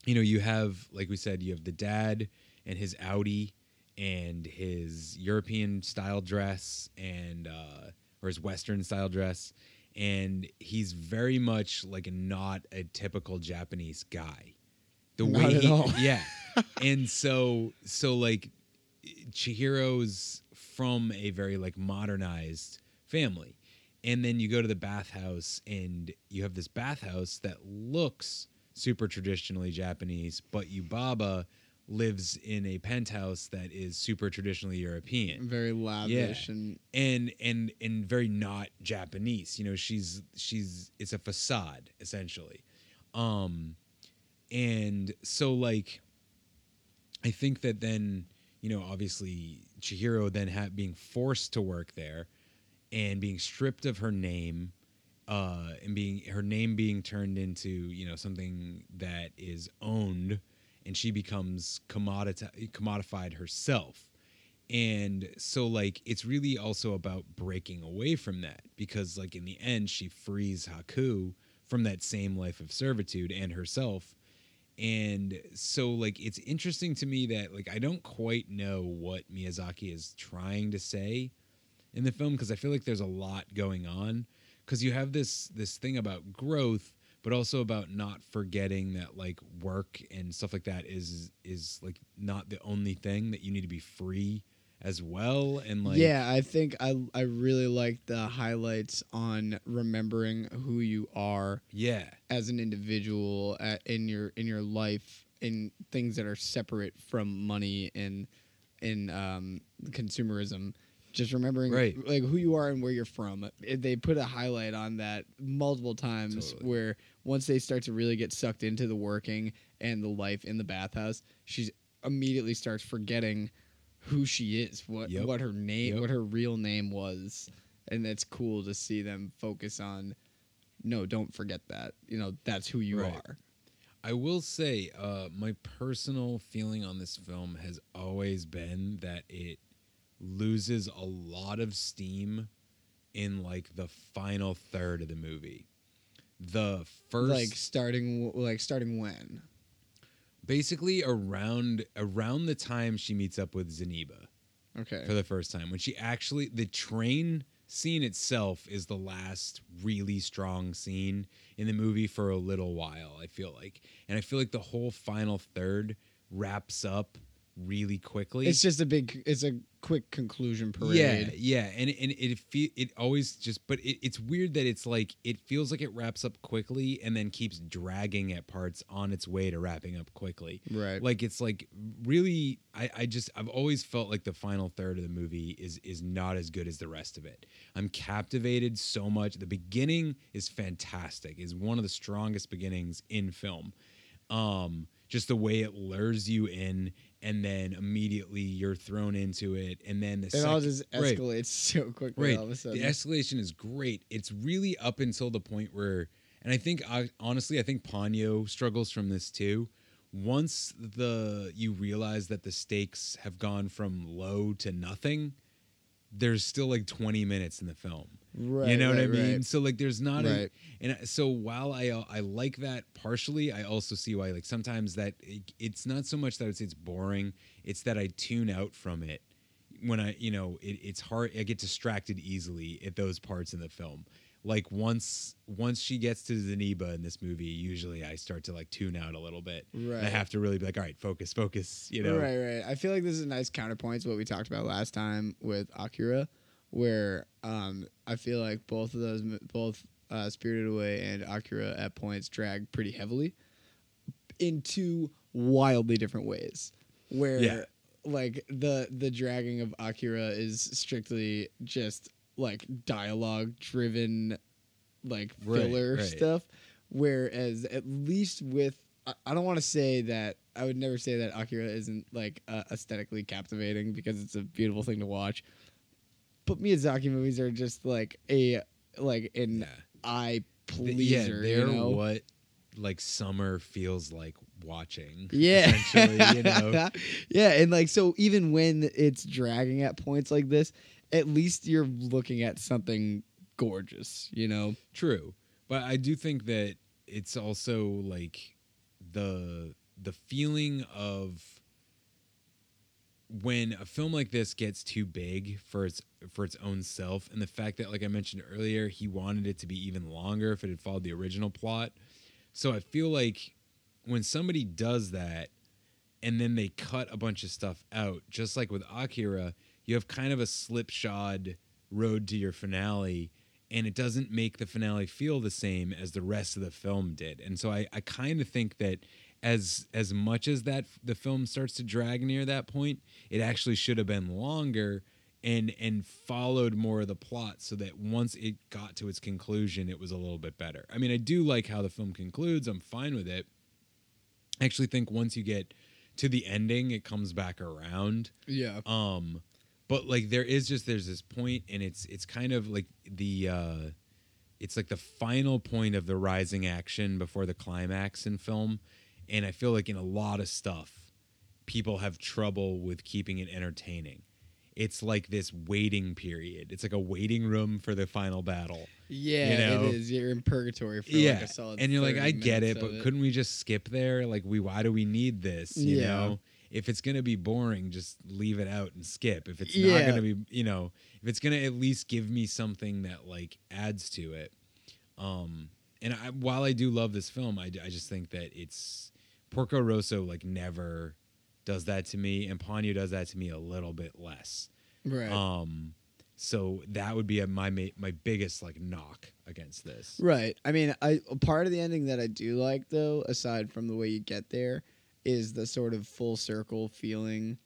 you know you have like we said you have the dad and his audi and his european style dress and uh or his western style dress and he's very much like not a typical japanese guy the Not way at he all. yeah and so so like Chihiro's from a very like modernized family. And then you go to the bathhouse and you have this bathhouse that looks super traditionally Japanese, but Yubaba lives in a penthouse that is super traditionally European. very lavish and and and and very not Japanese. You know, she's she's it's a facade essentially. Um and so like I think that then, you know, obviously Chihiro then ha- being forced to work there and being stripped of her name uh and being her name being turned into, you know, something that is owned and she becomes commoditi- commodified herself. And so like it's really also about breaking away from that because like in the end she frees Haku from that same life of servitude and herself and so like it's interesting to me that like I don't quite know what Miyazaki is trying to say in the film because I feel like there's a lot going on because you have this this thing about growth but also about not forgetting that like work and stuff like that is is like not the only thing that you need to be free as well and like yeah, I think I I really like the highlights on remembering who you are yeah as an individual at, in your in your life in things that are separate from money and in um, consumerism. Just remembering Right. like who you are and where you're from. They put a highlight on that multiple times Totally. where once they start to really get sucked into the working and the life in the bathhouse, she immediately starts forgetting who she is, what Yep. what her name, Yep. what her real name was, and it's cool to see them focus on. No, don't forget that. You know that's who you Right. are. I will say, uh, my personal feeling on this film has always been that it loses a lot of steam in like the final third of the movie. The first, like starting like starting when basically around around the time she meets up with Zeniba okay for the first time, when she actually the train scene itself is the last really strong scene in the movie for a little while. I feel like, and I feel like the whole final third wraps up really quickly. it's just a big it's a quick conclusion parade Yeah, yeah, and and it fe- it always just, but it, it's weird that it's like it feels like it wraps up quickly and then keeps dragging at parts on its way to wrapping up quickly. Right. Like it's like really, I I just I've always felt like the final third of the movie is is not as good as the rest of it. I'm captivated so much. The beginning is fantastic. Is one of the strongest beginnings in film. Um, just the way it lures you in. And then immediately you're thrown into it, and then the it all sec- just right. escalates so quickly Right. all of a sudden The escalation is great. It's really up until the point where, and I think I, honestly, I think Ponyo struggles from this too. Once the you realize that the stakes have gone from low to nothing, there's still like 20 minutes in the film. You Right, know what I mean? right. So like, there's not a, and so while I uh, I like that partially, I also see why like sometimes that it, it's not so much that I would say it's boring. It's that I tune out from it when I you know it, it's hard. I get distracted easily at those parts in the film. Like once once she gets to Zeniba in this movie, usually I start to like tune out a little bit. And I have to really be like, all right, focus, focus. You know, Right, right. I feel like this is a nice counterpoint to what we talked about last time with Akira, where um, I feel like both of those, both uh, Spirited Away and Akira at points drag pretty heavily in two wildly different ways. Where Yeah. like the the dragging of Akira is strictly just like dialogue driven, like Right, filler right. stuff. Whereas at least with I- I don't want to say that I would never say that Akira isn't like uh, aesthetically captivating because it's a beautiful thing to watch. But Miyazaki movies are just like a like an eye Th- pleaser. yeah, they're you know? what like summer feels like watching. Yeah. essentially, you know. yeah, and like so even when it's dragging at points like this, at least you're looking at something gorgeous, you know. True, but I do think that it's also like the the feeling of when a film like this gets too big for its for its own self and the fact that like I mentioned earlier he wanted it to be even longer if it had followed the original plot. So I feel like when somebody does that and then they cut a bunch of stuff out just like with Akira, you have kind of a slipshod road to your finale and it doesn't make the finale feel the same as the rest of the film did. And so I, I kind of think that as as much as that the film starts to drag near that point, it actually should have been longer and and followed more of the plot so that once it got to its conclusion it was a little bit better. I mean, I do like how the film concludes. I'm fine with it. I actually think once you get to the ending it comes back around. Yeah. Um but like there is just there's this point and it's it's kind of like the uh it's like the final point of the rising action before the climax in film and I feel like in a lot of stuff people have trouble with keeping it entertaining. It's like this waiting period. It's like a waiting room for the final battle. Yeah, you know? it is. You're in purgatory for yeah, like a solid. and you're like, I get it, but of couldn't we just skip there? Like, we why do we need this? You Yeah. know, if it's gonna be boring, just leave it out and skip. If it's Yeah. not gonna be, you know, if it's gonna at least give me something that like adds to it. Um, and I, while I do love this film, I, I just think that it's Porco Rosso like never does that to me, and Ponyo does that to me a little bit less. Right. Um, so that would be a, my my biggest like knock against this. Right. I mean, I part of the ending that I do like though, aside from the way you get there, is the sort of full circle feeling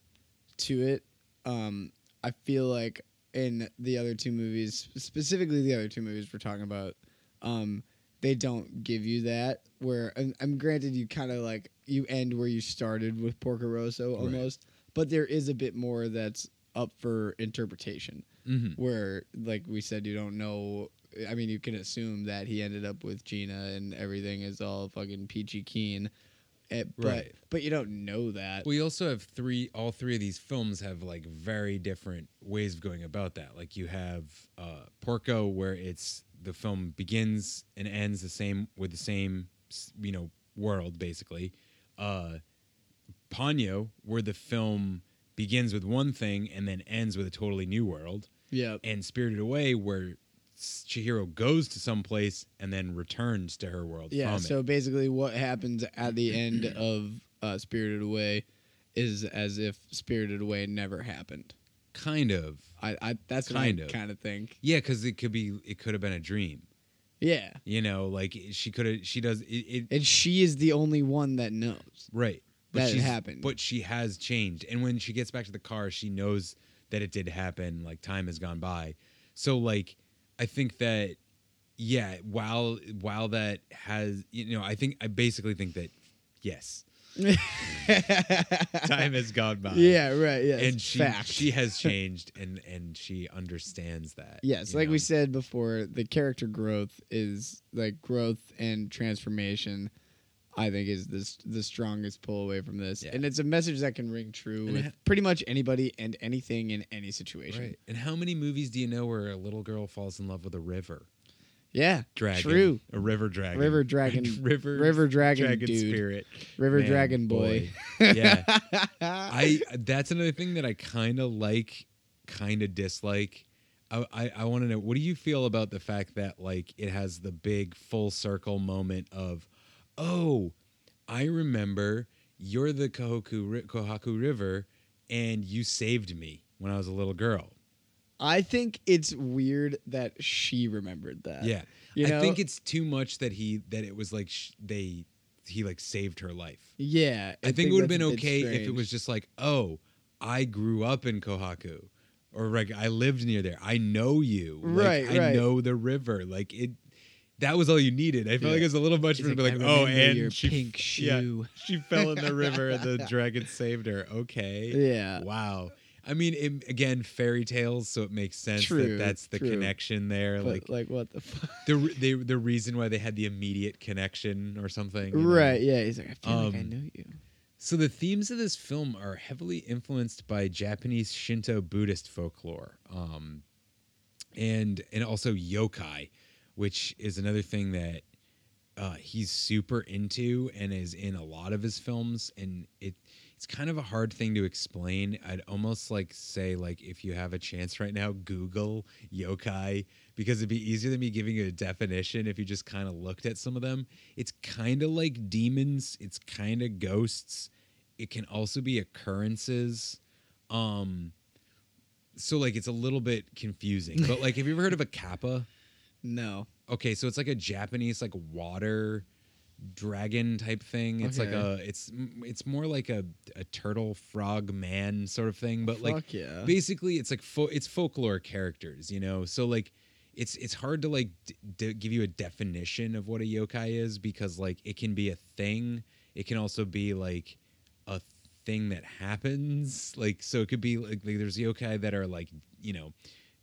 to it. Um, I feel like in the other two movies, specifically the other two movies we're talking about, um, they don't give you that. Where and I'm granted, you kind of like you end where you started with Porco Rosso Right. almost, but there is a bit more that's up for interpretation. Mhm. Where, like we said, you don't know. I mean, you can assume that he ended up with Gina and everything is all fucking peachy keen. Eh, but Right. but you don't know that. We also have three. All three of these films have like very different ways of going about that. Like you have uh, Porco, where it's the film begins and ends the same with the same, you know, world basically. Uh, Ponyo, where the film begins with one thing and then ends with a totally new world. Yeah. And Spirited Away, where Chihiro goes to some place and then returns to her world. Yeah. from it. So basically, what happens at the end of uh, Spirited Away is as if Spirited Away never happened. kind of. I, I that's kind what of kind of think. Yeah, because it could be. It could have been a dream. Yeah. You know, like she could have. She does. It, it And she is the only one that knows. right. that it happened. But she has changed, and when she gets back to the car, she knows that it did happen. Like time has gone by, so like I think that yeah, while while that has you know, I think I basically think that yes. time has gone by. Yeah, right, Yeah, and she fact. she has changed, and and she understands that. Yes, like know? we said before, the character growth is like growth and transformation. I think is this the strongest pull away from this, and it's a message that can ring true And with ha- pretty much anybody and anything in any situation. Right. And how many movies do you know where a little girl falls in love with a river? Yeah, Dragon. True. A river dragon. River dragon. river River dragon. dragon dude. spirit. River Man, dragon boy. yeah. I that's another thing that I kind of like, kind of dislike. I I, I want to know what do you feel about the fact that like it has the big full circle moment of, oh, I remember you're the Kohaku Ri- Kohaku River, and you saved me when I was a little girl. I think it's weird that she remembered that. Yeah, You I think it's too much that he that it was like sh- they he like saved her life. Yeah, I, think, it would have been okay if it was just like, oh, I grew up in Kohaku, or like I lived near there. I know you, Like, Right, I right. know the river. Like it. That was all you needed. I felt like Yeah. it was a little much He's for like, be like, oh, and your she pink yeah, she fell in the river and the dragon saved her. Okay. Yeah. Wow. I mean, it, again, fairy tales, so it makes sense True, that that's the true. connection there. But, like, like what the fuck? the they, the reason why they had the immediate connection or something. you know? Right? Yeah. He's like, I feel like I Um, know you. So the themes of this film are heavily influenced by Japanese Shinto Buddhist folklore, um, and and also yokai, which is another thing that uh, he's super into and is in a lot of his films. And it it's kind of a hard thing to explain. I'd almost like say like if you have a chance right now, Google yokai because it'd be easier than me giving you a definition if you just kind of looked at some of them. It's kind of like demons. It's kind of ghosts. It can also be occurrences. Um, so like it's a little bit confusing. But like, have you ever heard of a kappa? No. Okay, so it's like a Japanese like water dragon type thing. It's like a it's it's more like a, a turtle frog man sort of thing, but like yeah. basically it's like fo- it's folklore characters, you know. So like it's it's hard to like d- d- give you a definition of what a yokai is because like it can be a thing. It can also be like a thing that happens. Like so it could be like, like there's yokai that are like, you know,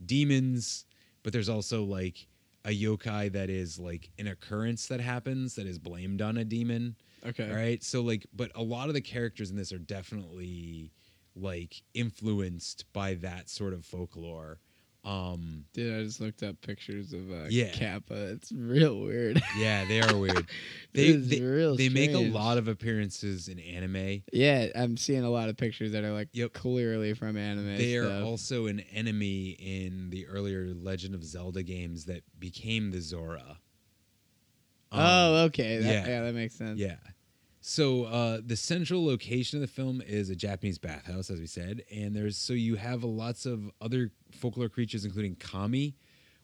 demons, but there's also like a yokai that is like an occurrence that happens that is blamed on a demon. Okay. All right. So like but a lot of the characters in this are definitely like influenced by that sort of folklore. Um, Dude, I just looked up pictures of uh, Yeah. Kappa. It's real weird. yeah, they are weird. They they, they make a lot of appearances in anime. Yeah, I'm seeing a lot of pictures that are like yep. clearly from anime. They are also an enemy in the earlier Legend of Zelda games that became the Zora. Um, oh, okay. That, yeah. that makes sense. Yeah. So uh, the central location of the film is a Japanese bathhouse, as we said, and there's so you have lots of other folklore creatures, including kami,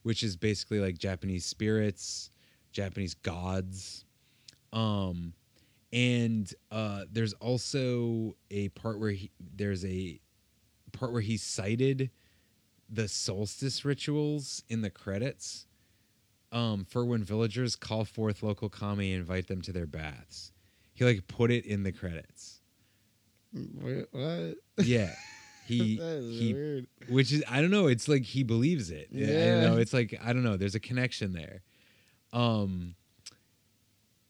which is basically like Japanese spirits, Japanese gods, um, and uh, there's also a part where he, there's a part where he cited the solstice rituals in the credits um, for when villagers call forth local kami and invite them to their baths. He like put it in the credits. What? Yeah. He he weird. which is I don't know, it's like he believes it. Yeah. I don't know, it's like I don't know, there's a connection there. Um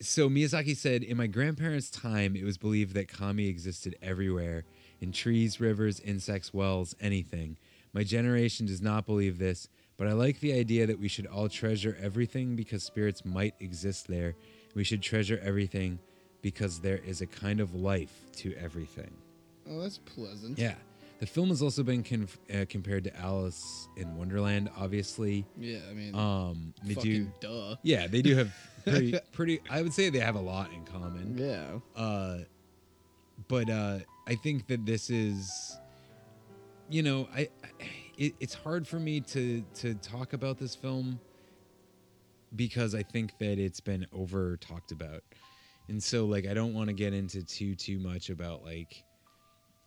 so Miyazaki said, In my grandparents' time, it was believed that kami existed everywhere in trees, rivers, insects, wells, anything. My generation does not believe this, but I like the idea that we should all treasure everything because spirits might exist there. We should treasure everything because there is a kind of life to everything. Oh, that's pleasant. Yeah. The film has also been conf- uh, compared to Alice in Wonderland, obviously. Yeah, I mean, um, they do. fucking duh. Yeah, they do have pretty, pretty. I would say they have a lot in common. Yeah. Uh, but uh, I think that this is, you know, I, I it, it's hard for me to to talk about this film because I think that it's been over talked about, and so like I don't want to get into too too much about like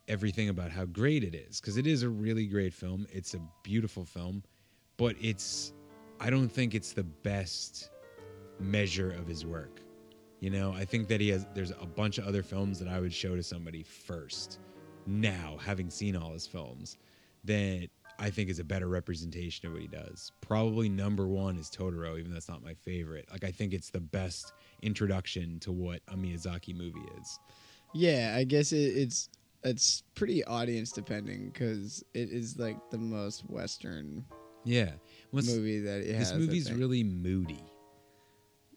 everything about how great it is because it is a really great film. It's a beautiful film, but it's I don't think it's the best measure of his work. You know, I think that he has there's a bunch of other films that I would show to somebody first now having seen all his films that I think is a better representation of what he does. Probably number 1 is Totoro even though it's not my favorite. Like I think it's the best introduction to what a Miyazaki movie is. Yeah, I guess it, it's it's pretty audience depending because it is like the most Western Yeah. What's- movie that it This has. Movie's really moody.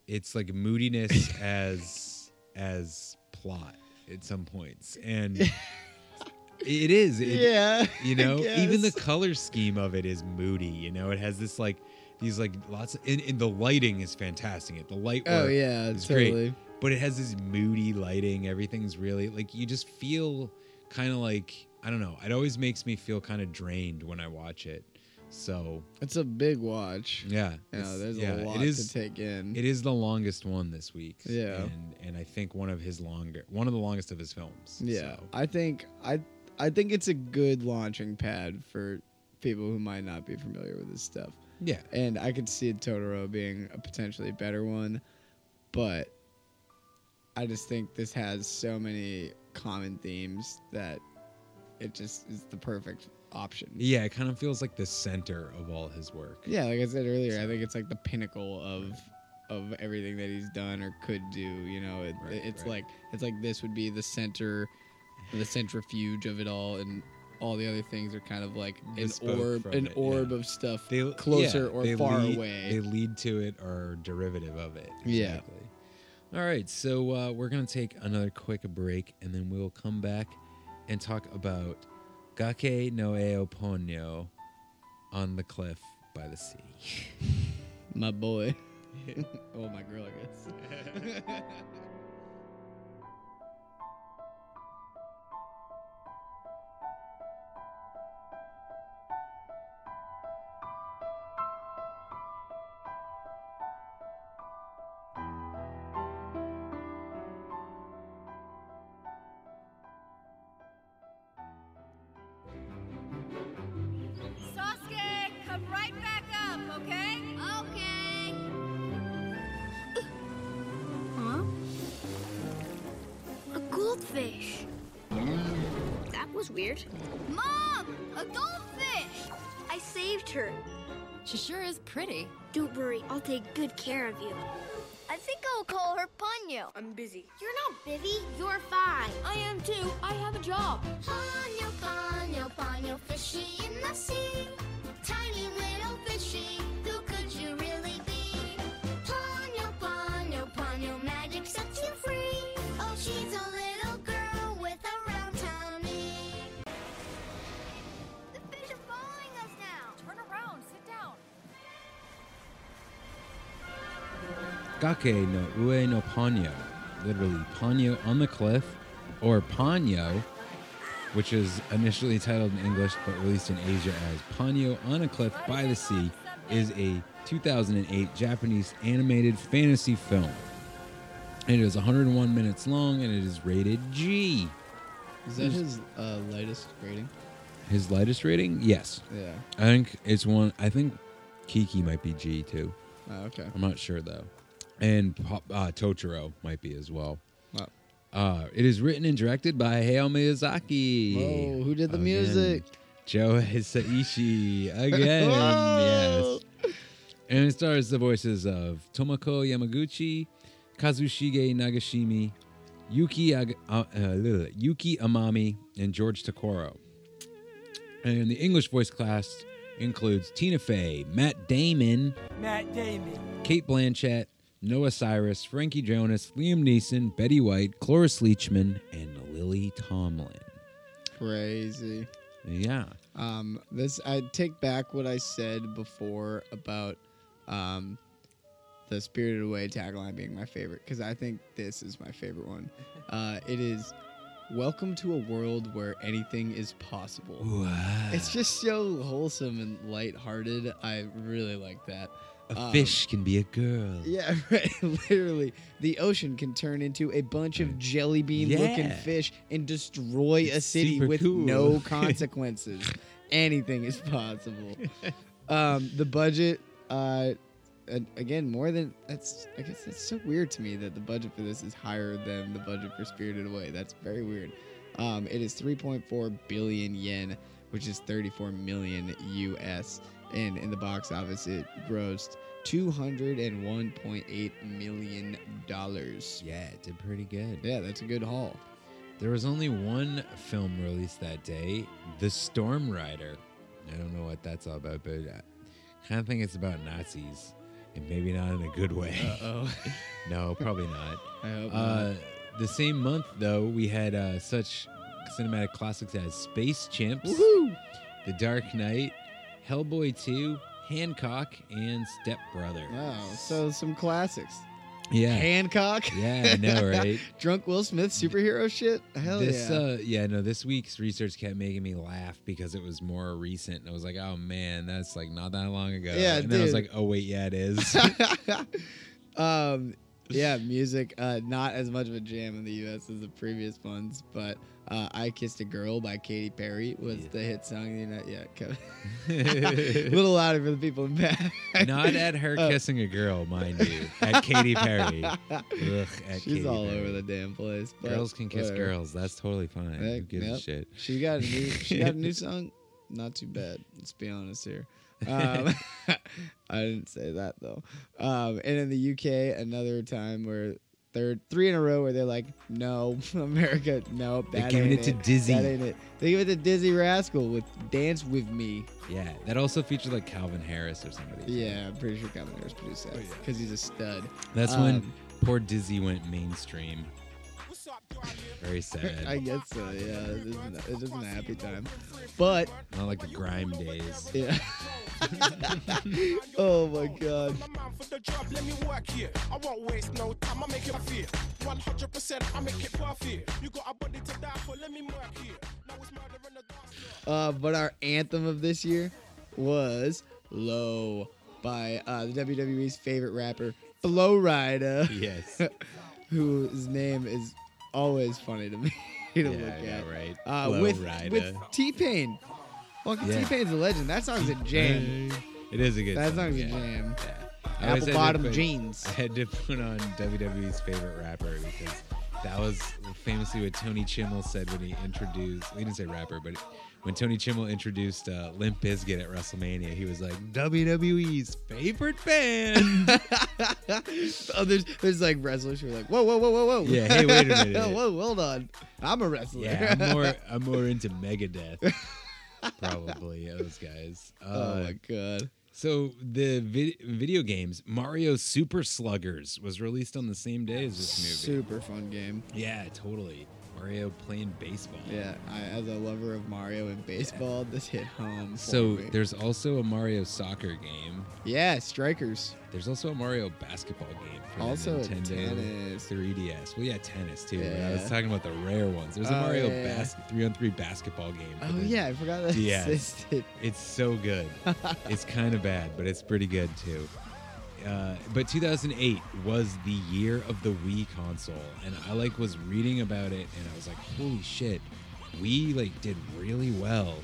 It's like moodiness as as plot at some points, and it is. It, Yeah, you know, even the color scheme of it is moody. You know, it has this like these like lots of, and, and the lighting is fantastic. It The light Oh, yeah, totally. great, but it has this moody lighting. Everything's really like you just feel kind of like I don't know. It always makes me feel kind of drained when I watch it. So It's a big watch. yeah, You know, there's yeah, a lot it is, to take in. It is the longest one this week. Yeah. and and I think one of his longer, one of the longest of his films. Yeah, so. I think I I think it's a good launching pad for people who might not be familiar with this stuff. Yeah. and I could see Totoro being a potentially better one, but I just think this has so many common themes that it just is the perfect option. yeah, it kind of feels like the center of all his work. Yeah, like I said earlier, I think it's like the pinnacle of of everything that he's done or could do. You know, it, Right, it's right. like it's like this would be the center, the centrifuge of it all, and all the other things are kind of like an orb, an it, orb yeah. of stuff They closer yeah, or far lead- away. They lead to it or derivative of it. Yeah. All right, so uh, we're gonna take another quick break, and then we'll come back and talk about Gake no Eo Ponyo on the cliff by the sea. My boy. oh, my girl, I guess. That weird. Mom! A goldfish! I saved her. She sure is pretty. Don't worry, I'll take good care of you. I think I'll call her Ponyo. I'm busy. You're not busy, you're fine. I am too. I have a job. Ponyo, ponyo, ponyo, fishy in the sea. tiny little fishy. Gake no ue no ponyo, literally ponyo on the cliff, or ponyo, which is initially titled in English but released in Asia as Ponyo on a Cliff by the Sea, is a 2008 Japanese animated fantasy film. It is 101 minutes long and it is rated G. Is that his uh, latest rating? His lightest rating? Yes. Yeah. I think it's one. I think Kiki might be G too. Oh, okay. I'm not sure though. And Pop- uh, Totoro might be as well. Wow. Uh, it is written and directed by Hayao Miyazaki. Whoa, who did the Again, music? Joe Hisaishi again. yes. And it stars the voices of Tomoko Yamaguchi, Kazushige Nagashima, Yuki Ag- uh, uh, Yuki Amami, and George Tokoro. And the English voice cast includes Tina Fey, Matt Damon, Matt Damon. Cate Blanchett, Noah Cyrus, Frankie Jonas, Liam Neeson, Betty White, Cloris Leachman, and Lily Tomlin. Crazy. Yeah. Um, this I take back what I said before about um, the Spirited Away tagline being my favorite because I think this is my favorite one. Uh, it is Welcome to a world where anything is possible. It's just so wholesome and lighthearted. I really like that. A Um, fish can be a girl. Yeah, right. Literally, the ocean can turn into a bunch of jelly bean looking fish and destroy a city with cool. no consequences. Anything is possible. um, the budget, uh, again, more than that's. I guess that's so weird to me that the budget for this is higher than the budget for Spirited Away. That's very weird. Um, it is 3.4 billion yen, which is 34 million US, and in the box office, it grossed 201.8 million dollars. Yeah, it did pretty good. Yeah, that's a good haul. There was only one film released that day, The Storm Rider. I don't know what that's all about, but I kind of think it's about Nazis, and maybe not in a good way. Uh-oh. no, probably not. I hope uh, not. The same month, though, we had uh, such cinematic classics as Space Chimps, Woohoo! The Dark Knight, Hellboy 2, Hancock, and Step Brother. Wow, so some classics. Yeah. Hancock. Yeah, I know, right? Drunk Will Smith superhero shit. Hell this yeah. uh yeah no this week's research kept making me laugh because it was more recent and I was like oh man that's like not that long ago Yeah, and then I was like oh wait yeah it is um, yeah, music. Uh, not as much of a jam in the U.S. as the previous ones, but uh, "I Kissed a Girl" by Katy Perry was the hit song. United, yeah, Kevin. a little louder for the people in back. not at her Uh, kissing a girl mind you at Katy Perry Ugh, at She's Katy all Perry. over the damn place. but girls can kiss whatever. girls that's totally fine who gives a shit She got a new. She got a new song. Not too bad. Let's be honest here. Um, I didn't say that though. Um, and in the UK, another time where third three in a row where they're like, no, America, nope, They're giving ain't it to Dizzy. That ain't it. They give it to Dizzee Rascal with "Dance with Me." yeah that also featured like Calvin Harris or somebody Yeah, I'm pretty sure Calvin Harris produced that because he's a stud. that's when Um, poor Dizzy went mainstream very sad I guess so. Yeah, it isn't, it isn't a happy time, but not like the grime days yeah. oh my god. For the job, let me work here. I won't waste no time, I make it fear. 100%, I make it perfect. You got a body to die for, let me work here. Now it's murder in the dance. Uh, but our anthem of this year was "Low" by uh, the WWE's favorite rapper, Flo Rida. Yes. whose name is always funny to me to Yeah, look know, at. right? Uh, with Rida. with T Pain. Fucking Yeah. T Pain's a legend. That song's a jam. It is a good That song, song's a yeah. jam. I always had Apple to bottom put- jeans. I had to put on WWE's favorite rapper because that was famously what Tony Chimel said when he introduced. He didn't say rapper, but when Tony Chimel introduced uh, Limp Bizkit at WrestleMania, he was like WWE's favorite band. oh, there's there's like wrestlers who are like, whoa, whoa, whoa, whoa, whoa. Yeah, hey, wait a minute. whoa, hold on. I'm a wrestler. yeah, I'm more I'm more into Megadeth. probably those guys. Uh, Oh my god. So the vid- video games Mario Super Sluggers was released on the same day as this movie. Super fun game. Yeah, totally. Mario playing baseball. Yeah, I, as a lover of Mario and baseball, this hit home. So me. there's also a Mario soccer game. yeah, strikers. There's also a Mario basketball game for Also the Nintendo tennis. 3DS. Well, yeah, tennis too. but I was talking about the rare ones. There's a Oh, Mario yeah, yeah. three on three basketball game. Oh yeah, I forgot that DS. existed. It's so good. it's kind of bad, but it's pretty good too. Uh, but 2008 was the year of the Wii console, and I like was reading about it, and I was like, "Holy shit!" Wii like did really well,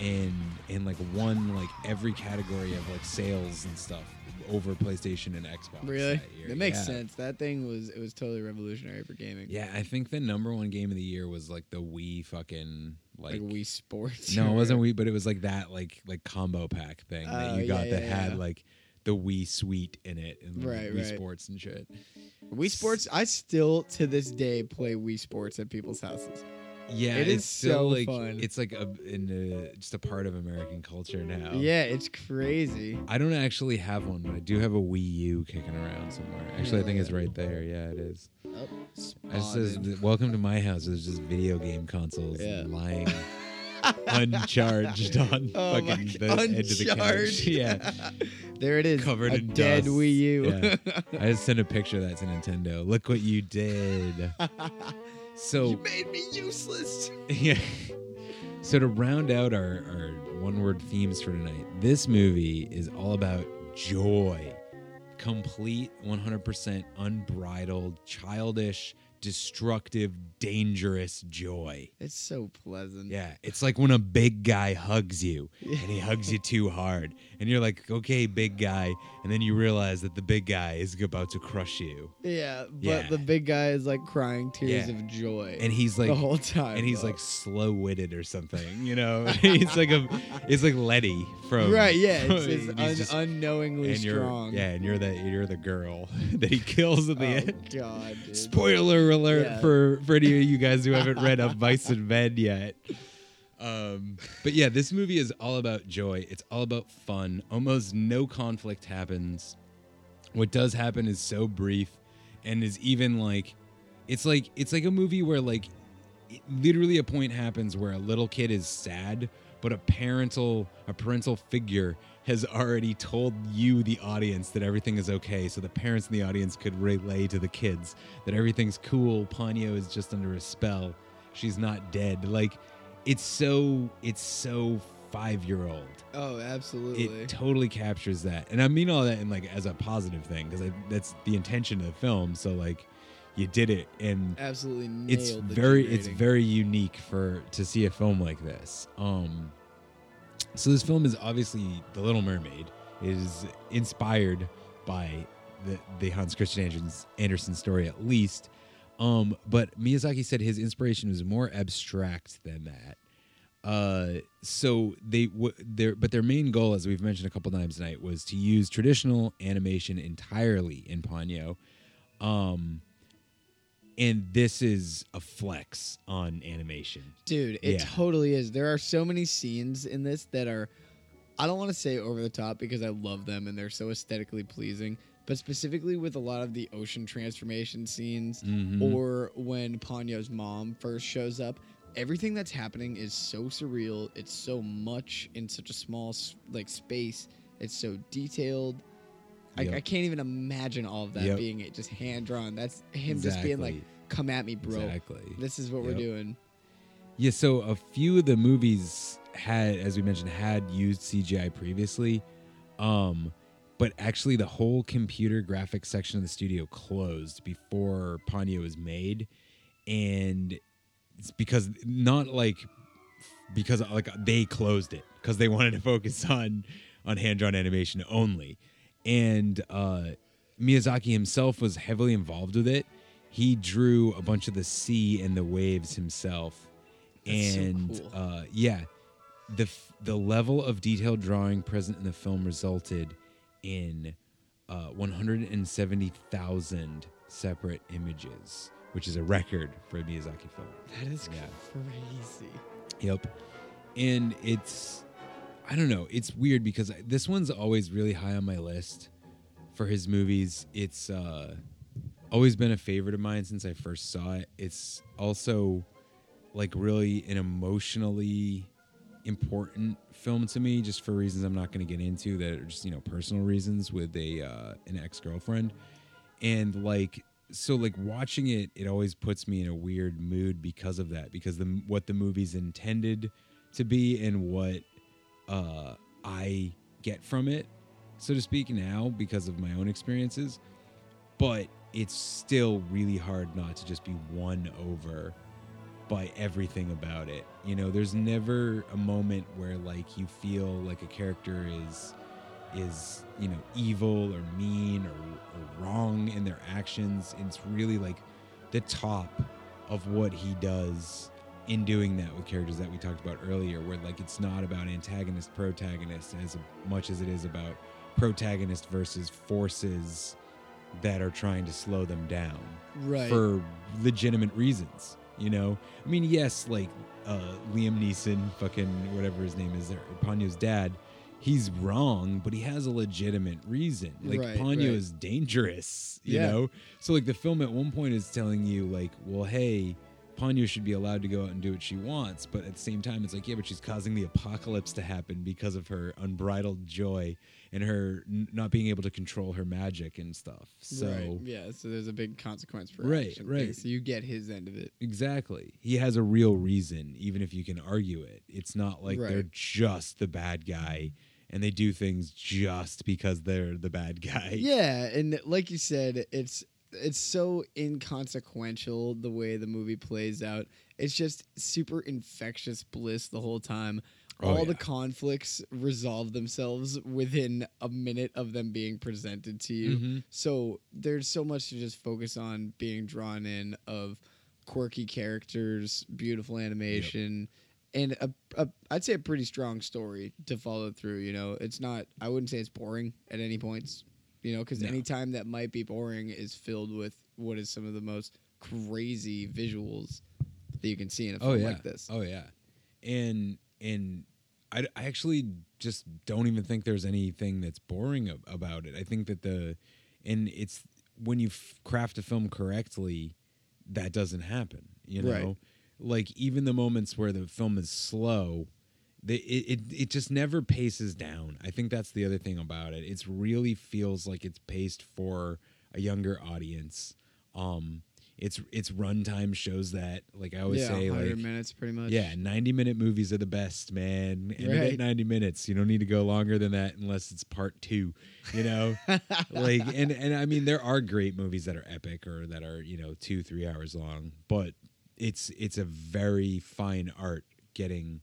and and like won like every category of like sales and stuff over PlayStation and Xbox. Really? that, year. That makes Yeah. sense. That thing was it was totally revolutionary for gaming. Yeah, I think the number one game of the year was like the Wii fucking Like like, Wii Sports. No, it wasn't Wii, but it was like that like like combo pack thing that Oh, you got yeah, that yeah, had like the Wii Suite in it and Right, Wii right. Sports and shit. Wii Sports. I still to this day play Wii Sports at people's houses. Yeah, It is so like fun. it's like a in a, just a part of American culture now. Yeah, it's crazy. I don't actually have one, but I do have a Wii U kicking around somewhere. Actually, I think it's right there. Yeah, it is. Oh, It says, "Welcome to my house." There's just video game consoles Yeah. lying uncharged on Oh fucking the edge of the couch. uncharged. Yeah, there it is. covered a in dead dust. Wii U. Yeah. I just sent a picture of that to Nintendo. Look what you did. So you made me useless. yeah. So to round out our, our one word themes for tonight, this movie is all about joy. Complete 100% unbridled, childish, destructive, dangerous joy. It's so pleasant. Yeah, it's like when a big guy hugs you and he hugs you too hard, and you're like, okay, big guy. And then you realize that the big guy is about to crush you. Yeah, but Yeah. the big guy is like crying tears Yeah. of joy. and he's like the whole time. and he's though. like slow-witted or something you know he's like a it's like Lennie from right, yeah, it's, it's un- just- unknowingly and strong. yeah and you're the you're the girl that he kills at the oh end god, dude. spoiler alert Yeah. for for any of you guys who haven't read Of Mice and Men yet um but yeah this movie is all about joy. It's all about fun. Almost no conflict happens. What does happen is so brief and is even like it's like it's like a movie where like literally a point happens where a little kid is sad but a parental a parental figure has already told you the audience that everything is okay. So the parents in the audience could relay to the kids that everything's cool. Ponyo is just under a spell. She's not dead. Like it's so it's so five year old Oh, absolutely. it totally captures that. And i mean all that in like as a positive thing because that's the intention of the film. So like you did it and Absolutely nailed it's very it's very unique for to see a film like this. Um so this film is obviously the little mermaid. It is inspired by the the hans christian andersen story at least um but miyazaki said his inspiration was more abstract than that uh, so they w- their but their main goal, as we've mentioned a couple times tonight, was to use traditional animation entirely in Ponyo. Um, and this is a flex on animation. Dude, it Yeah. totally is. There are so many scenes in this that are, I don't want to say over the top because I love them and they're so aesthetically pleasing, but specifically with a lot of the ocean transformation scenes Mhm. or when Ponyo's mom first shows up, everything that's happening is so surreal. It's so much in such a small like space. It's so detailed. Yep. I, I can't even imagine all of that Yep. being it just hand drawn. That's him just being like, "Come at me, bro. Exactly. This is what we're doing." Yeah, so a few of the movies had, as we mentioned, had used CGI previously, um, but actually the whole computer graphics section of the studio closed before Ponyo was made, and it's because not like because like they closed it because they wanted to focus on on hand drawn animation only, and uh, Miyazaki himself was heavily involved with it. He drew a bunch of the sea and the waves himself That's so and cool. uh, yeah, the f- the level of detailed drawing present in the film resulted in uh, 170,000 separate images, which is a record for a Miyazaki film. That is Yeah. crazy. Yep. and it's I don't know. It's weird because I- this one's always really high on my list for his movies. It's uh, always been a favorite of mine since I first saw it. It's also like really an emotionally important film to me, just for reasons I'm not going to get into that are just you know personal reasons with a uh, an ex girlfriend, and like so like watching it, it always puts me in a weird mood because of that, because the what the movie's intended to be and what uh, I get from it, so to speak, now because of my own experiences. But it's still really hard not to just be won over by everything about it. You know, there's never a moment where like you feel like a character is is you know evil or mean or, or wrong in their actions. It's really like the top of what he does in doing that with characters that we talked about earlier, where like it's not about antagonist protagonist as much as it is about protagonist versus forces that are trying to slow them down Right. for legitimate reasons. You know, I mean, yes, like uh, Liam Neeson, fucking whatever his name is, there, Ponyo's dad. He's wrong, but he has a legitimate reason. Like Right, Ponyo right. is dangerous, you Yeah. know. So like the film at one point is telling you like, well, hey, Ponyo should be allowed to go out and do what she wants, but at the same time, it's like, yeah, but she's causing the apocalypse to happen because of her unbridled joy and her n- not being able to control her magic and stuff. So right. yeah, so there's a big consequence for Right, action. right. So you get his end of it. Exactly. He has a real reason, even if you can argue it. It's not like they're just the bad guy and they do things just because they're the bad guy. Yeah, and like you said, it's it's so inconsequential the way the movie plays out. It's just super infectious bliss the whole time. Oh, All the conflicts resolve themselves within a minute of them being presented to you. Mhm. So there's so much to just focus on being drawn in of quirky characters, beautiful animation, and a, a I'd say a pretty strong story to follow through. You know, it's not. I wouldn't say it's boring at any points. You know, because No. any time that might be boring is filled with what is some of the most crazy visuals that you can see in a film Oh yeah. like this. Oh yeah. And and I, I actually just don't even think there's anything that's boring ab- about it. I think that the and it's when you f- craft a film correctly, that doesn't happen. You know, Right. like even the moments where the film is slow, they, it, it it just never paces down. I think that's the other thing about it. It's really feels like it's paced for a younger audience. Um, its its runtime shows that. Like I always yeah, say, 100 like minutes pretty much. yeah, 90 minute movies are the best, man. And Right. at 90 minutes. You don't need to go longer than that unless it's part two, you know? like, and, and I mean, there are great movies that are epic or that are, you know, two, three hours long, but it's, it's a very fine art getting,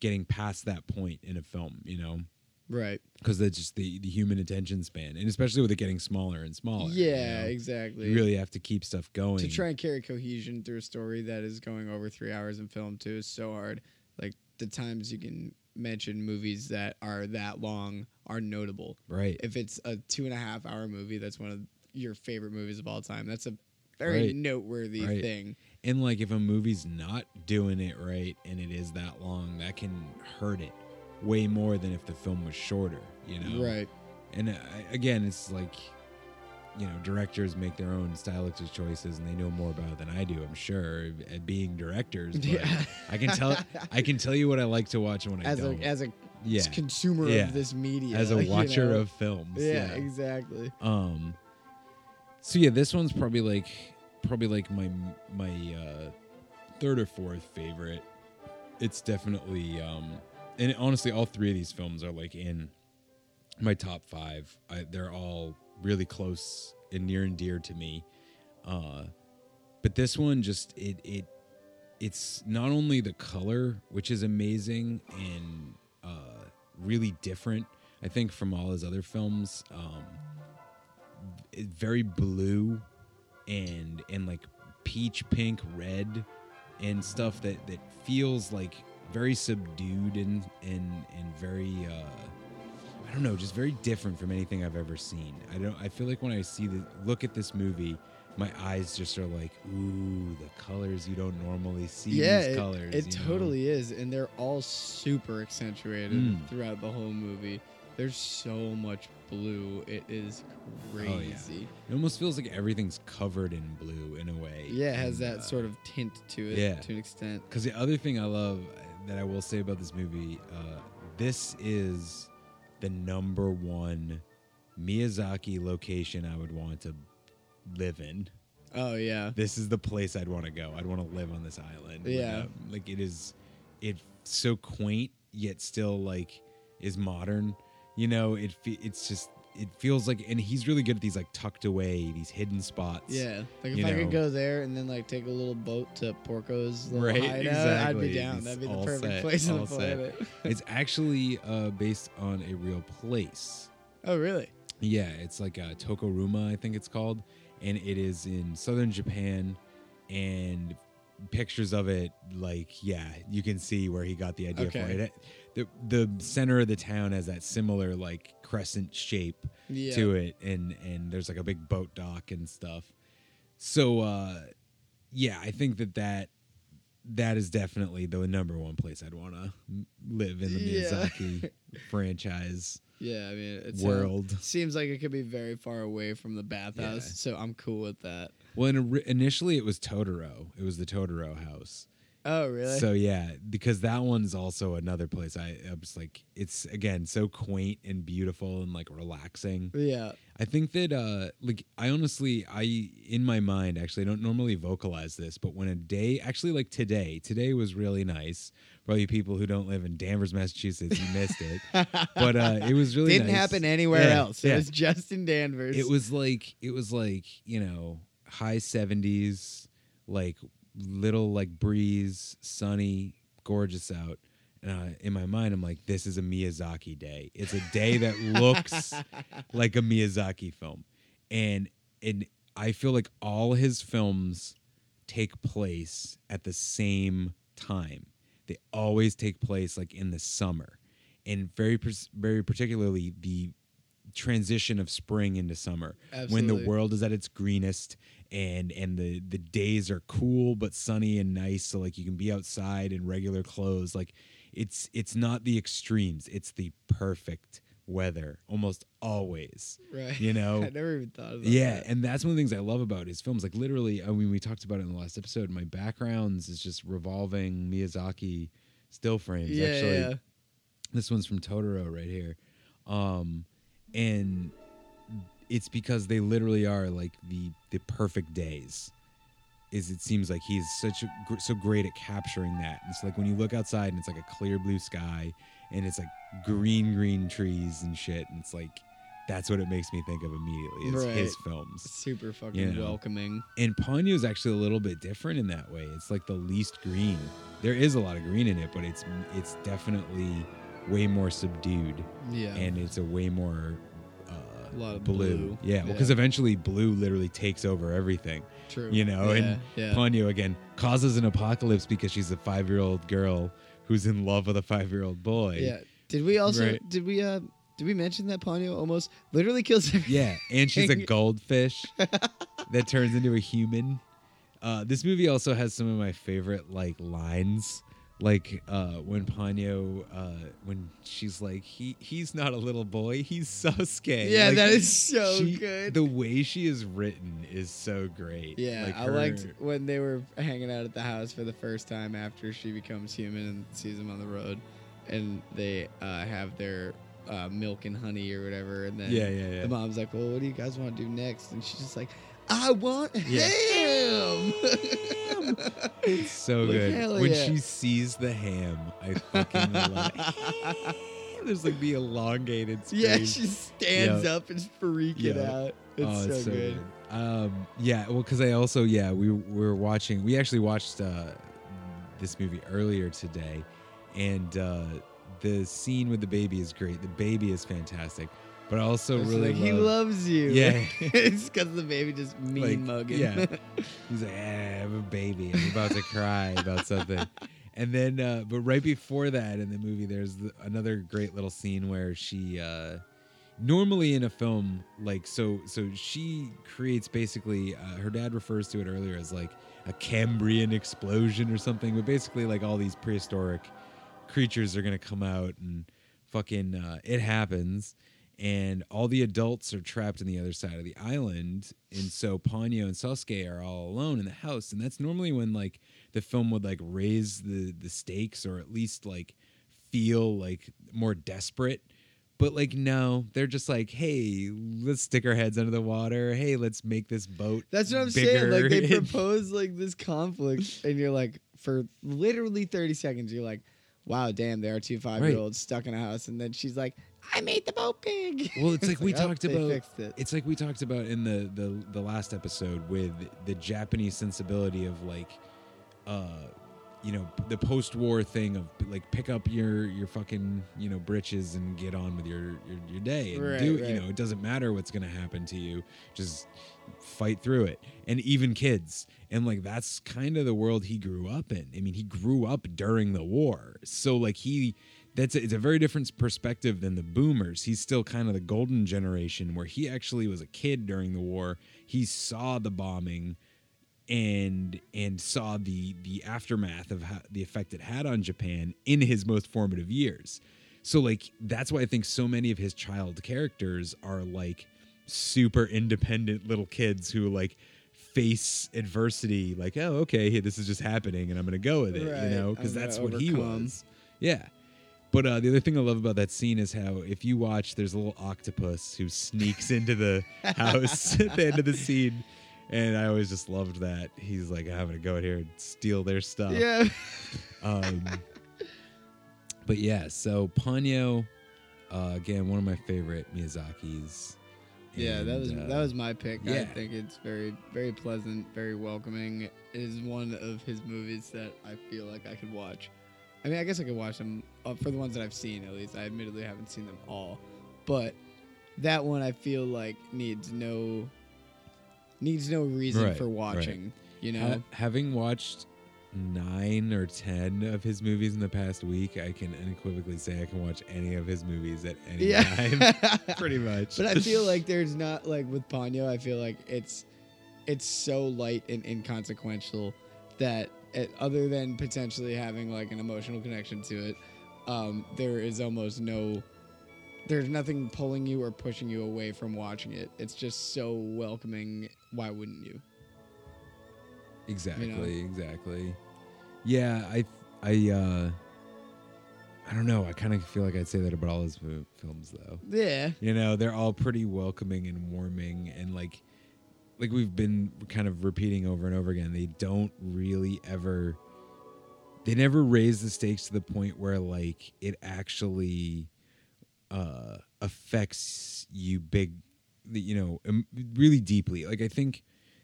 getting past that point in a film, you know? Right. Because that's just the, the human attention span. And especially with it getting smaller and smaller. you Yeah, know? exactly. You really have to keep stuff going. to try and carry cohesion through a story that is going over three hours in film too is so hard. Like the times you can mention movies that are that long are notable. Right. If it's a two and a half hour movie, that's one of your favorite movies of all time. That's a very Right. noteworthy Right. thing. And like if a movie's not doing it right and it is that long, that can hurt it way more than if the film was shorter, you know? Right. And uh, again, it's like you know, directors make their own stylistic choices and they know more about it than I do, I'm sure, at being directors. But Yeah. I can tell I can tell you what I like to watch and what I As a don't. as a yeah. consumer Yeah. of this media, As a you watcher know? of films. Yeah, exactly. Um so yeah, this one's probably like probably like my my uh third or fourth favorite. It's definitely um and honestly all three of these films are like in my top 5. I, they're all really close and near and dear to me. Uh but this one just it it it's not only the color which is amazing and uh really different I think from all his other films um very blue and and like peach pink red and stuff that that feels like very subdued and and and very uh I don't know, just very different from anything I've ever seen. I don't I feel like when I see the look at this movie my eyes just are like, ooh, the colors you don't normally see. yeah, these it, colors. it you know? totally is, and they're all super accentuated Mm. throughout the whole movie. There's so much blue. It is crazy. Oh, yeah. It almost feels like everything's covered in blue in a way. Yeah, it has And, that sort of tint to it yeah. to an extent. Because the other thing I love uh, that I will say about this movie, uh, this is the number one Miyazaki location I would want to live in. Oh yeah. This is the place I'd want to go. I'd want to live on this island. Like, Yeah. uh, like it is, it's so quaint yet still like is modern. You know, it it's just it feels like, and he's really good at these like tucked away, these hidden spots. Yeah, like if you I know. could go there and then like take a little boat to Porco's little Right, hideout, exactly. I'd be down. It's That'd be the perfect set, place on the planet. it's actually uh, based on a real place. oh really? Yeah, it's like uh, Tomonoura, I think it's called, and it is in southern Japan. And pictures of it, like yeah, you can see where he got the idea for it. The the center of the town has that similar like crescent shape Yeah. to it, and and there's like a big boat dock and stuff. So uh, yeah, I think that that that is definitely the number one place I'd want to live in the Yeah. Miyazaki franchise. Yeah, I mean, it's World. seems like it could be very far away from the bathhouse, Yeah. so I'm cool with that. Well, ori- initially it was Totoro. It was the Totoro house. Oh, really? So yeah, because that one's also another place. I, I was like, it's again so quaint and beautiful and like relaxing. Yeah. I think that uh like I honestly I in my mind actually I don't normally vocalize this, but when a day actually like today, today was really nice. For you people who don't live in Danvers, Massachusetts, you missed it. But uh it was really Didn't nice. happen anywhere Yeah, else. It was just in Danvers. It was like it was like you know high seventies, like little like breeze, sunny, gorgeous out. And uh, in my mind, I'm like, this is a Miyazaki day. It's a day that looks like a Miyazaki film, and and I feel like all his films take place at the same time. They always take place like in the summer, and very very particularly the transition of spring into summer when the world is at its greenest and and the the days are cool but sunny and nice. So like you can be outside in regular clothes. Like it's it's not the extremes. It's the perfect weather almost always Right. you know? I never even thought of that. yeah and that's one of the things i love about his films. Like literally i mean we talked about it in the last episode. My backgrounds is just revolving miyazaki still frames Yeah, actually. yeah. this one's from totoro right here. Um and it's because they literally are like the the perfect days is it seems like he's such a gr- so great at capturing that it's like when you look outside and it's like a clear blue sky and it's like green green trees and shit and it's like that's what it makes me think of immediately is his films Super fucking you know? welcoming. and Ponyo is actually a little bit different in that way. It's like the least green. There is a lot of green in it, but it's it's definitely way more subdued. Yeah. and it's a way more A lot of blue. blue. Yeah, Yeah. because eventually blue literally takes over everything. True. You know, and Yeah, yeah. Ponyo again causes an apocalypse because she's a five year old girl who's in love with a five year old boy. Yeah. Did we also Right. did we uh did we mention that Ponyo almost literally kills everything? Yeah, and she's a goldfish that turns into a human. Uh, this movie also has some of my favorite like lines, like uh, when Ponyo, uh, when she's like, "He he's not a little boy, he's Sosuke." Yeah, Like, that is so she- good. The way she is written is so great. Yeah, Like, I her- liked when they were hanging out at the house for the first time after she becomes human and sees him on the road, and they uh, have their uh, milk and honey or whatever, and then Yeah, yeah, yeah. the mom's like, "Well, what do you guys want to do next?" And she's just like, "I want Yeah. ham." It's so Like, good. When yeah. she sees the ham, I fucking love it. There's like the elongated scream. yeah, she stands Yeah. up and freaking Yeah. out. It's so, good. Um, yeah, well, because I also yeah we, we were watching. We actually watched uh, this movie earlier today, and uh, the scene with the baby is great. The baby is fantastic, but I also It's really like, he loves you. Yeah, it's because the baby just mean like, mugging. Yeah, he's like, eh, I'm a baby. I'm about to cry about something. And then, uh, but right before that in the movie, there's the, another great little scene where she uh, normally in a film like so so she creates basically uh, her dad refers to it earlier as like a cambrian explosion or something but basically like all these prehistoric creatures are gonna come out and fucking uh, it happens and all the adults are trapped on the other side of the island and so Ponyo and Sosuke are all alone in the house and that's normally when like the film would like raise the the stakes or at least like feel like more desperate but like no they're just like hey let's stick our heads under the water hey let's make this boat That's what I'm bigger. saying. Like they propose like this conflict, and you're like, for literally 30 seconds, you're like, wow, damn, there are two five year olds stuck in a house, and then she's like, I made the boat big. Well, it's like we oh, talked about. it. It's like we talked about in the the the last episode with the Japanese sensibility of like, uh, you know, the post-war thing of like pick up your your fucking you know britches and get on with your your, your day and Right, do right. you know it doesn't matter what's gonna happen to you, just fight through it. And even kids, and like that's kind of the world he grew up in. I mean, he grew up during the war, so like he that's a, it's a very different perspective than the boomers. He's still kind of the golden generation where he actually was a kid during the war. He saw the bombing and and saw the the aftermath of how, the effect it had on Japan in his most formative years. So like that's why I think so many of his child characters are like super independent little kids who like face adversity like oh okay hey, this is just happening and I'm going to go with it Right, you know because that's what he overcome. was. Yeah. But uh, the other thing I love about that scene is how if you watch, there's a little octopus who sneaks into the house at the end of the scene, and I always just loved that. He's like, I'm gonna go in here and steal their stuff. Yeah. Um, but yeah, so Ponyo, uh, again, one of my favorite Miyazaki's. Yeah, that was uh, that was my pick. Yeah. I think it's very very pleasant, very welcoming. It is one of his movies that I feel like I could watch. I mean, I guess I could watch them uh, for the ones that I've seen at least. I admittedly haven't seen them all, but that one I feel like needs no needs no reason Right, for right. watching. You know, Ha- having watched nine or ten of his movies in the past week, I can unequivocally say I can watch any of his movies at any Yeah. time. Pretty much. But I feel like there's not like with Ponyo. I feel like it's it's so light and inconsequential that it, other than potentially having like an emotional connection to it, um, there is almost no. There's nothing pulling you or pushing you away from watching it. It's just so welcoming. Why wouldn't you? Exactly, exactly. Yeah, I I uh I don't know. I kind of feel like I'd say that about all his films though. Yeah. You know, they're all pretty welcoming and warming and like like we've been kind of repeating over and over again. They don't really ever they never raise the stakes to the point where like it actually uh affects you big you know really deeply. Like i think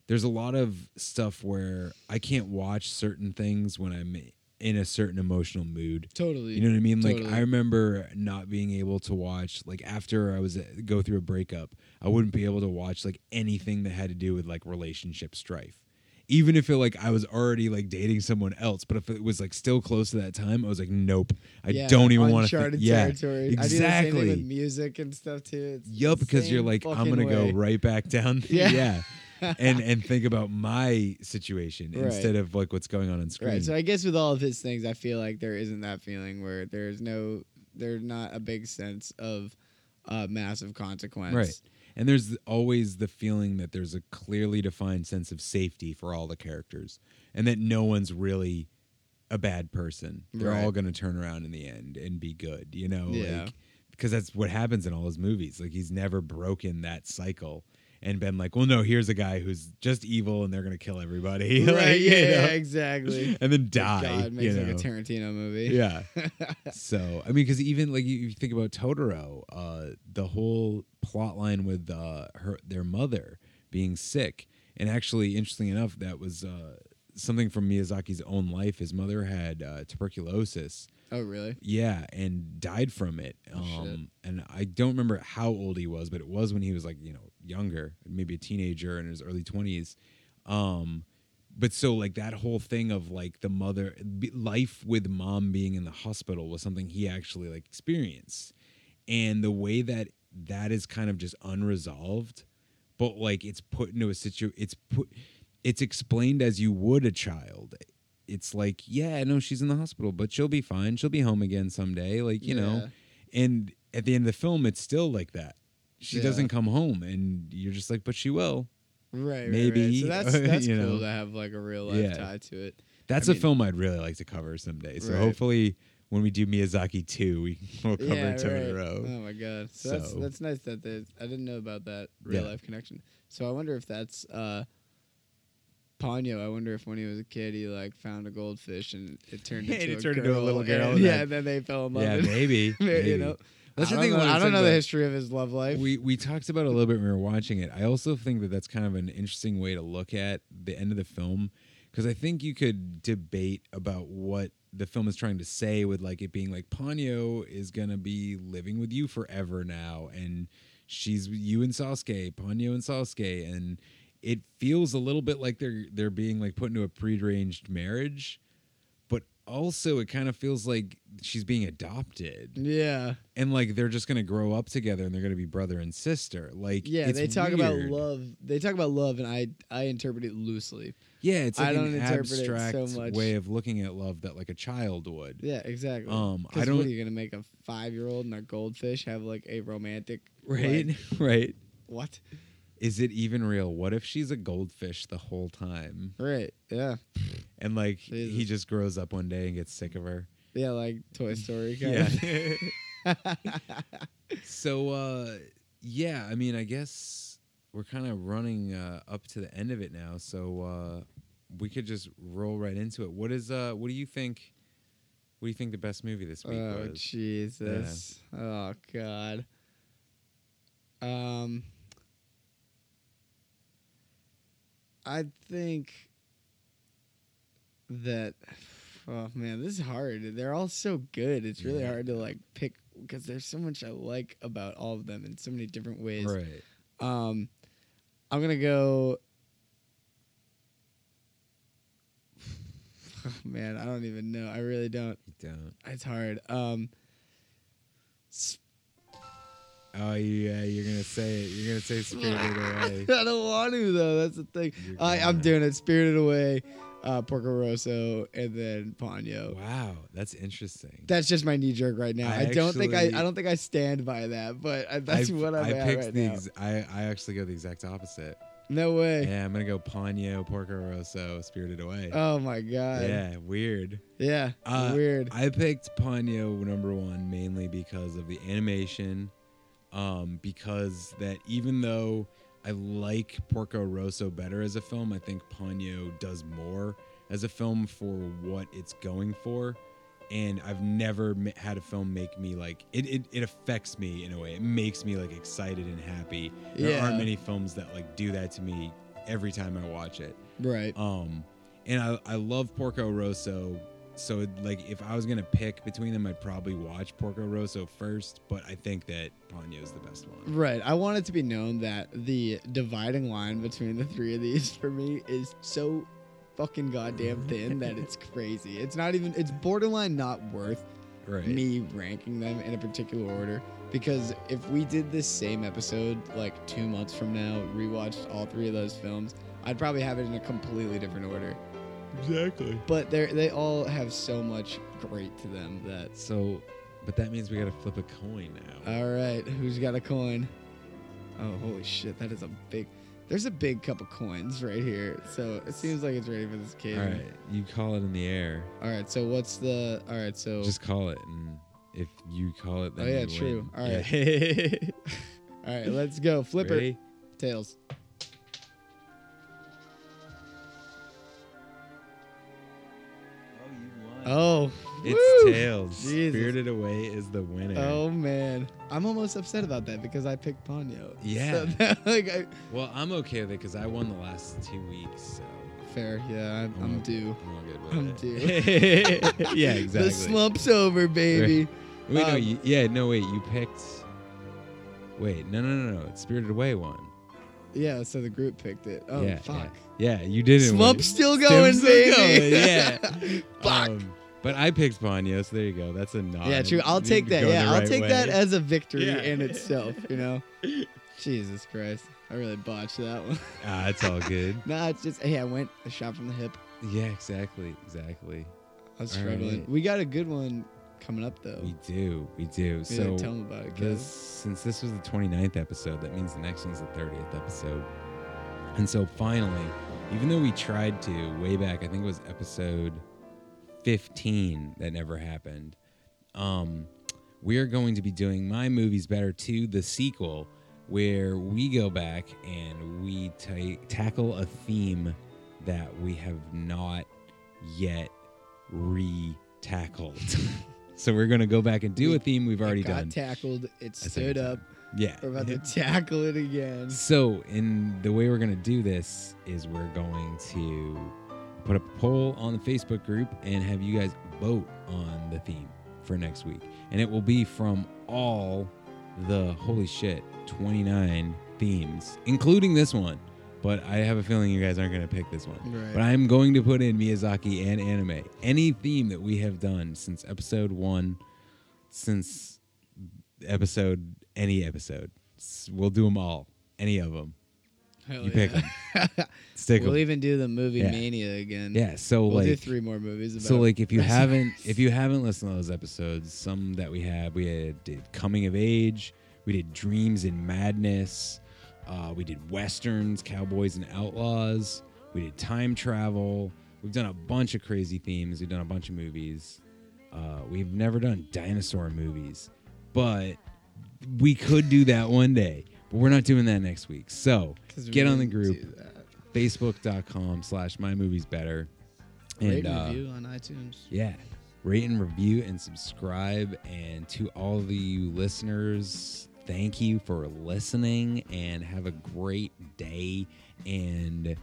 there's a lot of stuff where i can't watch certain things when i'm in a certain emotional mood. Totally. you know what i mean? Like i remember not being able to watch like after i was uh, go through a breakup i wouldn't be able to watch like anything that had to do with like relationship strife even if it like I was already like dating someone else, but if it was like still close to that time, I was like, nope, I Yeah, don't even want to. uncharted yeah, territory. I do the same exactly. with music and stuff too. It's Yup, because you're like, I'm gonna way. go right back down. Yeah. yeah. and and think about my situation Right. instead of like what's going on on screen. Right. So I guess with all of his things, I feel like there isn't that feeling where there's no, there's not a big sense of uh, massive consequence. Right. And there's always the feeling that there's a clearly defined sense of safety for all the characters and that no one's really a bad person. They're Right. all going to turn around in the end and be good, you know? Yeah. Like, because that's what happens in all his movies. Like he's never broken that cycle and been like, well, no, here's a guy who's just evil and they're going to kill everybody. Right. you yeah. know? Exactly. And then die. God, makes you like a? Tarantino movie. Yeah. so I mean, because even like you, you think about Totoro, uh, the whole plot line with uh, her their mother being sick, and actually, interesting enough, that was uh, something from Miyazaki's own life. His mother had uh, tuberculosis. Oh, really? Yeah, and died from it. Oh, shit. um, and I don't remember how old he was, but it was when he was like you know younger, maybe a teenager in his early twenties. Um, but so like that whole thing of like the mother life with mom being in the hospital was something he actually like experienced, and the way that that is kind of just unresolved, but like it's put into a situ it's put it's explained as you would a child. It's like, yeah, no, she's in the hospital, but she'll be fine. She'll be home again someday. Like, you know. And at the end of the film, it's still like that. She Yeah. doesn't come home, and you're just like, but she will. Right, right, Maybe. right. So that's that's cool know. to have like a real life Yeah. tie to it. That's I a mean- film I'd really like to cover someday. So Right. hopefully, when we do Miyazaki two, we will cover yeah, Totoro. right. Oh my god. So, that's So- that's nice that I didn't know about that real life connection. So I wonder if that's uh Ponyo, I wonder if when he was a kid he like found a goldfish and it turned into, it a, turned into a little girl and yeah, and then they fell in love. Yeah, maybe, maybe. you know. That's I the don't thing know, I don't know the history of his love life. We we talked about it a little bit when we were watching it. I also think that that's kind of an interesting way to look at the end of the film because I think you could debate about what the film is trying to say with like it being like Ponyo is gonna be living with you forever now, and she's you and Sosuke, Ponyo and Sosuke, and it feels a little bit like they're they're being like put into a prearranged marriage, also it kind of feels like she's being adopted yeah. and like they're just gonna grow up together and they're gonna be brother and sister. Like Yeah, they talk about love. They talk about love and I I interpret it loosely. Yeah, it's like I don't an it so abstract much. way of looking at love that like a child would. Yeah, exactly. Um, I don't What are you gonna make a five year old and a goldfish have like a romantic? right, like- right. what? Is it even real? What if she's a goldfish the whole time? Right. Yeah. And like he just grows up one day and gets sick of her. Yeah, like Toy Story. Kind Yeah. Of. So uh yeah, I mean I guess we're kind of running uh up to the end of it now, so uh we could just roll right into it. What is uh what do you think what do you think the best movie this week oh was? Jesus. Oh God. Um. I think that. Oh man, this is hard. They're all so good. It's really hard to like pick because there's so much I like about all of them in so many different ways. Right. Um, I'm gonna go. Oh, Man, I don't even know. I really don't. You don't. It's hard. Um, Oh yeah, you're gonna say it. You're gonna say Spirited Away. I don't want to though. That's the thing. I, I'm doing it. Spirited Away, uh, Porco Rosso, and then Ponyo. Wow, that's interesting. That's just my knee jerk right now. I, I don't think I. I don't think I stand by that, but I, that's I- what I'm I at picked right the now. ex- I I actually go the exact opposite. no way. Yeah, I'm gonna go Ponyo, Porco Rosso, Spirited Away. Oh my god. yeah, weird. Yeah. Uh, weird. I picked Ponyo number one mainly because of the animation, um, because that even though I like Porco Rosso better as a film, I think Ponyo does more as a film for what it's going for. And I've never had a film make me like it, it. It affects me in a way. It makes me like excited and happy. There aren't many films that like do that to me every time I watch it. Right. Um, and I I love Porco Rosso. So like if I was gonna pick between them, I'd probably watch Porco Rosso first. But I think that Ponyo's the best one. Right. I want it to be known that the dividing line between the three of these for me is so fucking goddamn thin that it's crazy. It's not even it's borderline not worth Right. me ranking them in a particular order because if we did this same episode like 2 months from now, rewatched all three of those films, I'd probably have it in a completely different order. Exactly. But they they all have so much great to them that So, but that means we gotta flip a coin now. All right, who's got a coin? Oh, holy shit, that is a big. There's a big cup of coins right here, so it seems like it's ready for this All occasion. right, you call it in the air. All right, so what's the? All right, so. Just call it, and if you call it, oh yeah, you true. win. All Yeah. right. all right, let's go. Flipper. Ready? Tails. Oh, It's woo! tails. Jesus. Spirited Away is the winner. Oh man, I'm almost upset about that because I picked Ponyo. Yeah. So, like, I, Well, I'm okay with it because I won the last two weeks. So fair. Yeah, I'm, I'm all- due. I'm all good with I'm it. due. yeah, exactly. The slump's over, baby. Wait, no, Um, you, yeah, no, wait, you picked. Wait, no, no, no, no. Spirited Away won. Yeah, so the group picked it. Oh, yeah, fuck. Yeah, yeah you didn't. Slump's still Still- going, still baby. going, yeah. Fuck. Um, But I picked Ponyo, so there you go. That's a nod. yeah, true. I'll take that. Yeah, I'll right take that as a victory Yeah. in itself. You know. Jesus Christ, I really botched that one. Ah, it's all good. nah, it's just hey, I went a shot from the hip. Yeah, exactly, exactly. I was All struggling. right. We got a good one coming up though. We do, we do. So them about it, this, since this was the 29th episode, that means the next one's the 30th episode. And so finally, even though we tried to way back, I think it was episode 15 that never happened. Um, we are going to be doing My Movies Better 2, the sequel, where we go back and we ta- tackle a theme that we have not yet re tackled. so we're going to go back and do a theme we've already it got done. tackled. It stood up. Yeah. We're about to tackle it again. So, in the way we're going to do this is we're going to put up a poll on the Facebook group and have you guys vote on the theme for next week. And it will be from all the holy shit 29 themes, including this one. But I have a feeling you guys aren't going to pick this one. Right. But I'm going to put in Miyazaki and anime. Any theme that we have done since episode one, since episode, any episode. We'll do them all. Any of them. Hell you pick them. Stick We'll 'em. even do the movie Yeah. Mania again. Yeah, so we'll like do three more movies. About So like if you haven't if you haven't listened to those episodes, some that we have, we had did coming of age, we did dreams and madness, uh, we did westerns, cowboys and outlaws, we did time travel. We've done a bunch of crazy themes. We've done a bunch of movies. Uh, we've never done dinosaur movies, but we could do that one day. But we're not doing that next week. So get on the group, facebook.com slash my movies better. Rate And and uh, review on iTunes. yeah. Rate and review and subscribe. And to all the listeners, thank you for listening and have a great day. And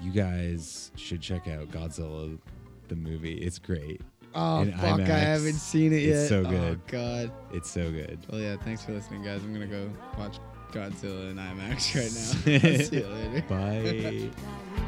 you guys should check out Godzilla, the movie. It's great. Oh In fuck! I haven't seen it yet. It's so good. Oh, good. God. It's so good. Well, yeah. Thanks for listening, guys. I'm gonna go watch Godzilla in IMAX right now. See you later. Bye.